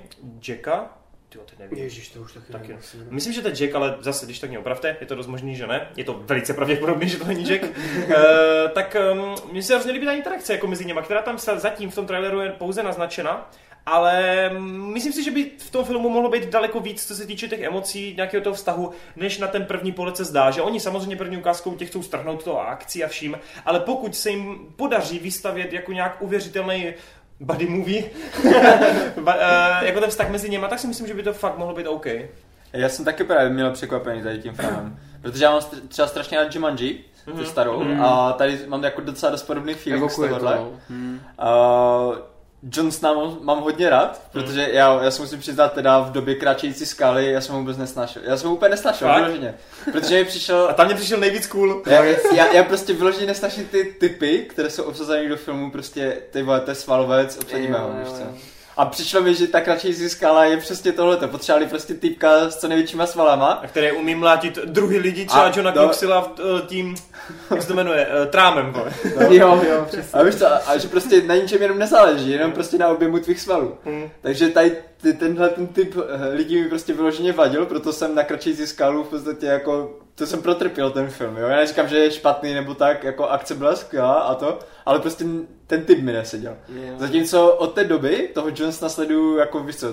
Jacka, Tyjo, teď nevím. Ježíš, to už taky, Taky. nevím. Myslím, že to je Jack, ale zase, když tak mě opravte, je to dost možný, že ne. Je to velice pravděpodobné, že to není Jack. uh, (laughs) tak um, mně se hrozně líbí ta interakce jako mezi nimi, která tam se zatím v tom traileru je pouze naznačena. Ale mm, myslím si, že by v tom filmu mohlo být daleko víc, co se týče těch emocí, nějakého toho vztahu, než na ten první pohled se zdá. Že oni samozřejmě první ukázkou těch chcou strhnout to a akcí a vším, ale pokud se jim podaří vystavět jako nějak uvěřitelný buddy movie, (laughs) ba, uh, jako ten vztah mezi něma, tak si myslím, že by to fakt mohlo být OK. Já jsem taky právě měl překvapený tady tím filmem, protože já mám třeba strašně rád Jumanji, tu Mhm. starou, Mhm. a tady mám jako docela dost podobný feeling z Evokuje to, tohohle. no. Hmm. Uh, Johnsona mám, mám hodně rád, protože já, já si musím přiznat teda v době kráčející skály, já jsem ho vůbec nesnášel. Já jsem ho úplně nesnášel, Fakt? vyloženě. Protože mi přišel... A tam mě přišel nejvíc cool. (laughs) Já, já, já prostě vyloženě nesnáším ty typy, které jsou obsazené do filmu, prostě ty vole, to je svalovec, obsadíme Jo, ho, víš co. A přišlo mi, že ta kratší skála je přesně tohleto. Potřebovali prostě typka s co největšíma svalama. A které umí mlátit druhý lidi, třeba A, Johna. Knoxila v, eh, tím, jak se to jmenuje, eh, trámem. vole. Jo, jo, přesně. A víš co, a že prostě na ničem jenom nezáleží, jenom prostě na objemu tvých svalů. Hm. Takže tady ty, tenhle ten typ eh, lidí mi prostě vyloženě vadil, proto jsem na kratší skálu v podstatě jako, to jsem protrpěl ten film, jo. Já neříkám, že je špatný nebo tak, jako akce byla skvělá a to, ale prostě ten typ mi neseděl. Jo. Zatímco od té doby toho Johnsona sleduju jako, víš co,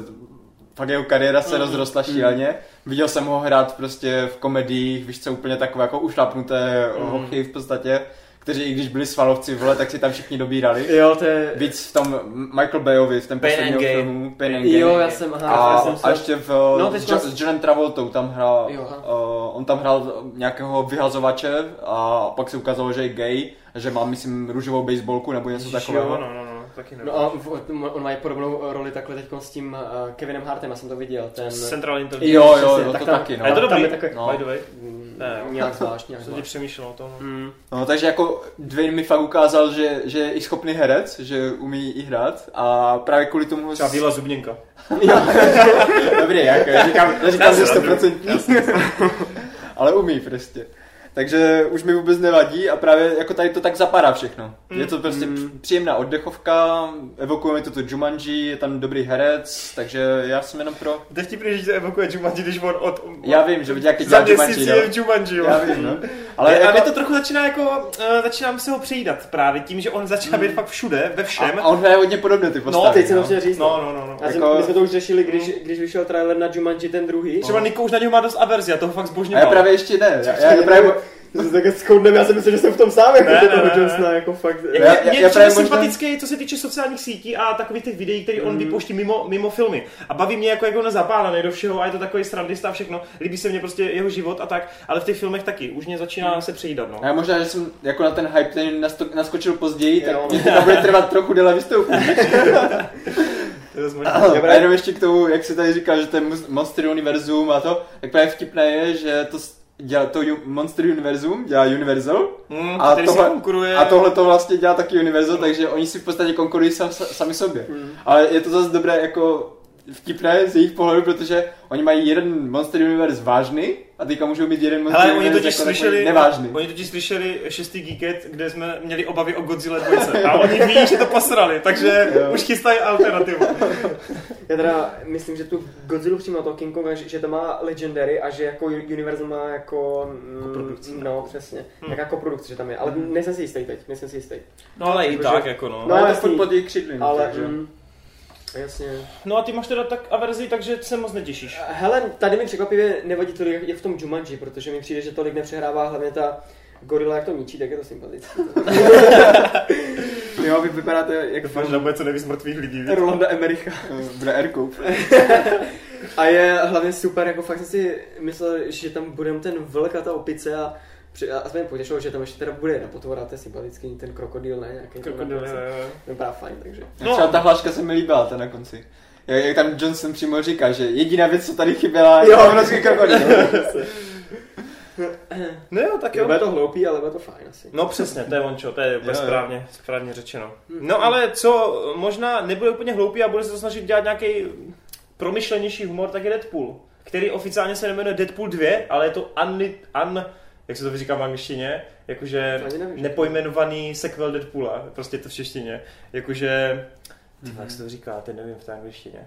pak jeho kariéra se Mm. rozrostla šíleně. Viděl jsem ho hrát prostě v komediích, víš co, úplně takové jako ušlapnuté Mm. hochy v podstatě, kteří i když byli svalovci, vole, tak si tam všichni dobírali. Jo, to je... Víc v tom Michael Bayovi, v tom Pain posledním filmu Pain and Gain. Jo, já jsem, aha, A, já jsem se... a ještě v, No, s, Jo- s Johnem Travoltou tam hrál, Jo, uh, on tam hrál nějakého vyhazovače a pak se ukázalo, že je gay, že má, myslím, růžovou baseballku nebo něco Ježiš, takového. Jo, no, no, no, taky ne. No a v- on má i podobnou roli takhle teď s tím uh, Kevinem Hartem, já jsem to viděl, ten... Central Intelligence. Jo, jo, Přesně, jo, tak to tam- taky, no. A je to tam dobrý, je takový- No. by the way. Mm, Ne, nějak zvlášť, (laughs) nějak Jsem ti přemýšlel o tom. no. Mm. No, takže jako Dwayne mi fakt ukázal, že, že je i schopný herec, že umí i hrát a právě kvůli tomu... Třeba Víla Zubněnka. (laughs) Dobrý, jako, já říkám, říkám, že Já jsem 100%. (laughs) ale umí prostě. Takže už mi vůbec nevadí a právě jako tady to tak zapadá všechno. Je to prostě Mm. příjemná oddechovka, evokuje mi to to Jumanji, je tam dobrý herec, takže já jsem jenom pro... To je vtipný, že se evokuje Jumanji, když on od... Já vím, že nějaký dělá Jumanji, je no. Jumanji, jo. Já vím, no. (laughs) Ale Ale a jako, mě to trochu začíná jako, uh, začínám se ho přejídat právě tím, že on začíná být fakt všude, ve všem. a, a on hraje hodně podobně ty postavy. No, teď jsem no. to chtěl říct. No, no, no, no. Jsem, Jako- my jsme to už řešili, když, když vyšel trailer na Jumanji ten druhý. Třeba Niko už na něho má dost averzi, já toho fakt A zbožňoval. já právě ještě ne. Já, já, Já právě, To se takhle shodneme, já jsem myslel, že jsem v tom sám, jako Ne, ne, toho Johnsona, jako fakt. Je, Já- já, já- mě já je právě možná... možná- sympatický, co se týče sociálních sítí a takových těch videí, které on Mm. vypouští mimo, mimo filmy. A baví mě jako, jako nezapálený do všeho a je to takový srandista a všechno. Líbí se mně prostě jeho život a tak, ale v těch filmech taky. Už mě začíná se přejídat, no. a já možná, že jsem jako na ten hype ten naskočil později, tak Jo. mě to bude trvat trochu déle vystoupit. (laughs) Je. A jenom ještě k tomu, jak se tady říkal, že to je Monster Univerzum a to, tak právě vtipné je, že to dělá to Monster Univerzum, dělá Universal Mm, A tohle- konkuruje. a tohle to vlastně dělá taky Universal, takže oni si v podstatě konkurují sa, sa, sami sobě. Mm. Ale je to zase dobré jako vtipné z jejich pohledu, protože oni mají jeden Monster Universe vážný a teďka můžou mít jeden Monster Hele, oni Universe totiž jako slyšeli, nevážný. oni totiž slyšeli šestý Geeket, kde jsme měli obavy o Godzilla 2 a oni ví, že to posrali, takže Jo. už chystají alternativu. Já teda myslím, že tu Godzilla přímo toho King Konga, že, že to má Legendary a že jako Universal má jako... mm, Koprodukci. No, přesně. Hmm. Jaká produkce, že tam je. Ale nejsem si jistý teď, nejsem si jistý. No ale i tak, jako no. No, No, je to jasný. furt pod jejich křídly, no, Ale... takže... Mm, jasně. No a ty máš teda tak averzi, takže se moc netěšíš. Hele, tady mi překvapivě nevadí tolik, jak je v tom Jumanji, protože mi přijde, že tolik nepřehrává hlavně ta gorila, jak to ničí, tak je to sympatické. (laughs) jo, vy vypadáte jak Doufám, že bude co nejvíc mrtvých lidí. víc. Rolanda Emericha. Bude Aircoup. (laughs) A je hlavně super, jako fakt jsem si myslel, že tam budeme ten vlk a ta opice a při- a jsme mě potěšilo, že tam ještě teda bude jedna potvora, to je sympatický, ten krokodýl, ne? Nějaký Krokodýl, ten, jo, jo. ten vypadá fajn, takže. No. Třeba ta hláška se mi líbila, ta na konci. Jak, jak tam Johnson přímo říká, že jediná věc, co tady chyběla, je Jo. obrovský krokodýl. (laughs) No jo, tak jo. Bude to hloupý, ale bude to fajn asi. No přesně, to je ončo, to je úplně Jo, jo. správně, správně řečeno. No ale co možná nebude úplně hloupý a bude se to snažit dělat nějaký promyšlenější humor, tak je Deadpool, který oficiálně se nemenuje Deadpool 2, ale je to un, un jak se to říká v angličtině, jakože nepojmenovaný sequel Deadpoola, prostě to v češtině, jakože, ty, jak se to říká, teď nevím v té angličtině.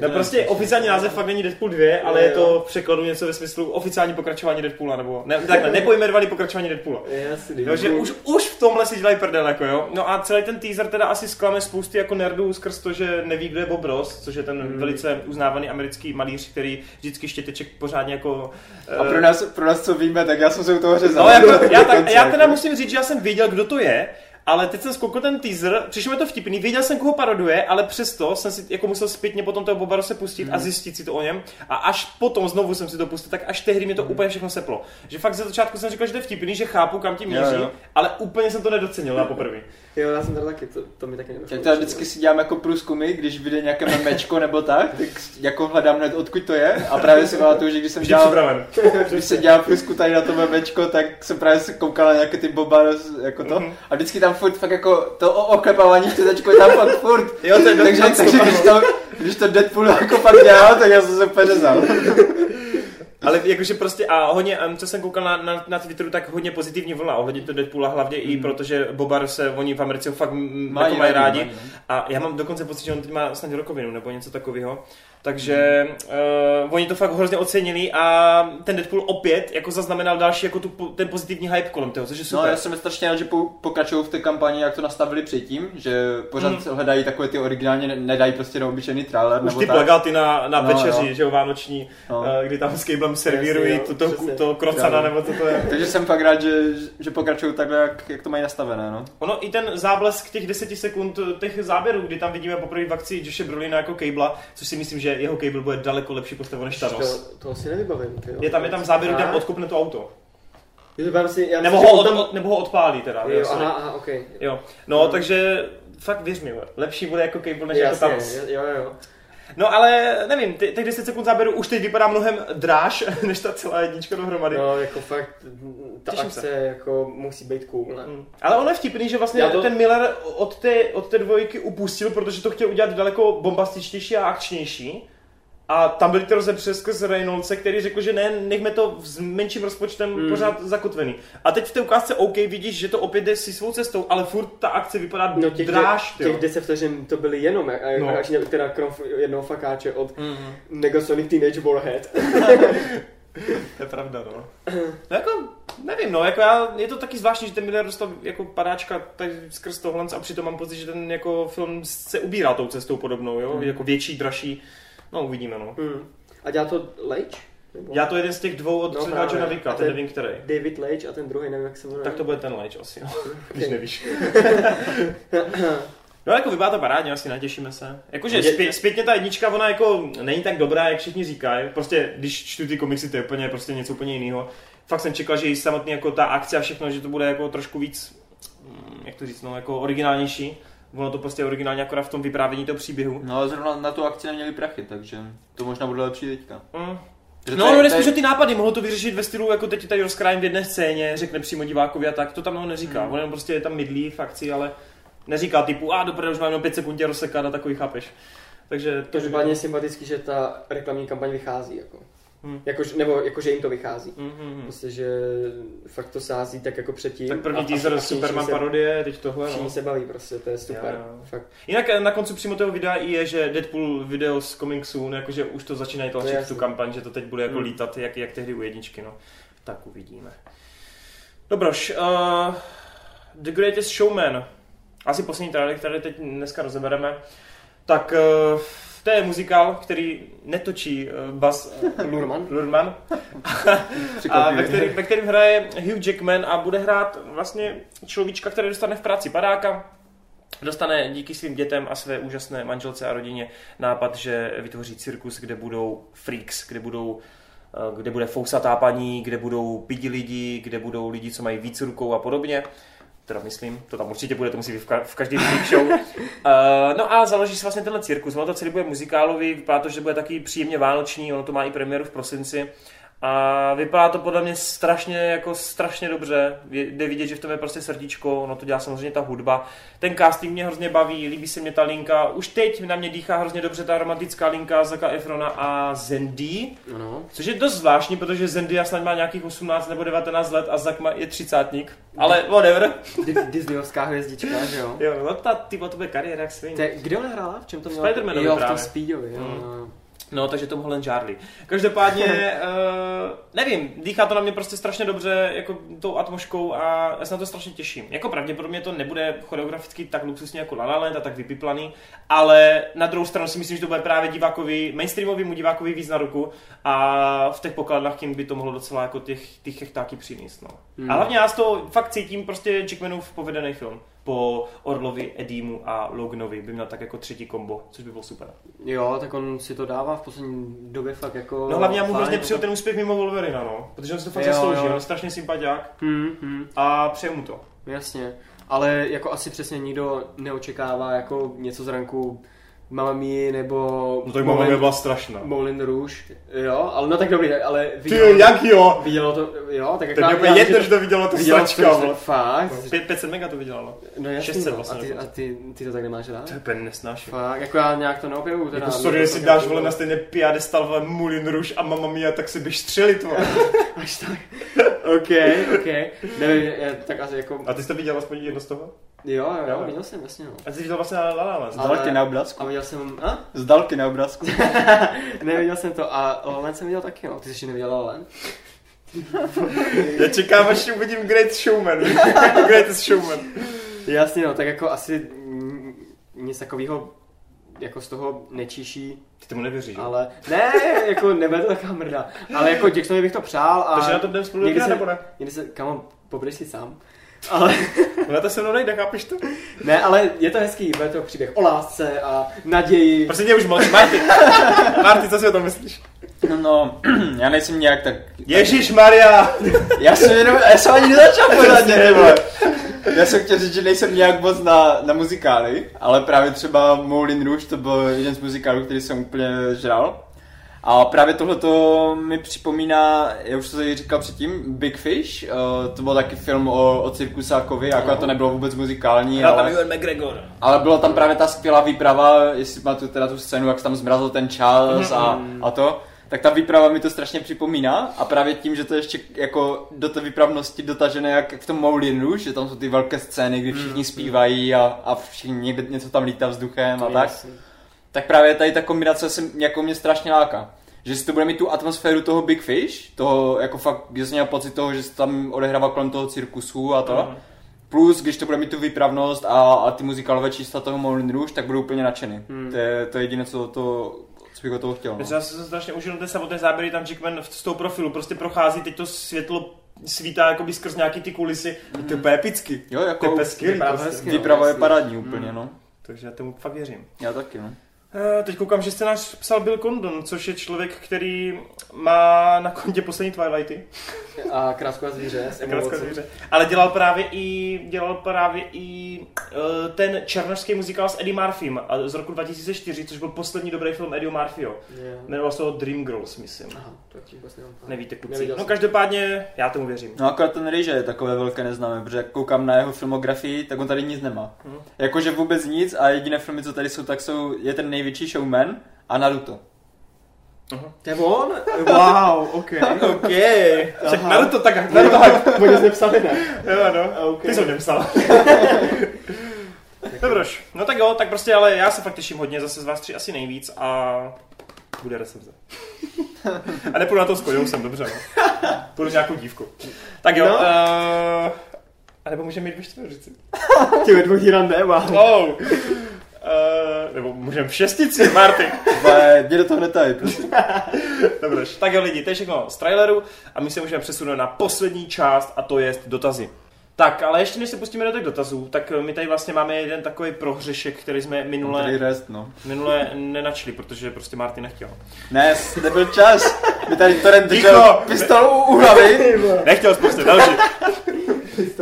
No prostě oficiální název fakt není Deadpool 2, ale je to v překladu něco ve smyslu oficiální pokračování Deadpoola, nebo ne, takhle, (laughs) nepojmenovaný pokračování Deadpoola. Asi Jo, že už, už v tomhle si dělají prdel, jako jo. No a celý ten teaser teda asi zklame spousty jako nerdů skrz to, že neví, kdo je Bob Ross, což je ten Hmm. velice uznávaný americký malíř, který vždycky štěteček pořádně jako... A pro nás, pro nás, co víme, tak já jsem se u toho řezal. No, jako, já, (laughs) tak, já teda musím říct, že já jsem věděl, kdo to je, ale teď jsem zkoukl ten teaser, přišlo mi to vtipný, věděl jsem, koho paroduje, ale přesto jsem si jako musel zpětně potom toho Boba se pustit Mhm. a zjistit si to o něm. A až potom znovu jsem si to pustil, tak až tehdy mě to úplně všechno seplo. Že fakt ze začátku jsem říkal, že to je vtipný, že chápu, kam tím Jo, míří, jo. ale úplně jsem to nedocenil na poprvé. Jo, já jsem teda taky, to, to mi taky nedošlo. Jak to já vždycky si dělám jako průzkumy, když vyjde nějaké memečko nebo tak, tak jako hledám hned odkud to je a právě si pamatuju, že když jsem dělal, připraven. (laughs) když jsem dělal průzkum tady na to memečko, tak jsem právě se koukal na nějaké ty boba jako to Mhm. a vždycky tam furt fakt jako to o- oklepávání čtečko je tam fakt furt. Jo, to je takže, takže když to, když to Deadpool jako fakt dělal, tak já jsem se úplně. (laughs) Ale jakože prostě a hodně, co jsem koukal na, na, na Twitteru, tak hodně pozitivní vlna ohledně toho Deadpoola, hlavně i protože Bobar se, oni v Americe ho fakt Mají jako mají rádi, rádi. mají, no. A já mám dokonce pocit, že on teď má snad rokovinu nebo něco takového. Takže uh, oni to fakt hrozně ocenili a ten Deadpool opět jako zaznamenal další jako tu, ten pozitivní hype kolem toho, což je super. No já jsem strašně rád, že po, pokračují v té kampani, jak to nastavili předtím, že pořád mm. hledají takové ty originálně, nedají prostě na obyčejný trailer. Už nebo ty tak. plagáty na, na No, večeři, jo. že jo, vánoční, No. uh, kdy tam s Cablem servírují to, to, to krocana, nebo to, to je. Takže jsem fakt rád, že, že pokračují takhle, jak, jak to mají nastavené, no. Ono i ten záblesk těch 10 sekund těch záběrů, kdy tam vidíme poprvé v akci Joshe Brolina jako Cabla, což si myslím, že jeho Cable bude daleko lepší postava než Thanos. To, to si nevybavím, ty jo. Je tam, je tam záběr, kde Fakt? odkopne to auto. Si, já Nebo ho, že od, od, nebo ho odpálí teda. Jo, jasně. aha, aha, ok. Jo. No, takže fakt věř mi, lepší bude jako Cable než jako Jasně, Thanos. jo, jo. No ale nevím, ty, těch 10 sekund záběru už teď vypadá mnohem dráž, (laughs) než ta celá jednička dohromady. No, jako fakt, ta Těším akce jako musí být cool, ne? Mm. Ale ono je vtipný, že vlastně Já to... ten Miller od té, od té dvojky upustil, protože to chtěl udělat daleko bombastičtější a akčnější. A tam byly ty rozepře skrz Reynoldse, který řekl, že ne, nechme to s menším rozpočtem Mm. mm. pořád zakotvený. A teď v té ukázce OK vidíš, že to opět jde si svou cestou, ale furt ta akce vypadá No těch, dráž. těch, těch 10 vteřin to byly jenom, a, No. no. až teda krom jednoho fakáče od Mm. Negasonic Teenage Warhead. (laughs) (laughs) To je pravda, no. no jako, nevím, no, jako já, je to taky zvláštní, že ten Miller dostal jako padáčka tady skrz tohle a přitom mám pocit, že ten jako film se ubírá tou cestou podobnou, jo, Hmm. jako větší, dražší, no uvidíme, no. Hmm. A dělá to Leitch? Nebo? Já to jeden z těch dvou od No no. Johna Vicka, ten ten- nevím který. David Leitch a ten druhý, nevím jak se jmenuje. Tak to bude ten Leitch asi, no, (laughs) když Ok. nevíš. (laughs) No jako vypadá to parádně, asi natěšíme se. Jakože Je- zpět, zpětně ta jednička, ona jako není tak dobrá, jak všichni říkají. Prostě, když čtu ty komiksy, to je úplně prostě něco úplně jiného. Fakt jsem čekal, že i samotný jako ta akce a všechno, že to bude jako trošku víc, mm, jak to říct, no, jako originálnější. Ono to prostě originálně akorát v tom vyprávění toho příběhu. No ale zrovna na tu akci neměli prachy, takže to možná bude lepší teďka. Mm. Že No, to no, to nespíš o ty nápady, mohlo to vyřešit ve stylu, jako teď tady rozkrájím v jedné scéně, řekne přímo divákovi a tak, to tam no neříká. Hmm. On jenom prostě je tam mydlí v akci, ale neříká typu, a dobré, už mám jenom 5 sekund tě rozsekat a takový chápeš. Takže to Každopádně je sympatický, že ta reklamní kampaň vychází, jako. Hmm. Jakož, nebo jako, že jim to vychází. Mm-hmm. Prostě, že fakt to sází tak jako předtím. Tak první teaser Superman se, parodie, teď tohle, Všichni no. se baví prostě, to je super. Jo, jo. Fakt. Jinak eh, na konci přímo toho videa i je, že Deadpool video s Coming Soon, jakože už to začínají tlačit tu kampaň, že to teď bude jako Hmm. lítat, jak, jak tehdy u jedničky, no. Tak uvidíme. Dobroš, uh, The Greatest Showman, asi poslední trailer, který teď dneska rozebereme, tak uh, to je muzikál, který netočí uh, Buzz Lurman. (laughs) Lurman, a ve, který, ve kterém hraje Hugh Jackman a bude hrát vlastně človíčka, který dostane v práci padáka, dostane díky svým dětem a své úžasné manželce a rodině nápad, že vytvoří cirkus, kde budou freaks, kde budou eh, kde bude fousatá paní, kde budou pidi lidi, kde budou lidi, co mají víc rukou a podobně. Teda myslím, to tam určitě bude, to musí být v, ka- v show. Uh, (laughs) no a založí se vlastně tenhle cirkus. Ono to celý bude muzikálový, vypadá to, že bude taky příjemně vánoční, ono to má i premiéru v prosinci. A vypadá to podle mě strašně, jako strašně dobře. Jde vidět, že v tom je prostě srdíčko, ono to dělá samozřejmě ta hudba. Ten casting mě hrozně baví, líbí se mě ta linka. Už teď na mě dýchá hrozně dobře ta romantická linka Zaka Efrona a Zendy. Ano. Což je dost zvláštní, protože Zendy snad má nějakých 18 nebo 19 let a Zak je 30 Ale whatever. Di- Disneyovská hvězdička, (laughs) že jo? Jo, no ta, ty to bude kariéra jak svým. Kde ona hrála? V čem to měla? Spider-Manovi Jo, v tom. Speedovi, jo. Mm. No. Takže Tom Holland Charlie. Každopádně, uh, (laughs) nevím, dýchá to na mě prostě strašně dobře, jako tou atmosférou a já se na to strašně těším. Jako pravděpodobně to nebude choreograficky tak luxusně jako La La Land a tak vypiplaný, ale na druhou stranu si myslím, že to bude právě divákovi, mainstreamovému divákovi víc na ruku a v těch pokladnách tím by to mohlo docela jako těch, těch chechtáky přinést. No. Hmm. A hlavně já z toho fakt cítím prostě Jackmanův povedený film. Po Orlovi, Edimu a Loganovi by měl tak jako třetí kombo, což by bylo super. Jo, tak on si to dává v poslední době fakt jako... No hlavně já mu hrozně přeju ten úspěch mimo Wolverina, no. Protože on si to fakt Jo, zaslouží, jo. on je strašně sympatiák Hmm, hmm, a přeju mu to. jasně. Ale jako asi přesně nikdo neočekává jako něco z ranku Mamma Mia nebo Moulin- byla strašná. Moulin Rouge. Jo, ale no tak dobrý, ale Ty vidělo, jak jo? vidělo to, jo, tak To jako úplně já- jedno, že to vidělo to vidělo stračka, to, vole. fakt. 5, 500 mega to vydělalo. No jasný, 600 no. vlastně a, ty, a ty, ty to tak nemáš rád? To je úplně nesnáším. Fakt, jako já nějak to neobjevuju. Teda, Jako sorry, to jestli dáš vole na stejné piadestal vole Moulin Rouge a Mamma Mia, tak si běž střelit vole. (laughs) Až tak. OK, OK. Nevím, tak asi jako... A ty jste viděl aspoň jedno z toho? Jo, jo, Jo. viděl jsem, jasně, no. A ty jsi viděl vlastně La La Land. Z dálky na obrázku. A viděl jsem... A? (laughs) Z dálky na obrázku. (laughs) Neviděl jsem to a La La Land jsem viděl taky, no. Ty jsi ještě neviděl La La Land? Já čekám, až uvidím Great Showman. (laughs) Greatest Showman. Jasně, no, tak jako asi nic takového jako z toho nečíší, Ty tomu nevěříš, ale ne, jako nebude to taková mrda, ale jako Jacksonovi bych to přál a Takže na to jdem spolu někdy se- nebo ne? někdy se, kamo, pobudeš si sám, ale (laughs) Ona to se mnou nejde, chápeš to? ne, ale je to hezký, bude to příběh o lásce a naději, Prostě mě už moc. Marty, (laughs) Marty, co si o tom myslíš? No, no, (clears throat) já nejsem nějak tak... Ježíš Maria! (laughs) Já jsem jenom, já jsem ani nezačal pořádně. Já jsem chtěl říct, že nejsem nějak moc na, na muzikály, ale právě třeba Moulin Rouge to byl jeden z muzikálů, který jsem úplně žral. A právě tohleto mi připomíná, já už jsem to říkal předtím, Big Fish, uh, to byl taky film o, o cirkusákovi, akorát to nebylo vůbec muzikální, Hrál tam ale, Ewan McGregor. ale byla tam právě ta skvělá výprava, jestli pamatuju teda tu scénu, jak se tam zmrazil ten čas a, a to, tak ta výprava mi to strašně připomíná a právě tím, že to je ještě jako do té výpravnosti dotažené jak v tom Moulin Rouge, že tam jsou ty velké scény, kdy všichni zpívají a, a všichni něco tam lítá vzduchem a tak, Jasně. Tak právě tady ta kombinace se jako mě strašně láká. Že si to bude mít tu atmosféru toho Big Fish, toho jako fakt, že jsem měl pocit toho, že se tam odehrává kolem toho cirkusu a to. Mhm. Plus, když to bude mít tu výpravnost a, a ty muzikálové čísla toho Moulin Rouge, tak budu úplně nadšený. Hmm. To, je, to je jediné, co, to, co bych od toho chtěl. No. Já jsem se strašně užil ten samotné záběry, tam Jackman z toho profilu prostě prochází, teď to světlo svítá jakoby skrz nějaký ty kulisy. To je úplně epicky. Jo, To je jako úplně skvělý vypadá prostě. hezky. výprava je parádní úplně, no. Takže já tomu fakt věřím. Já taky, no. Eh, Teď koukám, že scénář psal Bill Condon, což je člověk, který má na kontě poslední Twilighty. (laughs) A krásku a zvíře Kráská Watson. zvíře. Ale dělal právě i, dělal právě i uh, ten černošský muzikál s Eddie Murphym a z roku 2004, což byl poslední dobrý film Eddie Murphyho. Jo. Jmenoval se ho Dreamgirls, myslím. Aha, to tím vlastně. Nevíte, kluci. No každopádně, já tomu věřím. No akorát ten Rejže je takové velké neznámé, protože jak koukám na jeho filmografii, tak on tady nic nemá. Mhm. Jakože vůbec nic a jediné filmy, co tady jsou, tak jsou, je ten největší showman a Naruto. To je on? Wow, ok. (laughs) OK. Tak Aha. Naruto, tak (laughs) Naruto, (laughs) Oni jsme psali, ne? jo, no. Ok. Ty jsi něm psal. Dobroš, no tak jo, tak prostě, ale já se fakt těším hodně, zase z vás tři asi nejvíc a bude recenze. a nepůjdu na to s Kojou, jsem dobře, no. Půjdu nějakou dívkou. Tak jo, No. uh, a nebo můžeme jít ve čtveřici. Ty ve dvojí rande, wow. Oh. Uh, nebo můžeme v šestici, Marty. Ale do toho hned tady, prosím. (laughs) Dobroš. Tak jo lidi, to je všechno z traileru a my se můžeme přesunout na poslední část a to je dotazy. Tak, ale ještě než se pustíme do těch dotazů, tak my tady vlastně máme jeden takový prohřešek, který jsme minule, rest, no. minule nenačli, protože prostě Marty nechtěl. Ne, nebyl čas. Mi tady Ticho! držel pistolu u hlavy. Nechtěl jsi prostě,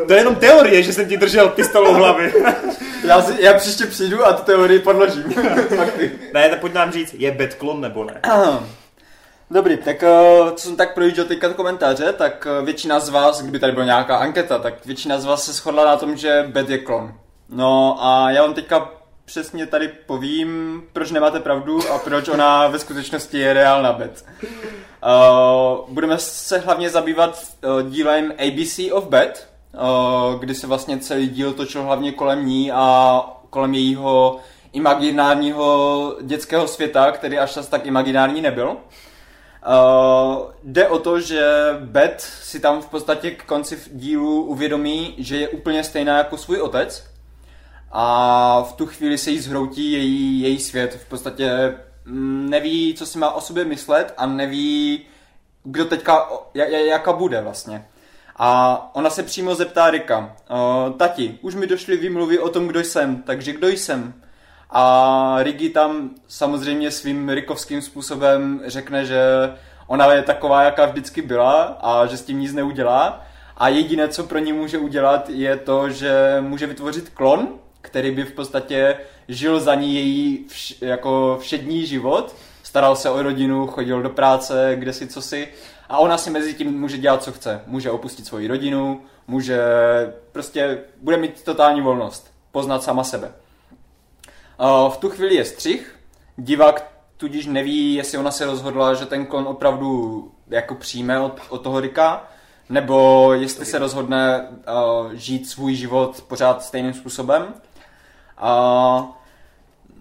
To je jenom teorie, že jsem ti držel pistolu u hlavy. (laughs) Já, si, já příště přijdu a tu teorii podložím. (laughs) Ne, tak pojď nám říct, je Batklon nebo ne? (clears throat) Dobrý, tak eh, co jsem tak projížděl teďka komentáře, tak eh, většina z vás, kdyby tady byla nějaká anketa, tak většina z vás se shodla na tom, že Beth je klon. No a já vám teďka přesně tady povím, proč nemáte pravdu a proč ona (laughs) ve skutečnosti je reálná Beth. Uh, budeme se hlavně zabývat uh, dílem ABC of Beth, uh, kdy se vlastně celý díl točil hlavně kolem ní a kolem jejího imaginárního dětského světa, který až čas tak imaginární nebyl. Uh, jde o to, že Beth si tam v podstatě k konci dílu uvědomí, že je úplně stejná jako svůj otec a v tu chvíli se jí zhroutí její, její svět. V podstatě mm, neví, co si má o sobě myslet a neví, kdo teďka, jaká bude vlastně. A ona se přímo zeptá Rika, tati, už mi došly výmluvy o tom, kdo jsem, takže kdo jsem? A Rigi tam samozřejmě svým rikovským způsobem řekne, že ona je taková, jaká vždycky byla a že s tím nic neudělá. A jediné, co pro ní může udělat, je to, že může vytvořit klon, který by v podstatě žil za ní její vš- jako všední život, staral se o rodinu, chodil do práce, kde si co si a ona si mezi tím může dělat, co chce. Může opustit svoji rodinu, může prostě, bude mít totální volnost, poznat sama sebe. V tu chvíli je střih, divák tudíž neví, jestli ona se rozhodla, že ten klon opravdu jako přijme od, od toho Rika, nebo jestli se rozhodne uh, žít svůj život pořád stejným způsobem. Uh,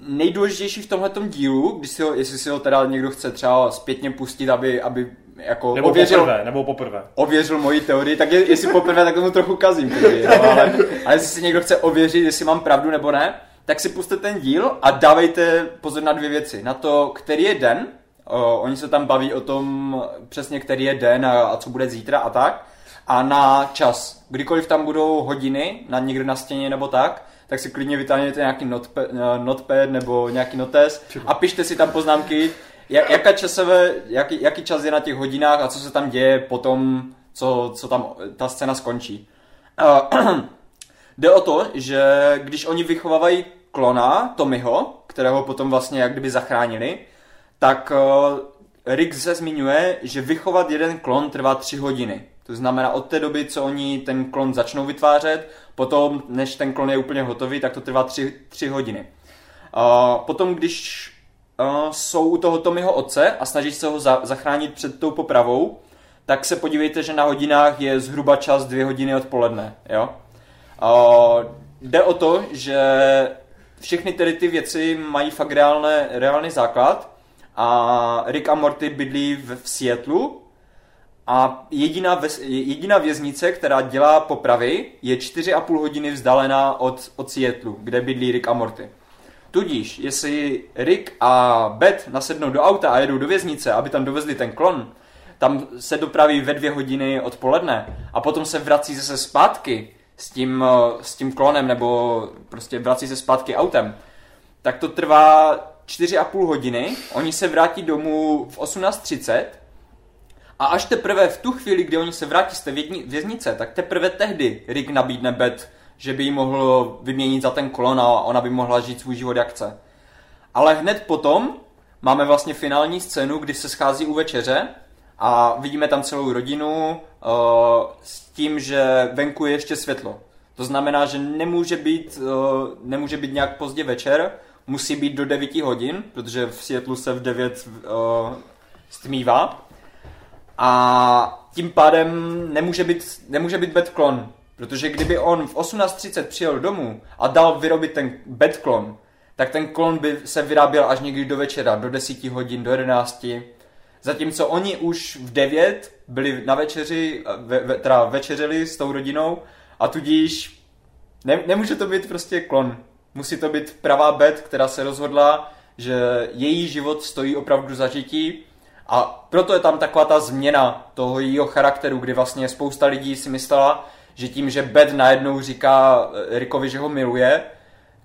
nejdůležitější v tomhle dílu, když si ho, jestli si ho teda někdo chce třeba zpětně pustit, aby, aby jako nebo ověřil, poprvé, nebo poprvé. ověřil moji teorii, tak je, jestli poprvé, tak tomu trochu kazím. Tedy, no, ale, ale jestli si někdo chce ověřit, jestli mám pravdu nebo ne, tak si puste ten díl a dávejte pozor na dvě věci. Na to, který je den, o, oni se tam baví o tom přesně, který je den a, a co bude zítra a tak, a na čas. Kdykoliv tam budou hodiny, na někde na stěně nebo tak, tak si klidně vytáhněte nějaký notepad, notepad nebo nějaký notes a pište si tam poznámky, jak, jaká časové, jaký, jaký čas je na těch hodinách a co se tam děje potom, co, co tam ta scéna skončí. Uh, (clears throat) jde o to, že když oni vychovávají klona Tommyho, kterého potom vlastně jak kdyby zachránili, tak uh, Rick se zmiňuje, že vychovat jeden klon trvá tři hodiny. To znamená od té doby, co oni ten klon začnou vytvářet, potom, než ten klon je úplně hotový, tak to trvá tři, tři hodiny. Uh, potom, když uh, jsou u toho Tommyho otce a snaží se ho za- zachránit před tou popravou, tak se podívejte, že na hodinách je zhruba čas dvě hodiny odpoledne. Jo? Uh, jde o to, že všechny tedy ty věci mají fakt reálné, reálný základ a Rick a Morty bydlí v, v Seattlu a jediná, ves, jediná věznice, která dělá popravy, je 4,5 hodiny vzdálená od, od Seattlu, kde bydlí Rick a Morty. Tudíž, jestli Rick a Beth nasednou do auta a jedou do věznice, aby tam dovezli ten klon, tam se dopraví ve dvě hodiny odpoledne a potom se vrací zase zpátky s tím, s tím klonem nebo prostě vrací se zpátky autem, tak to trvá 4,5 hodiny, oni se vrátí domů v 18.30 a až teprve v tu chvíli, kdy oni se vrátí z té věznice, tak teprve tehdy Rick nabídne Beth že by jí mohl vyměnit za ten klon a ona by mohla žít svůj život jak chce. Ale hned potom máme vlastně finální scénu, kdy se schází u večeře a vidíme tam celou rodinu uh, s tím, že venku je ještě světlo. To znamená, že nemůže být, uh, nemůže být nějak pozdě večer, musí být do 9 hodin, protože v Světlu se v 9 uh, stmívá. A tím pádem nemůže být, nemůže být bedklon, Protože kdyby on v 18.30 přijel domů a dal vyrobit ten bed klon, tak ten klon by se vyráběl až někdy do večera, do 10 hodin, do 11. Zatímco oni už v 9 byli na večeři, ve, ve, teda večeřili s tou rodinou a tudíž ne, nemůže to být prostě klon. Musí to být pravá bed, která se rozhodla, že její život stojí opravdu za žití a proto je tam taková ta změna toho jejího charakteru, kdy vlastně spousta lidí si myslela, že tím, že Beth najednou říká eh, Rickovi, že ho miluje,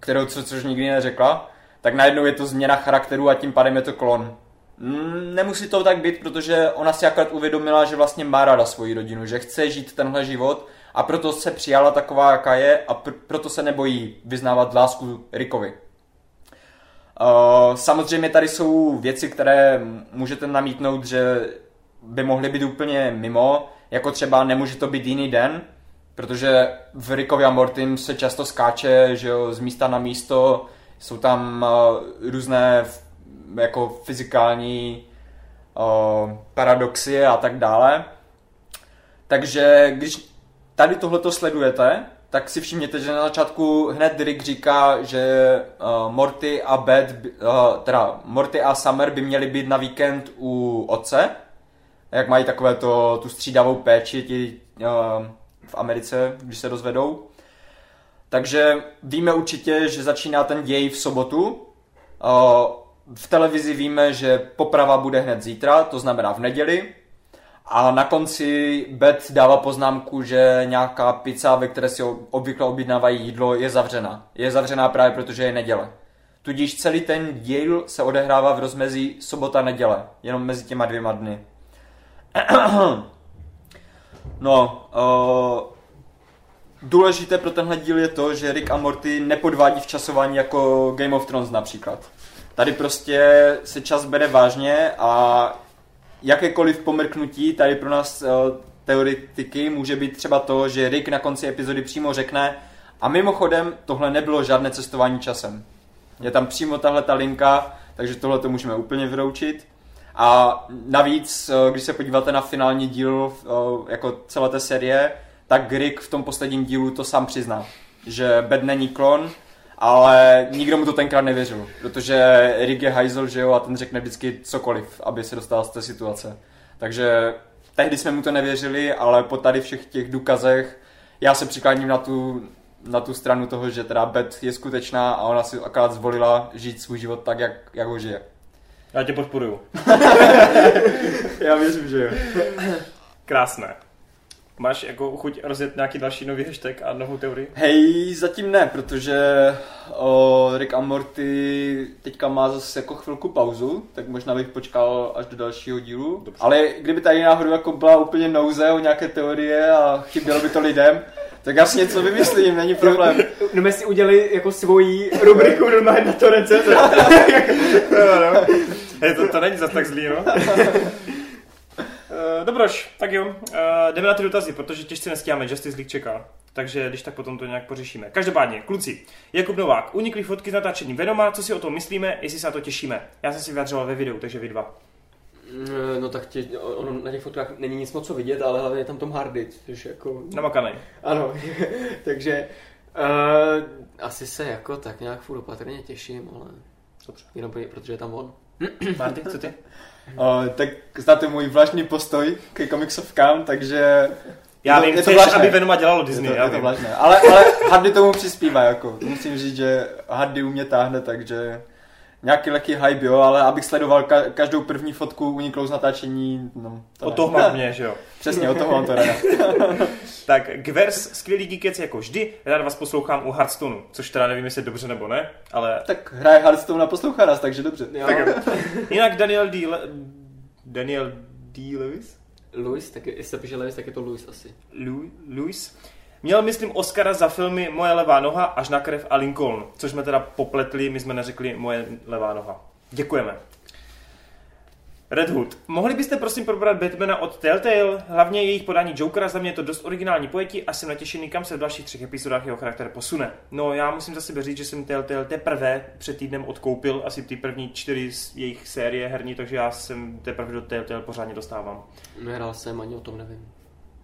kterou co, což nikdy neřekla, tak najednou je to změna charakteru a tím pádem je to klon. Mm, nemusí to tak být, protože ona si akorát uvědomila, že vlastně má ráda svoji rodinu, že chce žít tenhle život a proto se přijala taková, jaká je a pr- proto se nebojí vyznávat lásku Rickovi. Uh, samozřejmě tady jsou věci, které můžete namítnout, že by mohly být úplně mimo, jako třeba nemůže to být jiný den, protože v Rickovi a Mortim se často skáče, že jo, z místa na místo, jsou tam uh, různé jako fyzikální uh, paradoxy a tak dále. Takže když tady tohleto sledujete, tak si všimněte, že na začátku hned Rick říká, že uh, Morty a Beth, uh, teda Morty a Summer by měli být na víkend u otce, jak mají takové to, tu střídavou péči, ti uh, v Americe, když se rozvedou. Takže víme určitě, že začíná ten děj v sobotu. V televizi víme, že poprava bude hned zítra, to znamená v neděli. A na konci Beth dává poznámku, že nějaká pizza, ve které si obvykle objednávají jídlo, je zavřená. Je zavřená právě protože je neděle. Tudíž celý ten díl se odehrává v rozmezí sobota-neděle, jenom mezi těma dvěma dny. (clears throat) No, uh, důležité pro tenhle díl je to, že Rick a Morty nepodvádí v časování jako Game of Thrones například. Tady prostě se čas bere vážně a jakékoliv pomrknutí tady pro nás uh, teoretiky může být třeba to, že Rick na konci epizody přímo řekne a mimochodem tohle nebylo žádné cestování časem. Je tam přímo tahle ta linka, takže tohle to můžeme úplně vyroučit. A navíc, eh, když se podíváte na finální díl eh, jako celé té série, tak Rick v tom posledním dílu to sám přizná, že Bed není klon, ale nikdo mu to tenkrát nevěřil, protože Rick je hajzel, že jo, a ten řekne vždycky cokoliv, aby se dostal z té situace. Takže tehdy jsme mu to nevěřili, ale po tady všech těch důkazech já se přikláním na tu, na tu stranu toho, že teda Beth je skutečná a ona si akorát zvolila žít svůj život tak, jak, jak ho žije. Já tě podporuju. (laughs) já věřím, že jo. Krásné. Máš jako chuť rozjet nějaký další nový hashtag a novou teorii? Hej, zatím ne, protože o, Rick a Morty teďka má zase jako chvilku pauzu, tak možná bych počkal až do dalšího dílu. Dobře. Ale kdyby tady náhodou jako byla úplně nouze o nějaké teorie a chybělo by to lidem, tak já si něco vymyslím, není problém. No my si udělali jako svoji rubriku (laughs) normálně na to receze. (laughs) (laughs) no, no. Hey, to, to není zase tak zlý, no. Uh, dobroš, tak jo, uh, jdeme na ty dotazy, protože těžce nestíháme, Justice League čeká. Takže když tak potom to nějak pořešíme. Každopádně, kluci, Jakub Novák, unikly fotky s natáčením Venoma, co si o tom myslíme, jestli se na to těšíme. Já jsem si vyjadřoval ve videu, takže vy dva. No tak tě, ono, na těch fotkách není nic moc co vidět, ale hlavně je tam Tom Hardy, což jako... Namakanej. Ano, (laughs) takže uh, asi se jako tak nějak furt opatrně těším, ale... Dobře. Jenom protože je tam on. Marty, co ty? (laughs) Uh, tak znáte můj vlažný postoj ke komiksovkám, takže... Já vím, je to chceš, aby Venoma dělalo Disney. Je to, je to vlažné. Ale, ale Hardy tomu přispívá, jako. Musím říct, že Hardy u mě táhne, takže nějaký lehký hype, jo, ale abych sledoval ka- každou první fotku uniklou z natáčení, no. To o toho mám (laughs) mě, že jo. Přesně, o toho mám to ráda. (laughs) tak Gvers, skvělý díkec jako vždy, rád vás poslouchám u Hearthstoneu, což teda nevím, jestli dobře nebo ne, ale... Tak hraje Hearthstone a poslouchá nás, takže dobře. Jo. Tak, (laughs) jinak Daniel D. Le... Daniel D. Lewis? Lewis, tak je, jestli se píše Lewis, tak je to Lewis asi. Louis? Měl, myslím, Oscara za filmy Moje levá noha, Až na krev a Lincoln, což jsme teda popletli, my jsme neřekli Moje levá noha. Děkujeme. Red Hood. Mohli byste prosím probrat Batmana od Telltale? Hlavně jejich podání Jokera, za mě je to dost originální pojetí a jsem natěšený, kam se v dalších třech epizodách jeho charakter posune. No já musím za sebe říct, že jsem Telltale teprve před týdnem odkoupil asi ty první čtyři z jejich série herní, takže já jsem teprve do Telltale pořádně dostávám. Nehrál jsem, ani o tom nevím.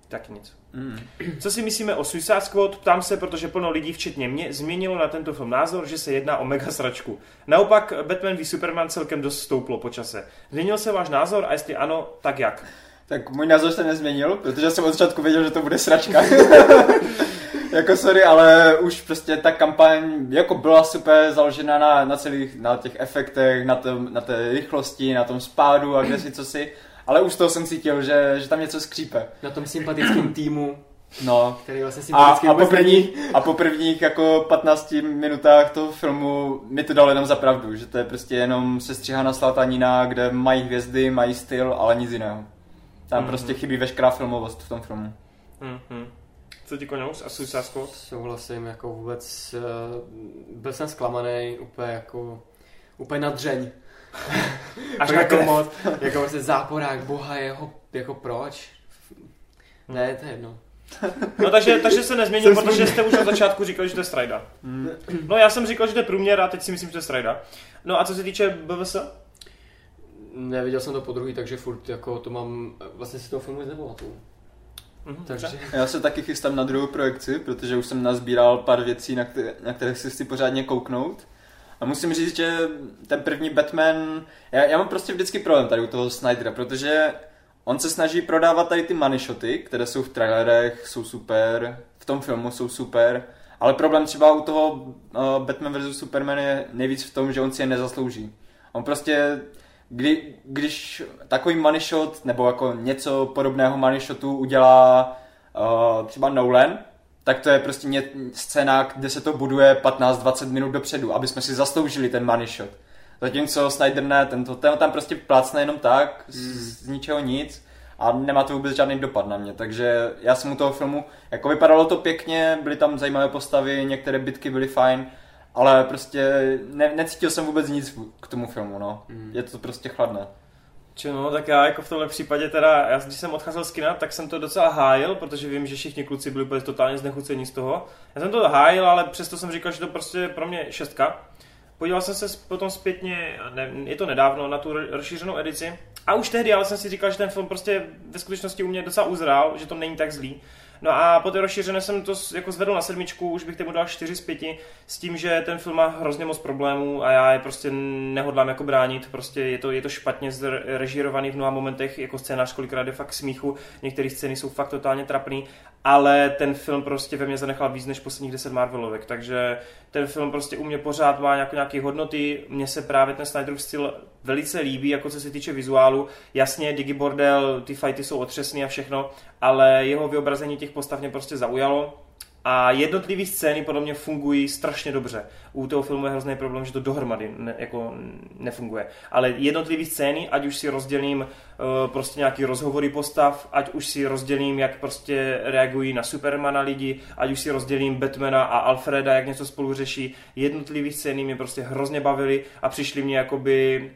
Taky nic. Mm. Co si myslíme o Suicide Squad? Ptám se, protože plno lidí, včetně mě, změnilo na tento film názor, že se jedná o mega sračku. Naopak Batman v Superman celkem dost stouplo po čase. Změnil se váš názor a jestli ano, tak jak? Tak můj názor se nezměnil, protože jsem od začátku věděl, že to bude sračka. (laughs) jako sorry, ale už prostě ta kampaň jako byla super založena na, na celých, na těch efektech, na, tom, na té rychlosti, na tom spádu a kde si co si ale už toho jsem cítil, že, že tam něco skřípe. Na tom sympatickém týmu. No. Který vlastně a, a, po první, a po prvních jako 15 minutách toho filmu mi to dalo jenom za pravdu, že to je prostě jenom sestřihaná slátanina, kde mají hvězdy, mají styl, ale nic jiného. Tam mm-hmm. prostě chybí veškerá filmovost v tom filmu. Mm-hmm. Co ti koňous a Suicide Squad? Souhlasím, jako vůbec, uh, byl jsem zklamaný, úplně jako, úplně nadřeň. (laughs) Až na jako moc, jako prostě záporák boha, jeho, jako proč? Ne, to je jedno. No takže, takže se nezměnil, (laughs) jsem protože jste už na začátku říkali, že to je strajda. Hmm. No já jsem říkal, že to je průměr a teď si myslím, že to je strajda. No a co se týče BVS? Neviděl jsem to po druhý, takže furt jako to mám, vlastně si toho filmu nic nepamatuju. Mm-hmm, takže... Já se taky chystám na druhou projekci, protože už jsem nazbíral pár věcí, na které, na které si chci pořádně kouknout. A musím říct, že ten první Batman, já, já mám prostě vždycky problém tady u toho Snydera, protože on se snaží prodávat tady ty money shoty, které jsou v trailerech, jsou super, v tom filmu jsou super, ale problém třeba u toho uh, Batman vs. Superman je nejvíc v tom, že on si je nezaslouží. On prostě, kdy, když takový money shot, nebo jako něco podobného money shotu udělá uh, třeba Nolan, tak to je prostě ně, scéna, kde se to buduje 15-20 minut dopředu, aby jsme si zasloužili ten money shot. Zatímco Snyder ne, ten, to, ten tam prostě plácne jenom tak, z, z ničeho nic a nemá to vůbec žádný dopad na mě, takže já jsem u toho filmu, jako vypadalo to pěkně, byly tam zajímavé postavy, některé bitky byly fajn, ale prostě ne, necítil jsem vůbec nic k tomu filmu, no. Mm. Je to prostě chladné. Či no, tak já jako v tomhle případě teda, já když jsem odcházel z kina, tak jsem to docela hájil, protože vím, že všichni kluci byli úplně totálně znechucení z toho. Já jsem to hájil, ale přesto jsem říkal, že to prostě pro mě šestka. Podíval jsem se potom zpětně, ne, je to nedávno, na tu rozšířenou edici. A už tehdy, ale jsem si říkal, že ten film prostě ve skutečnosti u mě docela uzrál, že to není tak zlý. No a po té rozšířené jsem to jako zvedl na sedmičku, už bych tomu dal 4 z 5, s tím, že ten film má hrozně moc problémů a já je prostě nehodlám jako bránit, prostě je to, je to špatně zrežírovaný v mnoha momentech, jako scénář kolikrát je fakt smíchu, některé scény jsou fakt totálně trapný, ale ten film prostě ve mně zanechal víc než posledních 10 Marvelovek, takže ten film prostě u mě pořád má nějaké, nějaké hodnoty, mně se právě ten Snyderův styl velice líbí, jako co se týče vizuálu. Jasně, Digibordel, ty fighty jsou otřesný a všechno, ale jeho vyobrazení těch postav mě prostě zaujalo. A jednotlivé scény podle mě fungují strašně dobře. U toho filmu je hrozný problém, že to dohromady ne, jako nefunguje. Ale jednotlivé scény, ať už si rozdělím uh, prostě nějaký rozhovory postav, ať už si rozdělím, jak prostě reagují na Supermana lidi, ať už si rozdělím Batmana a Alfreda, jak něco spolu řeší. Jednotlivé scény mě prostě hrozně bavily a přišly mě jakoby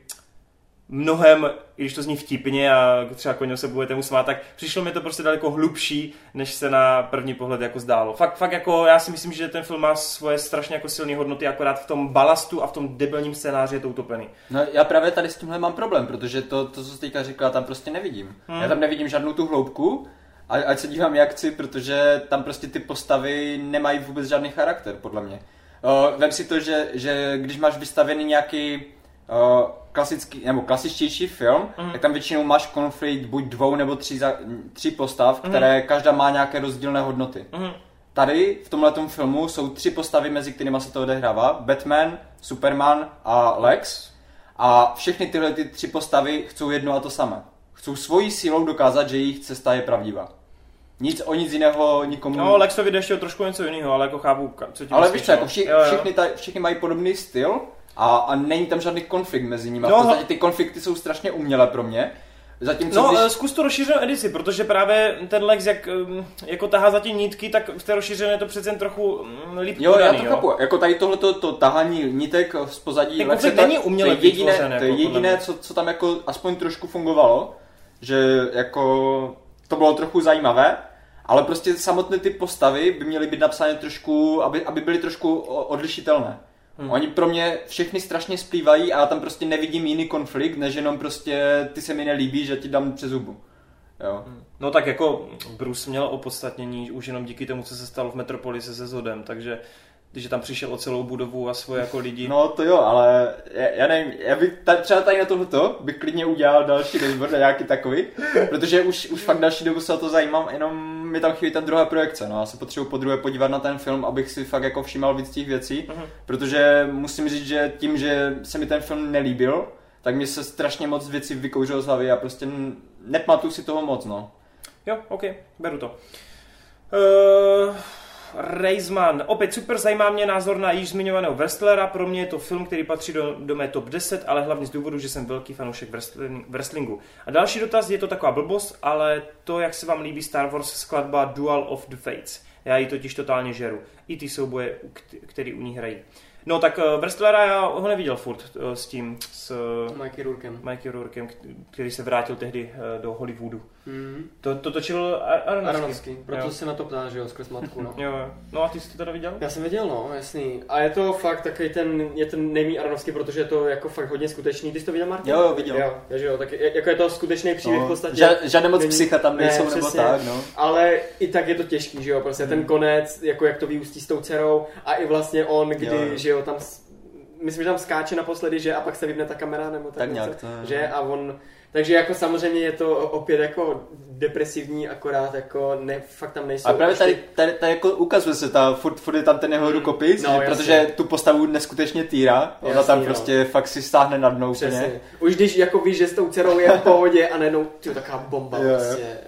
mnohem, i když to zní vtipně a třeba koně se budete mu smát, tak přišlo mi to prostě daleko hlubší, než se na první pohled jako zdálo. Fakt, fakt jako, já si myslím, že ten film má svoje strašně jako silné hodnoty, akorát v tom balastu a v tom debilním scénáři je to utopený. No já právě tady s tímhle mám problém, protože to, to co jsi teďka říkala, tam prostě nevidím. Hmm. Já tam nevidím žádnou tu hloubku, a, ať se dívám jak chci, protože tam prostě ty postavy nemají vůbec žádný charakter, podle mě. Uh, vem si to, že, že když máš vystavený nějaký uh, klasický, nebo klasičtější film, mm. tak tam většinou máš konflikt buď dvou nebo tří, za, tří postav, mm. které každá má nějaké rozdílné hodnoty. Mm. Tady v tomhle filmu jsou tři postavy, mezi kterými se to odehrává. Batman, Superman a Lex. A všechny tyhle ty tři postavy chcou jedno a to samé. Chcou svojí sílou dokázat, že jejich cesta je pravdivá. Nic o nic jiného nikomu... No, Lexovi jde ještě o trošku něco jiného, ale jako chápu, co tím Ale víš co, jako vši, všichni, ta, všichni mají podobný styl, a, a není tam žádný konflikt mezi nimi. No, v podstatě ty konflikty jsou strašně umělé pro mě. Zatímco, no, když... Eh, zkus tu rozšířenou edici, protože právě ten Lex, jak mm, jako tahá za ty nítky, tak v té rozšířené je to přece trochu mm, líp Jo, podaný, já to jo. chápu. Jako tady tohleto to tahání nítek z pozadí ten Lex, není uměle to je jediné, to je jako jediné co, co tam jako aspoň trošku fungovalo, že jako to bylo trochu zajímavé, ale prostě samotné ty postavy by měly být napsány trošku, aby, aby byly trošku odlišitelné. Hmm. Oni pro mě všechny strašně splývají a já tam prostě nevidím jiný konflikt, než jenom prostě ty se mi nelíbí, že ti dám přes zubu. Jo. Hmm. No tak jako Bruce měl opodstatnění už jenom díky tomu, co se stalo v Metropolise se Zodem, takže když tam přišel o celou budovu a svoje jako lidi. No to jo, ale já, já nevím, já bych ta, třeba tady na tohleto bych klidně udělal další dashboard nějaký takový, protože už, už fakt další dobu se o to zajímám, jenom mi tam chybí ta druhá projekce, no já se potřebuji po druhé podívat na ten film, abych si fakt jako všímal víc těch věcí, uh-huh. protože musím říct, že tím, že se mi ten film nelíbil, tak mi se strašně moc věcí vykouřilo z hlavy a prostě nepamatuju si toho moc, no. Jo, ok, beru to. Uh... Reisman. Opět super zajímá mě názor na již zmiňovaného wrestlera. Pro mě je to film, který patří do, do mé top 10, ale hlavně z důvodu, že jsem velký fanoušek wrestlingu. A další dotaz, je to taková blbost, ale to, jak se vám líbí Star Wars skladba Dual of the Fates. Já ji totiž totálně žeru. I ty souboje, který u ní hrají. No tak uh, Wrestlera já ho neviděl furt uh, s tím, s uh, Mikey Rourkem. Mikey Rourkem, který se vrátil tehdy uh, do Hollywoodu. Mm. To, to točil Aronofsky. Aronofsky, proto jo. se na to ptáš, jo, skrz matku, no. jo, no a ty jsi to teda viděl? Já jsem viděl, no, jasný. A je to fakt takový ten, je ten nejmý Aronofsky, protože je to jako fakt hodně skutečný. Ty jsi to viděl, Martin? Jo, jo, viděl. Jo, takže jo, tak je, jako je to skutečný příběh no, v podstatě. Ža, žádné moc není, psycha tam nejsou, ne, nebo tak, no. Ale i tak je to těžký, že jo, prostě hmm. ten konec, jako jak to vyústí s tou dcerou a i vlastně on, kdy, jo. že jo, tam myslím, že tam skáče naposledy, že a pak se vypne ta kamera, nebo tak, tak nějak to, že a on, takže jako samozřejmě je to opět jako depresivní, akorát jako ne, fakt tam nejsou. A právě tady, tady, tady jako ukazuje se ta, furt, furt je tam ten jeho hmm. rukopis, no, protože tu postavu neskutečně týra, ona jasný, tam no. prostě no. fakt si stáhne na dno úplně. Už když jako víš, že s tou dcerou je v pohodě a najednou ty taková bomba jo, vlastně.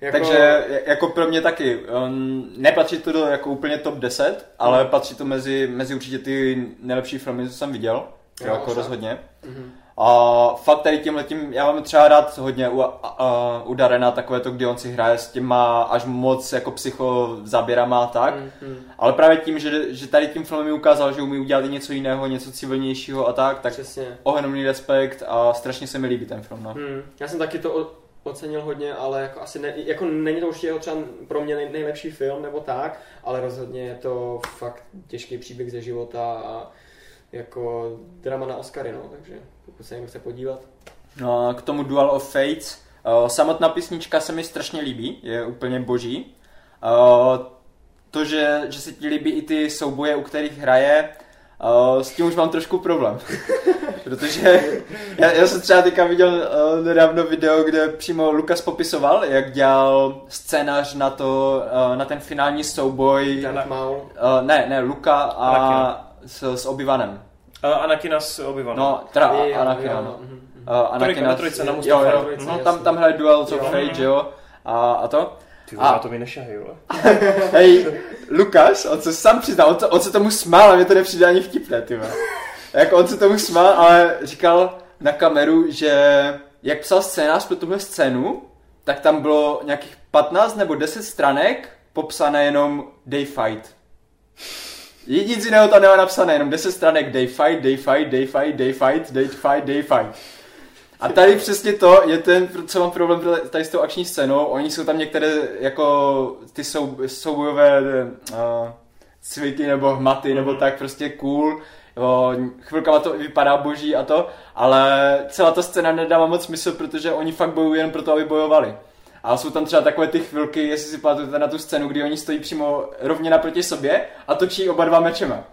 Jako... Takže jako pro mě taky. Um, nepatří to do jako úplně top 10, ale mm. patří to mezi, mezi určitě ty nejlepší filmy, co jsem viděl. Jo, jako rozhodně. Mm-hmm. A fakt tady tím letím, já mám třeba rád hodně u, a, u Darena takové to, kdy on si hraje s těma až moc jako psycho zaběrama a tak. Mm-hmm. Ale právě tím, že, že tady tím filmem mi ukázal, že umí udělat i něco jiného, něco civilnějšího a tak, tak ohromný respekt a strašně se mi líbí ten film. No. Mm. Já jsem taky to ocenil hodně, ale jako asi ne, jako není to určitě jeho třeba pro mě nej, nejlepší film nebo tak, ale rozhodně je to fakt těžký příběh ze života a jako drama na Oscary, no, takže pokud se někdo chce podívat. No, k tomu Dual of Fates. Uh, samotná písnička se mi strašně líbí, je úplně boží. Uh, to, že, že se ti líbí i ty souboje, u kterých hraje, uh, s tím už mám trošku problém. (laughs) Protože já, já jsem třeba teďka viděl uh, nedávno video, kde přímo Lukas popisoval, jak dělal scénář na, to, uh, na ten finální souboj. Uh, ne, ne, Luka a s, s Obivanem. Uh, Anakina s Obivanem. No, teda Anakina. No. Uh, Anakina, trojce na jo, jo, no, tam, tam hraje Duel of Fate, jo. A, a to. Ty a to mi nešahy, jo. (laughs) Hej, Lukáš, on se sám přiznal, on, to, on se tomu smál a mě to nepřijde ani vtipné, ty Jako on se tomu smál, ale říkal na kameru, že jak psal scénář pro tuhle scénu, tak tam bylo nějakých 15 nebo 10 stranek popsané jenom day fight. Nic jiného tam nemá napsané, jenom 10 stranek day fight, day fight, day fight, day fight, day fight, day fight. A tady přesně to je ten, co mám problém tady s tou akční scénou. Oni jsou tam některé jako ty sou, soubojové uh, cviky nebo hmaty nebo mhm. tak prostě cool. Jo, chvilkama to vypadá boží a to, ale celá ta scéna nedává moc smysl, protože oni fakt bojují jen proto, aby bojovali. A jsou tam třeba takové ty chvilky, jestli si pamatujete na tu scénu, kdy oni stojí přímo rovně naproti sobě a točí oba dva mečema.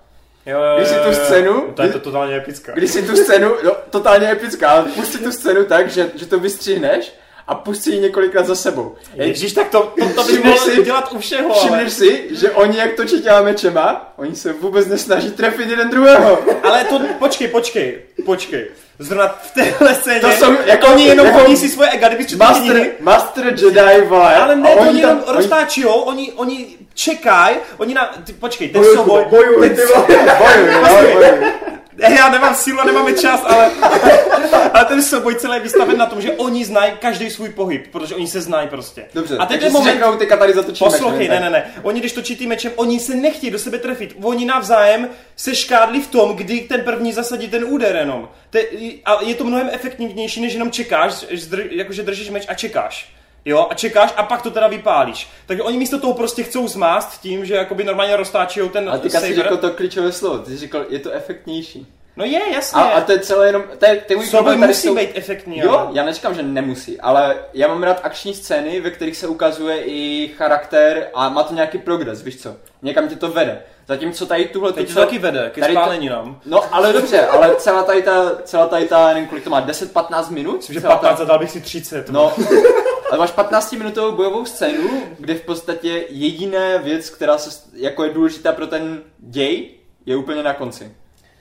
Jo, jo, když si tu scénu... To je to totálně epická. Když si tu scénu, no, totálně epická, pusti tu scénu tak, že, že to vystřihneš a pustí ji několikrát za sebou. Ježíš, tak to, to, to by mohl si, dělat u všeho. Všimneš ale... si, že oni jak točí těma mečema, oni se vůbec nesnaží trefit jeden druhého. Ale to, počkej, počkej, počkej. Zrovna v téhle scéně, to jsou, jako oni jenom jako, si svoje ega, kdyby master, master Jedi, vole. Ale ne, oni, oni jenom tam, roztáčí, oni... oni, oni čekaj, oni na, ty, počkej, ten souboj. Bojuj, ty bojuj, bojuj. Já nemám sílu nemáme čas, ale, (laughs) ale ten souboj celý je vystaven na tom, že oni znají každý svůj pohyb, protože oni se znají prostě. Dobře, a teď je moment, řeknou, ty tady zatočí Poslouchej, ne, ne, ne. Oni když točí tím mečem, oni se nechtějí do sebe trefit. Oni navzájem se škádli v tom, kdy ten první zasadí ten úder jenom. Te, a je to mnohem efektivnější, než jenom čekáš, jakože držíš meč a čekáš. Jo, a čekáš a pak to teda vypálíš. Takže oni místo toho prostě chcou zmást tím, že jakoby normálně roztáčí ten A ty si řekl to klíčové slovo, ty jsi řekl, je to efektnější. No je, jasně. A, a to je celé jenom, to je, to je můj problém, musí jsou... být efektní. Jo, ale. já neříkám, že nemusí, ale já mám rád akční scény, ve kterých se ukazuje i charakter a má to nějaký progres, víš co? Někam tě to vede. Zatímco tady tuhle... Teď to co, taky vede, ke spáleninám. No, ale dobře, ale celá tady ta, celá tady ta, nevím kolik to má, 10-15 minut? Myslím, že 15 ta... dal bych si 30. No, (laughs) ale máš 15 minutovou bojovou scénu, kde v podstatě jediná věc, která se, jako je důležitá pro ten děj, je úplně na konci.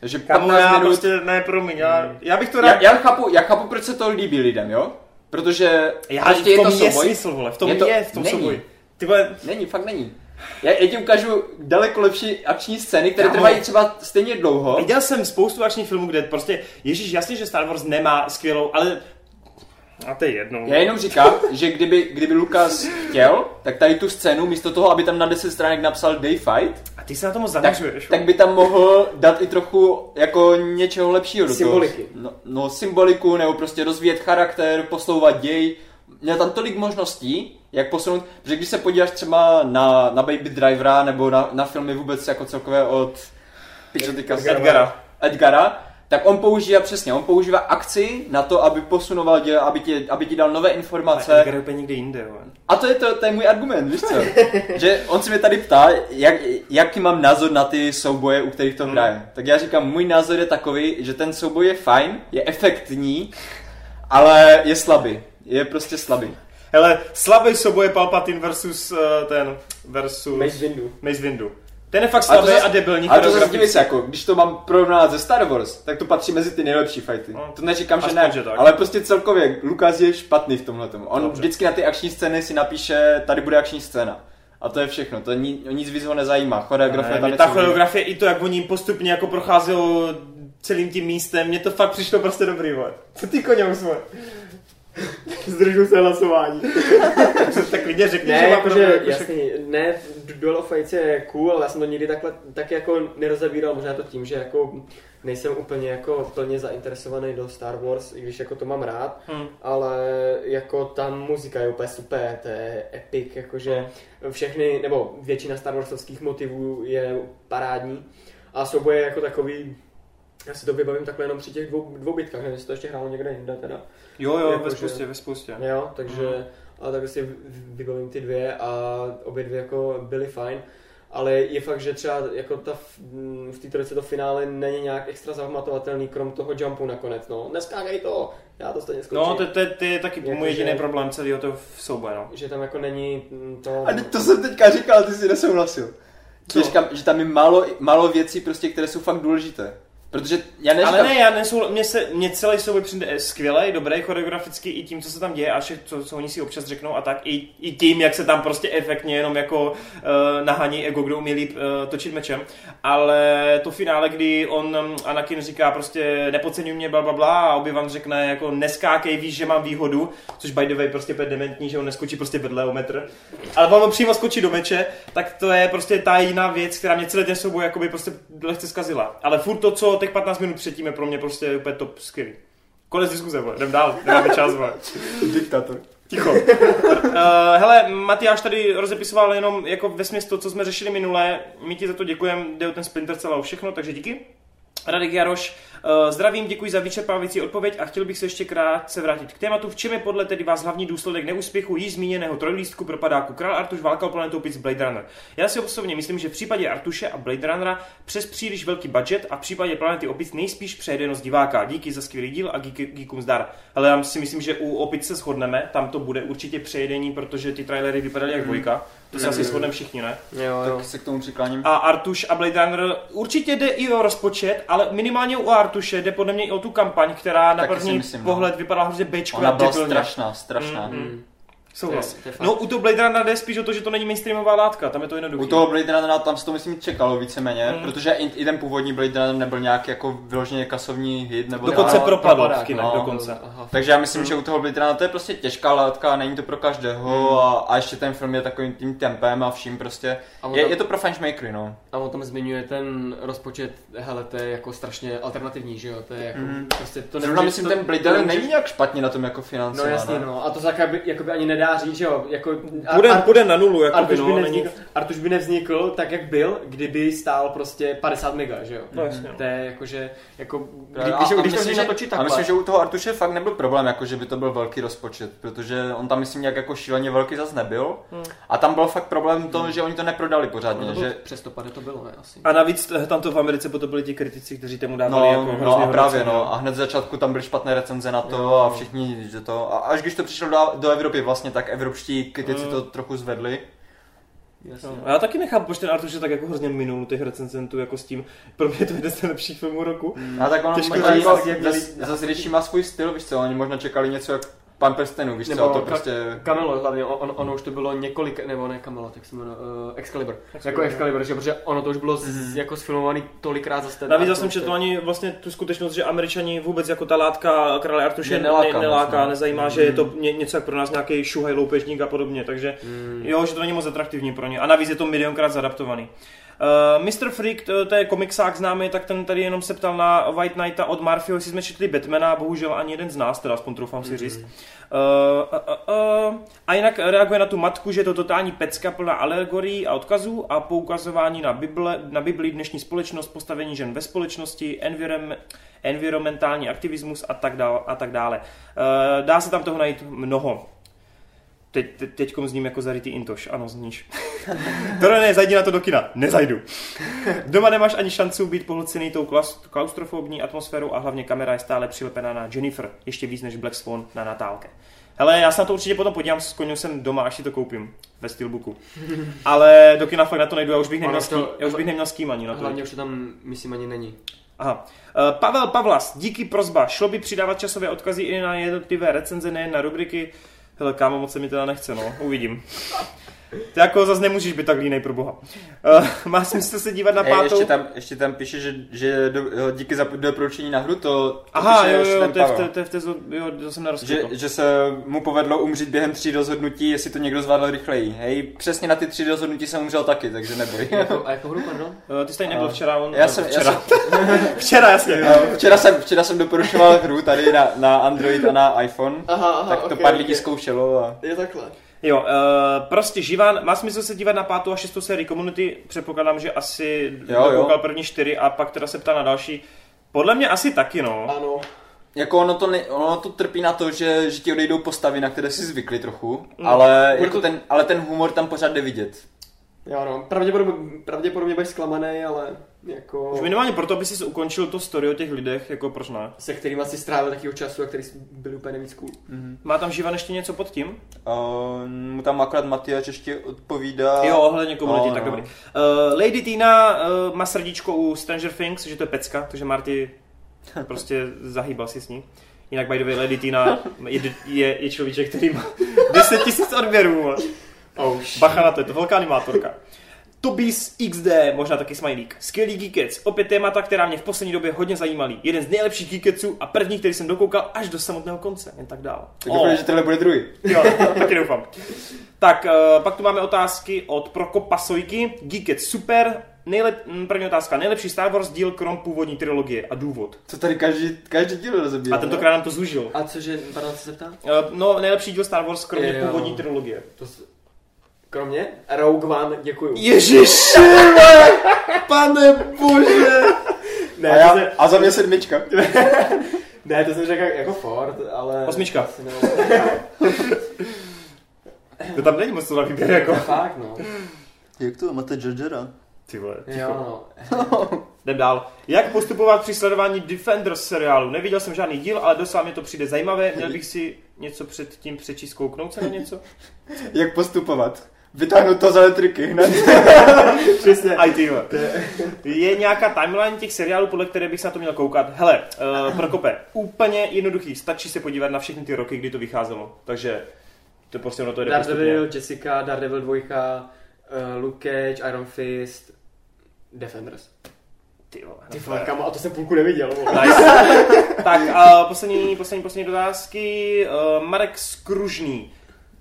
Takže 15 já minut... prostě ne, promiň, já, já bych to rád... Já, já, chápu, já chápu, proč se to líbí lidem, jo? Protože já, prostě v tom je to je smysl, vole, v tom je, to, je v tom není. souboj. Ty vole... Není, fakt není. Já, já ti ukážu daleko lepší akční scény, které Kámo. trvají třeba stejně dlouho. Viděl jsem spoustu akčních filmů, kde prostě, Ježíš, jasně, že Star Wars nemá skvělou, ale a to je jedno. Já jenom říkám, že kdyby, kdyby Lukas chtěl, tak tady tu scénu, místo toho, aby tam na 10 stránek napsal Day Fight, a ty se na tomu zaměřuješ. Tak, tak by tam mohl dát i trochu jako něčeho lepšího do Symboliky. Toho. No, no, symboliku, nebo prostě rozvíjet charakter, poslouvat děj. Měl tam tolik možností, jak posunout, protože když se podíváš třeba na, na Baby Drivera, nebo na, na filmy vůbec jako celkové od Edgara. Edgara, tak on používá přesně, on používá akci na to, aby posunoval děl, aby ti, aby ti dal nové informace. Ale úplně někde jinde, jo. A to je, to, to je můj argument, víš co? (laughs) že on se mě tady ptá, jak, jaký mám názor na ty souboje, u kterých to hmm. hraje. Hmm. Tak já říkám, můj názor je takový, že ten souboj je fajn, je efektní, ale je slabý. Je prostě slabý. Hele, slabý souboj je Palpatine versus uh, ten, versus... Mace Windu. Mace Windu. Ten je fakt slabý a, a debilní Ale to zase se, jako, když to mám porovnat ze Star Wars, tak to patří mezi ty nejlepší fighty. No, to neříkám, že ne, že ale prostě celkově Lukas je špatný v tomhle. On Dobře. vždycky na ty akční scény si napíše, tady bude akční scéna. A to je všechno, to ni, nic víc ho nezajímá. Choreografie ne, Ta choreografie i to, jak oni postupně jako procházelo celým tím místem, mně to fakt přišlo prostě dobrý, vole. Co ty koně jsme? Zdržu se hlasování. (laughs) tak klidně řekni, ne, že jako, že, jasný, ne, Duel of Fates je cool, ale já jsem to nikdy takhle tak jako nerozabíral, možná to tím, že jako nejsem úplně jako plně zainteresovaný do Star Wars, i když jako to mám rád, hmm. ale jako ta muzika je úplně super, to je epic, jakože hmm. všechny, nebo většina Star Warsovských motivů je parádní a souboje jako takový Já si to vybavím takhle jenom při těch dvou, dvou bitkách, nevím, jestli to ještě hrálo někde jinde teda. Jo, jo, Jako ve že- spoustě, ve spoustě. Jo, takže, ale tak si vybavím ty dvě a obě dvě jako byly fajn. Ale je fakt, že třeba jako ta, v- m, v té trojice to finále není nějak extra zahmatovatelný, krom toho jumpu nakonec, no. Neskákej to, já to stejně skočím. No, to, to, to je taky Jako můj jediný že- problém celého toho souboje, no. Že tam jako není mm, to... A teď to jsem teďka říkal, ty si nesouhlasil. Co? Říkám, že tam je málo, málo věcí, prostě, které jsou fakt důležité. Protože já neříkám, Ale ne, já nesou, mě, se, mě celý souboj přijde skvělý, dobrý, choreograficky i tím, co se tam děje a vše, co, co oni si občas řeknou a tak, i, i tím, jak se tam prostě efektně jenom jako uh, nahaní ego, kdo umí líp uh, točit mečem. Ale to finále, kdy on, um, Anakin říká prostě nepodceňuj mě, bla, bla, bla a Obi-Wan řekne jako neskákej, víš, že mám výhodu, což by the way prostě je dementní, že on neskočí prostě vedle o metr. Ale on přímo skočí do meče, tak to je prostě ta jiná věc, která mě celý ten souboj jakoby prostě lehce zkazila. Ale furt to, co těch 15 minut předtím je pro mě prostě úplně top skvělý. Konec diskuze, vole. jdem dál, nemáme čas, vole. diktator. Ticho. uh, hele, Matyáš tady rozepisoval jenom jako ve to, co jsme řešili minule. My ti za to děkujeme, jde o ten Splinter Cell o všechno, takže díky. Radek Jaroš, uh, zdravím, děkuji za vyčerpávající odpověď a chtěl bych se ještě krátce vrátit k tématu. V čem je podle tedy vás hlavní důsledek neúspěchu již zmíněného trojlístku propadáku Král Artuš válka o planetu opic Blade Runner? Já si osobně myslím, že v případě Artuše a Blade Runnera přes příliš velký budget a v případě planety opic nejspíš přejedenost diváka. Díky za skvělý díl a díky, díkům zdar. Ale já si myslím, že u opic se shodneme, tam to bude určitě přejedení, protože ty trailery vypadaly jak dvojka. To se asi shodneme všichni, ne? Jo, jo. Tak se k tomu přikláním. A Artuš a Blade Runner určitě jde i o rozpočet, ale minimálně u Artuše jde podle mě i o tu kampaň, která na Taky první myslím, no. pohled vypadala hrozně bečko Ona a byla debilně. strašná, strašná. Mm, Mm. Souhlas. To je- to je fakt. No u toho Blade Runnera jde spíš o to, že to není mainstreamová látka, tam je to jednoduché. U toho Blade Runnera tam se to myslím čekalo víceméně, Mm. protože i, i ten původní Blade Runner nebyl nějak jako vyloženě kasovní hit nebo Dokonce tak. propadl v kinech, no. dokonce. Aha. Takže já myslím, že u toho Blade Runnera to je prostě těžká látka, není to pro každého a, a ještě ten film je takovým tím tempem a vším prostě. A Je, tam- je to pro fanšmakery, no. A on tam zmiňuje ten rozpočet, hele, to je jako strašně alternativní, že jo, to je jako, Mhm. prostě to Zrovna nemůžeš- myslím, to- ten Blade Runner není nějak špatně na tom jako finance. No jasně, no, a to se jakoby, jakoby ani nedá říct, že jo, jako... a- Půjde, a- půjde na nulu, jako Artuš by, by, no, nevznikl, není... Artuš by nevznikl tak, jak byl, kdyby stál prostě 50 mega, že jo. No jasně, no. To je jakože, jako, kdy, A- když, a když, to myslím, chceš že- natočit A takhle. myslím, že u toho Artuše fakt nebyl problém, jako že by to byl velký rozpočet, protože on tam myslím nějak jako šíleně velký zas nebyl. Hmm. A tam byl fakt problém to, že oni to neprodali pořádně, no, to bylo, že přes to pade to bylo, ne, asi. A navíc eh, tam to v Americe potom byli ti kritici, kteří tomu dávali No, jako hrozně no a právě hodnocení. no, a hned z začátku tam byly špatné recenze na to Jo. a všichni, že to, a až když to přišlo do, do Evropy vlastně, tak evropští kritici Mm. to trochu zvedli. Jasně. No, já taky nechápu, proč ten Artuš je tak jako hrozně minul těch recenzentů jako s tím. Pro mě to je jeden z nejlepších filmů roku. A tak ono Těžko možná říct, asi jak zas, měli- zase řeší má svůj styl, víš co, oni možná čekali něco jak Pan prstenů, víš co, Nebo a to ka- prostě... Camelo hlavně, on, ono už to bylo několik, nebo ne Camelo, tak se jmenuje, uh, Excalibur. Excalibur. Jako Excalibur, že, protože ono to už bylo z, Mhm. jako sfilmovaný tolikrát za ten Navíc já jsem četl ani vlastně tu skutečnost, že američani vůbec jako ta látka krále Artuše Ne- neláká ne, neláká, no. nezajímá, že je to ně, něco jak pro nás nějaký šuhaj loupežník a podobně, takže Mm. jo, že to není moc atraktivní pro ně. A navíc je to milionkrát zadaptovaný. Uh, Mr. Freak, to, to je komiksák známý, tak ten tady jenom se ptal na White Knighta od Murphyho, jestli jsme četli Batmana, bohužel ani jeden z nás, teda aspoň troufám si říct. Uh, uh, uh, uh, a jinak reaguje na tu matku, že je to totální pecka plná alegorií a odkazů a poukazování na, Bible, na Bibli, dnešní společnost, postavení žen ve společnosti, envirom, environmentální aktivismus a tak dále. A tak dále. Uh, dá se tam toho najít mnoho. Teď, te, teďkom zním jako zarytý intoš, ano, zníš. (laughs) to ne, zajdi na to do kina. Nezajdu. Doma nemáš ani šanci být pohlcený tou klaus- klaustrofobní atmosférou a hlavně kamera je stále přilepená na Jennifer, ještě víc než Black Swan na Natálke. Hele, já se na to určitě potom podívám, s koním jsem doma, až si to koupím ve Steelbooku. (laughs) Ale do kina fakt na to nejdu, já už bych neměl, kým, to- já už bych neměl s kým ani na to. Hlavně už to tam, myslím, ani není. Aha. Eh, Pavel Pavlas, díky prozba. Šlo by přidávat časové odkazy i na jednotlivé recenze, nejen na rubriky. Hele, kámo, moc se mi teda nechce, no. Uvidím. Ty jako zase nemůžeš být tak línej pro boha. Uh, má smysl se dívat na Ej, pátou? ještě, tam, ještě tam píše, že, že do, jo, díky za doporučení na hru, to, to Aha, píše jo, jo, to je, v té, to je v té, jo, to jsem. Že, že se mu povedlo umřít během tří rozhodnutí, jestli to někdo zvládl rychleji. Hej, přesně na ty tři rozhodnutí jsem umřel taky, takže neboj. Jako, a jako hru, pardon? Uh, ty jsi tady nebyl včera, on... Já jsem, já včera. jsem, (laughs) včera, jasně. včera, jsem, včera jsem doporučoval hru tady na, na Android a na iPhone, Aha, aha, tak to pár lidí zkoušelo a... Je takhle. Jo, uh, prostě Živan, má smysl se dívat na pátou a šestou sérii Community, předpokládám, že asi Jo, jo. koukal první čtyři a pak teda se ptá na další. Podle mě asi taky, no. Ano. Jako ono to, ne, ono to trpí na to, že, že ti odejdou postavy, na které si zvykli trochu, ale, Bude jako to- ten, ale ten humor tam pořád jde vidět. Jo, no. Pravděpodobně, pravděpodobně budeš zklamaný, ale jako... Už minimálně proto, aby si ukončil to story o těch lidech, jako proč ne? se kterým asi strávil takového času a který byl úplně nejvíc cool. Má tam Živan ještě něco pod tím? Uh, mu tam akorát Matyáš ještě odpovídá. Jo, ohledně komunity, No, tak no. dobrý. Uh, Lady Tina uh, má srdíčko u Stranger Things, že to je pecka, takže Marty (laughs) prostě zahýbal si s ní. Jinak by the way, Lady Tina je, je, je človíček, který má (laughs) 10 tisíc odběrů. vole. Oh, Bacha na to, je to velká animátorka. Tobis XD, možná taky smajlík. Skvělý Geekets, opět témata, která mě v poslední době hodně zajímaly. Jeden z nejlepších Geeketsů a první, který jsem dokoukal až do samotného konce, jen tak dál. Tak doufám, že tohle bude druhý. Jo, taky doufám. Tak, uh, pak tu máme otázky od Prokopa Sojky. Geeket super. Nejlep, mm, první otázka. Nejlepší Star Wars díl krom původní trilogie a důvod. Co tady každý, každý díl rozebírá. A tentokrát nám to zúžil. A cože, pardon, co se ptá? Uh, no, nejlepší díl Star Wars kromě Jo. původní trilogie. To s... Kromě? Rogue One, děkuju. Ježiši, (laughs) pane bože. Ne, A, já, se, a za mě sedmička. (laughs) ne, to jsem řekl jako Ford, ale... Osmička. To tam není moc co na výběr, jako. Fakt, no. Jak to máte Jajara? Ty vole, ticho. Jo, no. (laughs) Jdem dál. Jak postupovat při sledování Defenders seriálu? Neviděl jsem žádný díl, ale docela mě to přijde zajímavé. Měl bych si něco před tím přečíst, kouknout se na něco? Jak postupovat? Vytáhnout to za elektriky hned. (laughs) Přesně. Vole. Je nějaká timeline těch seriálů, podle které bych se na to měl koukat? Hele, uh, Prokope, úplně jednoduchý. Stačí se podívat na všechny ty roky, kdy to vycházelo. Takže to prostě ono to jde postupně. Daredevil, Jessica, Daredevil 2, uh, Luke Cage, Iron Fist, Defenders. Ty vole, Ty vole, kamo, a to jsem půlku neviděl. vole. Nice. tak a poslední, poslední, poslední dotázky. Uh, Marek Skružný.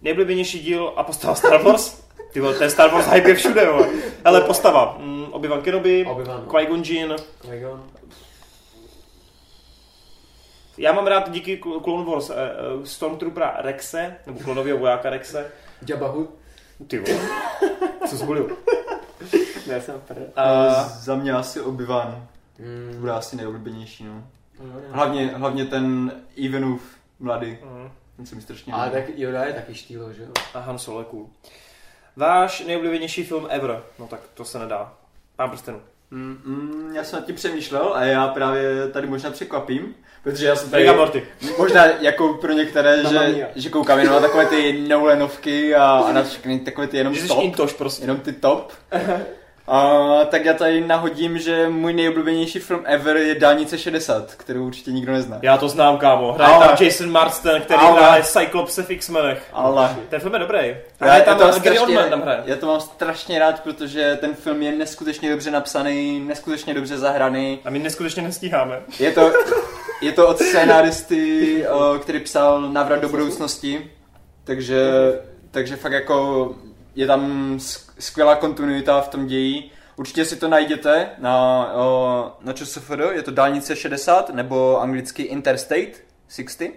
Nejblíbenější díl a postava Star Wars? Ty vole, ten Star Wars hype je všude, vole. Ale postava. Mm, Obi-Wan Kenobi, Obi-Wan. Qui-Gon Jinn. Qui-Gon. Já mám rád díky Cl- Clone Wars uh, Stormtroopera Rexe, nebo klonového vojáka Rexe. Jabba Hutt. Ty vole, co zvolil. Ne, (laughs) jsem prd. Uh, za mě asi obyván. Mm. Bude asi nejoblíbenější, no. No. Hlavně, hlavně ten Evenův mladý. mm, Ten se mi strašně Ale tak Yoda je taky štýlo, že jo? a Han Solo je cool. Váš nejoblíbenější film ever? No tak to se nedá. Pán prstenů. Mm, mm, já jsem nad tím přemýšlel a já právě tady možná překvapím, protože já jsem tady Morty. možná jako pro některé, že, že koukám jenom na takové ty Nolanovky a, a na všechny takové ty jenom Že jsi top, intoš prostě. jenom ty top. (laughs) A, tak já tady nahodím, že můj nejoblíbenější film ever je Dálnice 60, kterou určitě nikdo nezná. Já to znám, kámo. Hraje Ale- tam Jason Marsden, který Ale- hraje Cyclopse v X-Menech. Ale Ten film je dobrý. Já, tam to strašně, Oldman tam hraje. já to mám strašně rád, protože ten film je neskutečně dobře napsaný, neskutečně dobře zahraný. A my neskutečně nestíháme. Je to, je to od scénáristy, který psal Návrat do budoucnosti, takže, takže fakt jako je tam sk- skvělá kontinuita v tom ději. Určitě si to najděte na, na ČSFD, je to dálnice 60 nebo anglicky Interstate 60.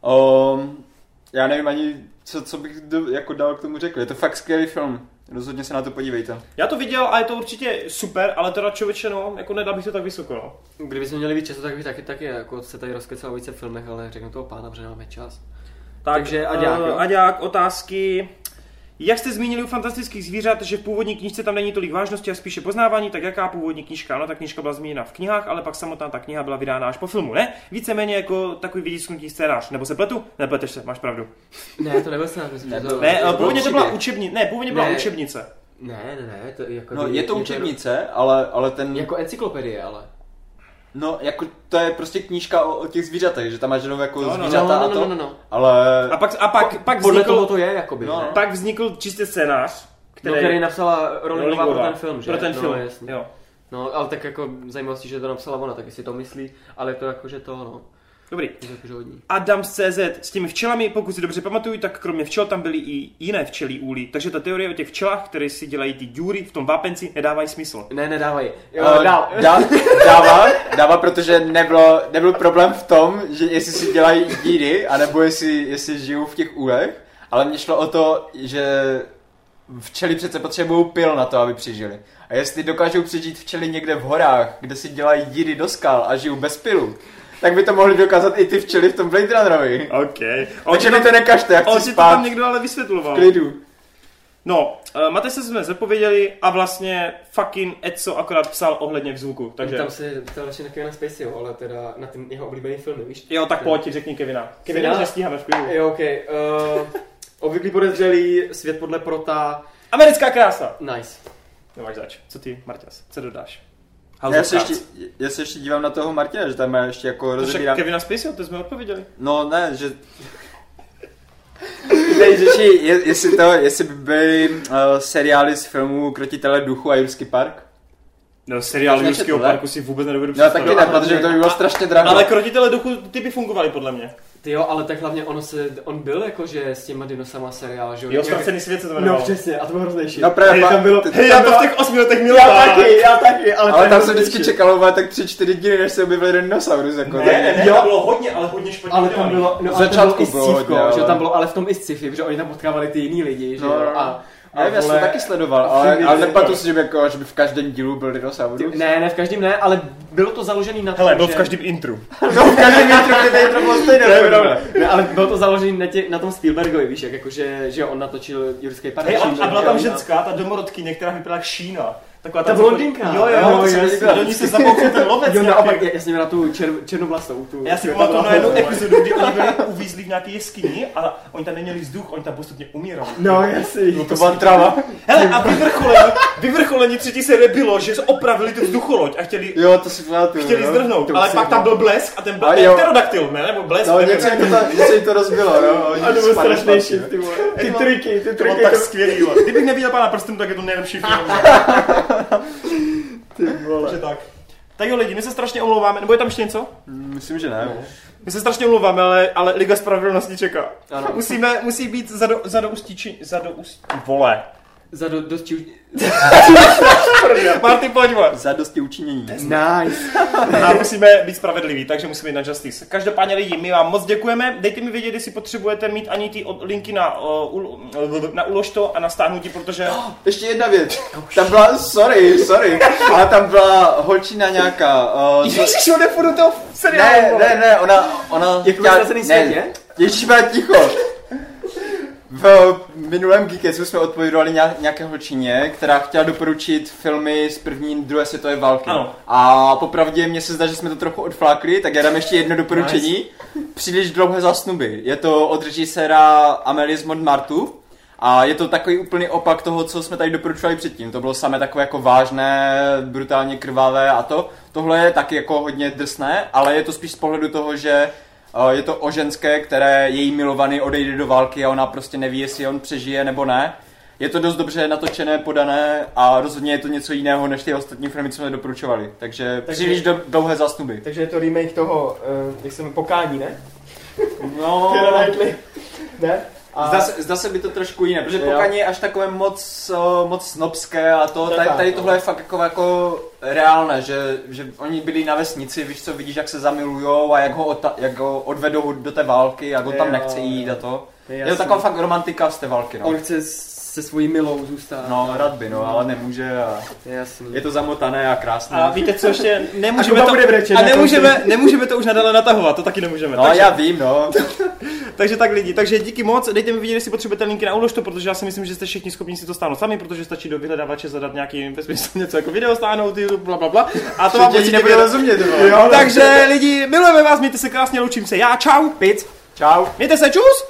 O, já nevím ani, co, co bych do, jako dal k tomu řekl. Je to fakt skvělý film. Rozhodně se na to podívejte. Já to viděl a je to určitě super, ale teda člověče, no, jako nedal bych to tak vysoko, no. Kdybychom měli víc času, tak bych taky, taky jako se tady rozkecal o více filmech, ale řeknu toho pána, protože nemáme čas. Tak, Takže Aďák, eh, jo? Aďák, otázky. Jak jste zmínili u fantastických zvířat, že v původní knižce tam není tolik vážnosti a spíše poznávání, tak jaká původní knížka? Ano, ta knížka byla zmíněna v knihách, ale pak samotná ta kniha byla vydána až po filmu, ne? Víceméně jako takový vytisknutý scénář. Nebo se pletu? Nepleteš se, máš pravdu. Ne, to nebyl scénář, myslím, Ne, že to- Ne, to původně to byla učebnice. Ne, původně byla Ne. učebnice. Ne, ne, ne, to jako... No, je to učebnice, ale, ale ten... Jako encyklopedie, ale. No, jako to je prostě knížka o, o těch zvířatech, že tam máš jenom jako No, no, zvířata no, a no, to, no, no, no. ale... A pak, a pak, pak Podle vznikl, toho to je, jakoby, No, ne? pak vznikl čistě scénář, Který, no, který napsala Rowlingová pro ten film, že? Pro ten no, film, Jasně. jo. No, ale tak jako zajímavostí, že to napsala ona, tak si to myslí, ale je to jako, že to, no, Dobrý. Adam z CZ s těmi včelami, pokud si dobře pamatuju, tak kromě včel tam byly i jiné včelí úly. Takže ta teorie o těch včelách, které si dělají ty díry v tom vápenci, nedávají smysl. Ne, nedávají. Jo, Uh, dál. (laughs) dá, dává, dává, protože nebylo, nebyl problém v tom, že jestli si dělají díry, anebo jestli, jestli žijou v těch úlech, ale mně šlo o to, že včely přece potřebují pil na to, aby přežili. A jestli dokážou přežít včely někde v horách, kde si dělají díry do skal a žijou bez pilu, tak by to mohli dokázat i ty včely v tom Blade Runnerovi. OK. Takže mi to nekažte, jak On chci si to tam spát někdo ale vysvětloval. v klidu. No, uh, Matej se jsme zapověděli a vlastně fucking Edzo akorát psal ohledně zvuku, takže... Tam se ptal vlastně na Kevina Spaceyho, ale teda na ten jeho oblíbený film, víš? Jo, tak pojď, řekni Kevina. Kevina už nestíháme v klidu. Jo, ok. Uh, obvyklý podezřelý, svět podle Prota, Americká krása. nice. Nemáš zač. Co ty, Marťas? Co dodáš? Já of se, ještě, já se ještě dívám na toho Martina, že tam má ještě jako To rozebírám. Kevina Spaceyho, to jsme odpověděli. No ne, že... Tady řeší, je, jestli, to, jestli by byly uh, seriály z filmů Krotitele duchu a Jurský park. No, seriál Jurského parku si vůbec nedovedu No taky představit. ne, protože to by bylo strašně drahé. Ale krotitele duchu, ty by fungovaly podle mě. Ty jo, ale tak hlavně ono se, on byl jakože s těma dinosama seriál, že Jo, ztracený svět se to No jmenovalo. přesně, a to bylo hroznější. No právě, Hej, tam bylo, t- hej, tam já to v těch osmi letech já miloval. taky, já taky, ale, Ale tam se vždycky čekalo vole, tak tři, čtyři díly, než se objevil jeden dinosaurus. Jako, Ne, tak- ne, ne, Jo. to bylo hodně, ale hodně špatně Ale tam bylo, no, ale tam začátku bylo i bylo scívko, že ale- tam bylo, ale v tom i sci-fi, protože oni tam potkávali ty jiný lidi, že No, jo, no. a, Já nevím, já jsem taky sledoval, ale, ale nepamatuji si, že by, jako, že by v každém dílu byl dinosaurus. ne, ne, v každém ne, ale bylo to založený na tom, Hele, byl že... (laughs) v každém intru. No, v každém intro, kde to intro bylo stejné. (laughs) Pravda. Ne, ale bylo to založený na, tě, na tom Spielbergovi, víš, jak jakože, že on natočil Jurský park. Hej, a, a byla tam ženská, ta domorodkyně, která vypadala jak Šína. Taková Ta blondýnka. Jo, jo, Jo, jo, jasně. líbilo. Do ní se zabouchl ten lovec Jo, naopak, já, já jsem na tu čer, černovlasou. Tu, Já si tu- pamatuju na jednu epizodu, kdy oni byli uvízli v nějaké jeskyni a oni tam neměli vzduch, oni tam postupně umírali. No, jasný. To byla trava. Hele, a vyvrcholení, vyvrcholení třetí série bylo, že opravili tu vzducholoď a chtěli, Jo, to si pamatuju. chtěli no. zdrhnout, ale pak tam byl blesk a ten jo. pterodaktyl, ne? Nebo blesk, No, něco jim to, to rozbilo, no. Oni (laughs) A to bylo spadli strašný shit, ty triky, ty To triky. tak to- skvělý. Kdybych neviděl pána prstenu, tak je to nejlepší film. (laughs) (laughs) Ty vole. Takže tak. Tak jo lidi, my se strašně omlouváme, nebo je tam ještě něco? Myslím, že ne. My se strašně omlouváme, ale, ale Liga Spravedlnosti čeká. Ano. Musíme, musí být za do, za do ustíči, za do ustí, vole. Za do, dost či... (laughs) Marty, pojď. Za dosti učinění. Nice. (laughs) A musíme být spravedliví, takže musíme jít na Justice. Každopádně lidi, my vám moc děkujeme. Dejte mi vědět, jestli potřebujete mít ani ty od- linky na, uh, na uložto a na stáhnutí, protože... (gasps) Ještě jedna věc. Tam byla, sorry, sorry, ale tam byla holčina nějaká. Uh, Ježiš, on nepůjdu toho seriálu, ne, ne, ne, ona, ona Jak ve ztraceném světě? Ježíš, ticho. V minulém Geekesu jsme odpovědovali nějak- nějaké holčině, která chtěla doporučit filmy z první, druhé světové války. Ano. A popravdě mně se zdá, že jsme to trochu odflákli, tak já dám ještě jedno doporučení. Příliš dlouhé zasnuby. Je to od režiséra Amelie z Montmartu. A je to takový úplný opak toho, co jsme tady doporučovali předtím. To bylo samé takové jako vážné, brutálně krvavé a to. Tohle je taky jako hodně drsné, ale je to spíš z pohledu toho, že je to o ženské, které její milovaný odejde do války a ona prostě neví, jestli on přežije nebo ne. Je to dost dobře natočené, podané a rozhodně je to něco jiného než ty ostatní filmy, co jsme doporučovali. Takže, Takže- příliš do, dlouhé zasnuby. Takže je to remake toho, uh, jak se Pokání, ne? No. (laughs) Ne? A... Zdá se, zdá se by to trošku jiné, protože Jo. pokaní je až takové moc, moc snobské a to, tady, tady no. tohle je fakt jako, jako reálné, že, že oni byli na vesnici, víš co, vidíš jak se zamilujou a jak ho, ota, jak ho odvedou do té války, jak ho tam nechce jít a to. Je Je to taková fakt romantika z té války, no. On chce se svojí milou zůstat. No, rád by, no, ale nemůže a Je jasný. je to zamotané a krásné. A víte co ještě, (laughs) nemůžeme kuba to, bude brečet a nemůžeme, nemůžeme to už nadále natahovat, to taky nemůžeme. No, takže, já vím, no. (laughs) takže tak lidi, takže díky moc, dejte mi vědět, jestli potřebujete linky na uložto, protože já si myslím, že jste všichni schopni si to stáhnout sami, protože stačí do vyhledávače zadat nějaký ve smyslu (laughs) něco jako video stáhnout, YouTube, bla bla bla. A to vám Děti určitě nebude bude- rozumět, no. Jo, takže lidi, milujeme vás, mějte se krásně, loučím se já, čau, Pic. Čau. mějte se, čus!